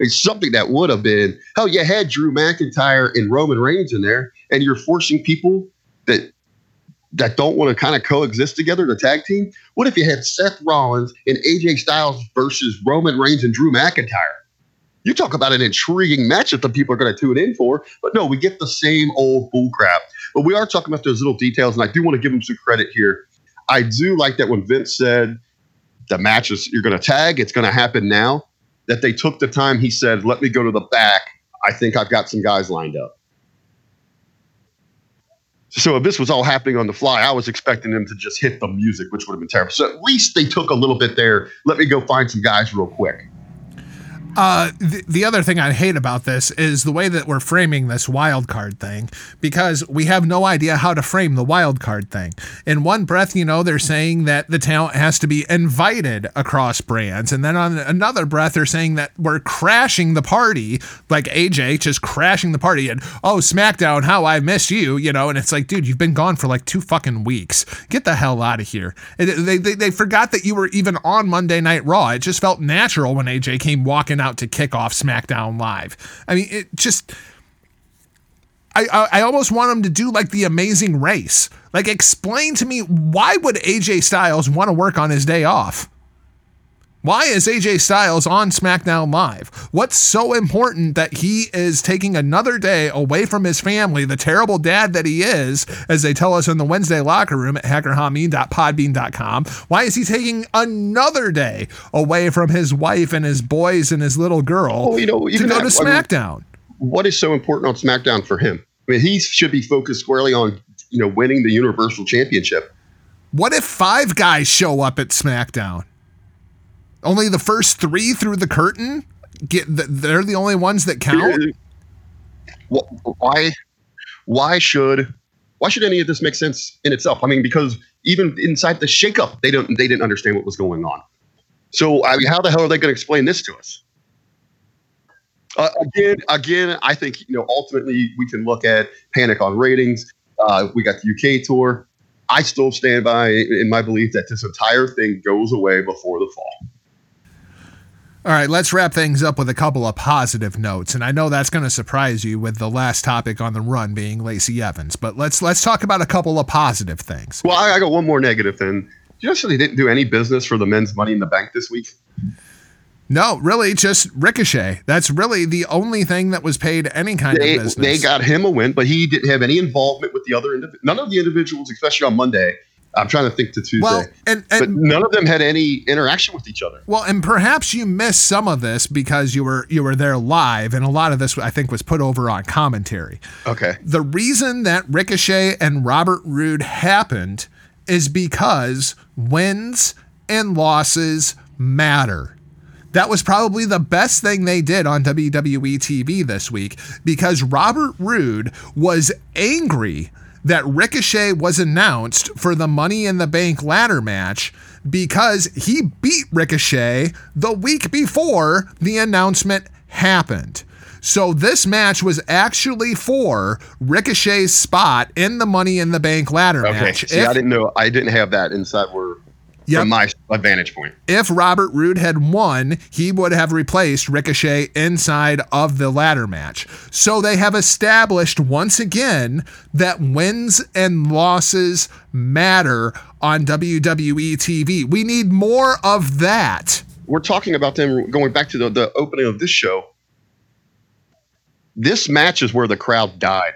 It's something that would have been hell. You had Drew McIntyre and Roman Reigns in there, and you're forcing people that that don't want to kind of coexist together to tag team. What if you had Seth Rollins and AJ Styles versus Roman Reigns and Drew McIntyre? You talk about an intriguing match that people are going to tune in for, but no, we get the same old bull crap. But we are talking about those little details, and I do want to give him some credit here. I do like that when Vince said the match is you're going to tag, it's going to happen now. That they took the time. He said, "Let me go to the back. I think I've got some guys lined up." So if this was all happening on the fly, I was expecting them to just hit the music, which would have been terrible. So at least they took a little bit there. Let me go find some guys real quick. Uh, the, the other thing I hate about this is the way that we're framing this wild card thing because we have no idea how to frame the wild card thing. In one breath, you know, they're saying that the talent has to be invited across brands, and then on another breath, they're saying that we're crashing the party, like AJ just crashing the party, and oh SmackDown, how I miss you, you know, and it's like, dude, you've been gone for like two fucking weeks. Get the hell out of here. They, they they forgot that you were even on Monday Night Raw. It just felt natural when AJ came walking out to kick off SmackDown Live. I mean, it just. I, I, I almost want him to do like the amazing race. Like, explain to me why would AJ Styles want to work on his day off? Why is AJ Styles on SmackDown Live? What's so important that he is taking another day away from his family, the terrible dad that he is, as they tell us in the Wednesday locker room at hackerhameen.podbean.com? Why is he taking another day away from his wife and his boys and his little girl Well, you know, to go that- to I mean, SmackDown? what is so important on SmackDown for him? I mean, he should be focused squarely on you know winning the Universal Championship. What if five guys show up at SmackDown? Only the first three through the curtain get. th- They're the only ones that count. Why? Why should? Why should any of this make sense in itself? I mean, because even inside the shakeup, they don't. They didn't understand what was going on. So, I mean, how the hell are they going to explain this to us? Uh, again, again, I think you know. Ultimately, we can look at panic on ratings. Uh, we got the UK tour. I still stand by in my belief that this entire thing goes away before the fall. All right, let's wrap things up with a couple of positive notes, and I know that's going to surprise you with the last topic on the run being Lacey Evans, but let's let's talk about a couple of positive things. Well, I, I got one more negative then. You know, they didn't do any business for the men's Money in the Bank this week. No, really, just Ricochet. That's really the only thing that was paid any kind They, of business. they got him a win, but he didn't have any involvement with the other indiv- none of the individuals, especially on Monday. I'm trying to think to Tuesday, Well, and- but none of them had any interaction with each other. Well, and perhaps you missed some of this because you were you were there live, and a lot of this I think was put over on commentary. Okay. The reason that Ricochet and Robert Roode happened is because wins and losses matter. That was probably the best thing they did on WWE TV this week because Robert Roode was angry that Ricochet was announced for the Money in the Bank ladder match because he beat Ricochet the week before the announcement happened. So this match was actually for Ricochet's spot in the Money in the Bank ladder Okay. match. See, If- I didn't know. I didn't have that inside where Yep. from my vantage point. if Robert Roode had won, he would have replaced Ricochet inside of the ladder match. So they have established once again that wins and losses matter on WWE TV. We need more of that. We're talking about them going back to the, the opening of this show. This match is where the crowd died.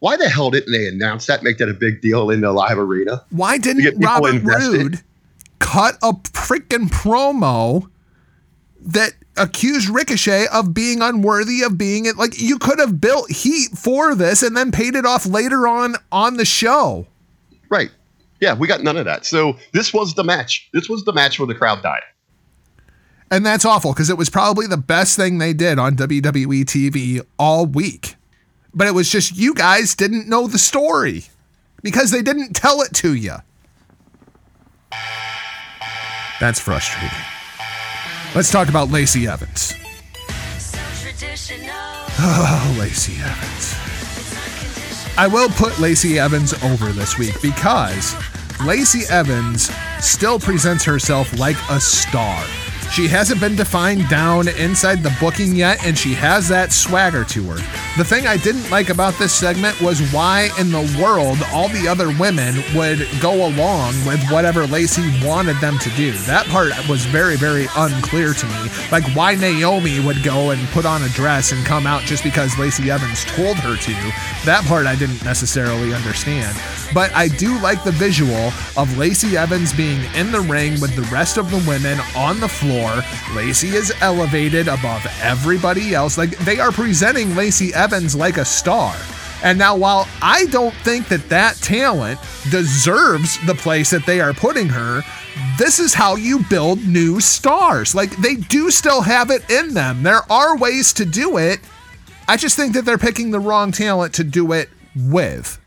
Why the hell didn't they announce that, make that a big deal in the live arena? Why didn't Robert invested? Roode cut a freaking promo that accused Ricochet of being unworthy of being it? Like you could have built heat for this and then paid it off later on on the show. Right. Yeah, we got none of that. So this was the match. This was the match where the crowd died. And that's awful because it was probably the best thing they did on WWE TV all week. But it was just you guys didn't know the story because they didn't tell it to you. That's frustrating. Let's talk about Lacey Evans. Oh, Lacey Evans. I will put Lacey Evans over this week because Lacey Evans still presents herself like a star. She hasn't been defined down inside the booking yet, and she has that swagger to her. The thing I didn't like about this segment was why in the world all the other women would go along with whatever Lacey wanted them to do. That part was very, very unclear to me. Like why Naomi would go and put on a dress and come out just because Lacey Evans told her to. That part I didn't necessarily understand. But I do like the visual of Lacey Evans being in the ring with the rest of the women on the floor. Lacey is elevated above everybody else. Like they are presenting Lacey Evans like a star. And now, while I don't think that that talent deserves the place that they are putting her, this is how you build new stars. Like they do still have it in them. There are ways to do it. I just think that they're picking the wrong talent to do it with.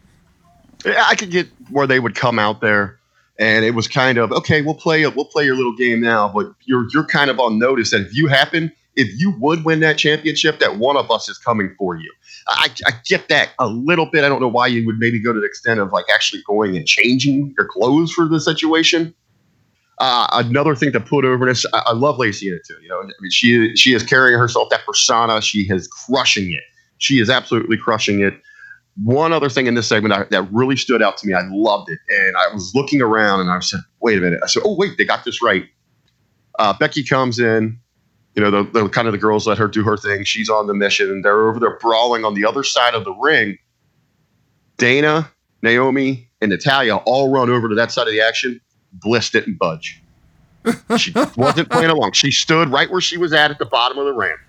I could get where they would come out there, and it was kind of okay. We'll play. We'll play your little game now, but you're you're kind of on notice that if you happen, if you would win that championship, that one of us is coming for you. I, I get that a little bit. I don't know why you would maybe go to the extent of like actually going and changing your clothes for the situation. Uh, another thing to put over this, I, I love Lacey in it too. You know, I mean, she she is carrying herself that persona. She is crushing it. She is absolutely crushing it one other thing in this segment I, that really stood out to me. I loved it, and I was looking around and I said, "Wait a minute!" I said, "Oh, wait, they got this right." Uh, Becky comes in, you know, the, the kind of the girls let her do her thing. She's on the mission. And they're over there brawling on the other side of the ring. Dana, Naomi, and Natalya all run over to that side of the action. Bliss didn't budge. She wasn't playing along. She stood right where she was at at the bottom of the ramp.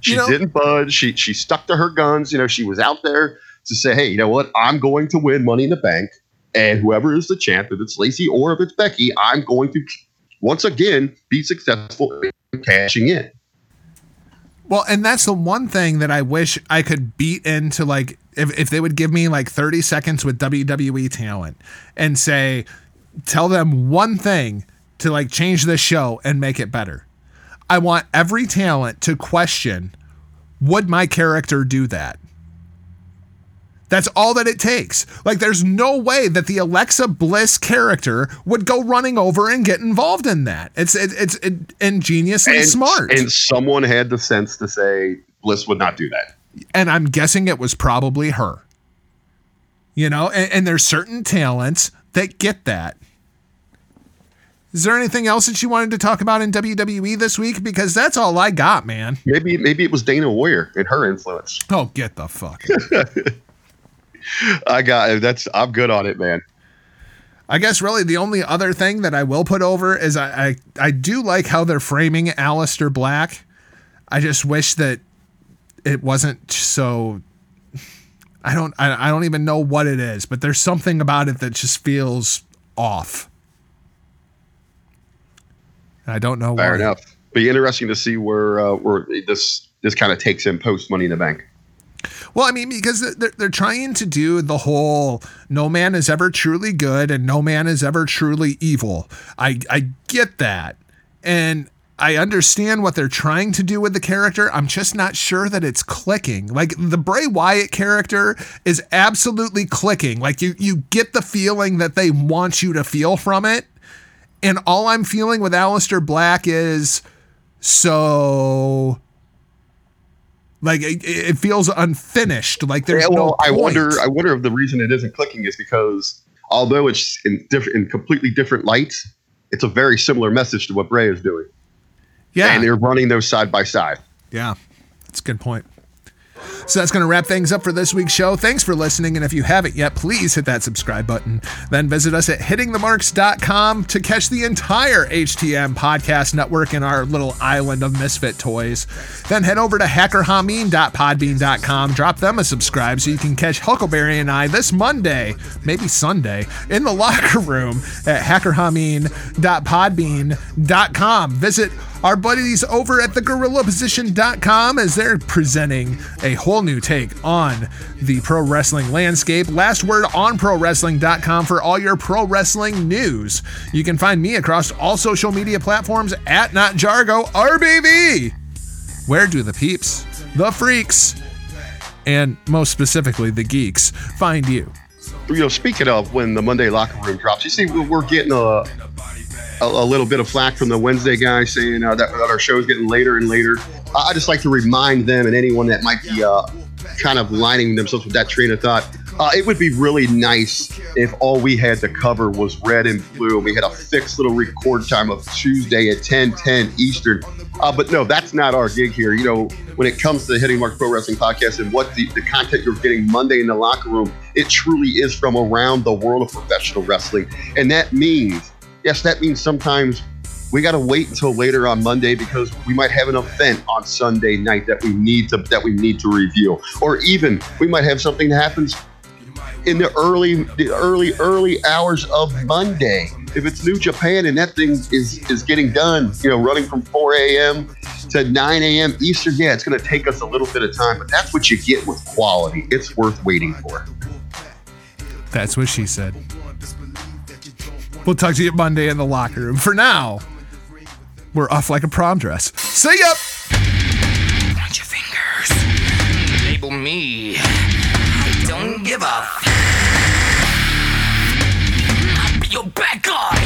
She You know- didn't budge. She she stuck to her guns. You know, she was out there to say, hey, you know what? I'm going to win Money in the Bank. And whoever is the champ, if it's Lacey or if it's Becky, I'm going to once again be successful in cashing in. Well, and that's the one thing that I wish I could beat into like if, if they would give me like 30 seconds with WWE talent and say, tell them one thing to like change this show and make it better. I want every talent to question, would my character do that? That's all that it takes. Like, there's no way that the Alexa Bliss character would go running over and get involved in that. It's it, it's it, ingeniously And, smart. And someone had the sense to say Bliss would not do that. and I'm guessing it was probably her. You know, and, and there's certain talents that get that. Is there anything else that you wanted to talk about in WWE this week? Because that's all I got, man. Maybe maybe it was Dana Warrior and her influence. Oh, get the fuck. I got it. that's I'm good on it, man. I guess really the only other thing that I will put over is I I, I do like how they're framing Aleister Black. I just wish that it wasn't so I don't I, I don't even know what it is, but there's something about it that just feels off. I don't know Fair why. enough. Be interesting to see where uh, where this this kind of takes him post Money in the Bank. Well, I mean, because they're, they're trying to do the whole no man is ever truly good and no man is ever truly evil. I, I get that. And I understand what they're trying to do with the character. I'm just not sure that it's clicking. Like the Bray Wyatt character is absolutely clicking. Like you, you get the feeling that they want you to feel from it. And all I'm feeling with Aleister Black is so like it, it feels unfinished. Like there's yeah, well, no I wonder. I wonder if the reason it isn't clicking is because although it's in different, in completely different lights, it's a very similar message to what Bray is doing. Yeah. and they're running those side by side. Yeah, that's a good point. So that's going to wrap things up for this week's show. Thanks for listening. And if you haven't yet, please hit that subscribe button. Then visit us at hittingthemarks.com to catch the entire HTM podcast network in our little island of misfit toys. Then head over to hackerhameen.podbean.com. Drop them a subscribe so you can catch Huckleberry and I this Monday, maybe Sunday, in the locker room at hackerhameen.podbean.com. Visit our buddies over at thegorillaposition.com as they're presenting a whole new take on the pro wrestling landscape. Last word on prowrestling.com for all your pro wrestling news. You can find me across all social media platforms at NotJargo RBV. Where do the peeps, the freaks, and most specifically the geeks find you? You know, speaking of when the Monday locker room drops, you see, we're getting a a, a little bit of flack from the Wednesday guy saying uh, that, that our show is getting later and later. I just like to remind them and anyone that might be uh, kind of lining themselves with that train of thought. Uh, it would be really nice if all we had to cover was red and blue and we had a fixed little record time of Tuesday at 10 10 Eastern. Uh, but no, that's not our gig here. You know, when it comes to the Hitting Mark Pro Wrestling Podcast and what the, the content you're getting Monday in the locker room, it truly is from around the world of professional wrestling. And that means, yes, that means sometimes we got to wait until later on Monday because we might have an event on Sunday night that we need to that we need to review, or even we might have something that happens in the early the early early hours of Monday. If it's New Japan and that thing is is getting done, you know, running from 4 a.m. to 9 a.m. Eastern, yeah, it's going to take us a little bit of time, but that's what you get with quality. It's worth waiting for. That's what she said. We'll talk to you Monday in the locker room. For now, we're off like a prom dress. See ya! Fingers. Label me. I don't give a. I'll be your bad guy.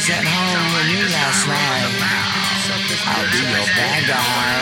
Was at home with you last night. I'll be your bad guy.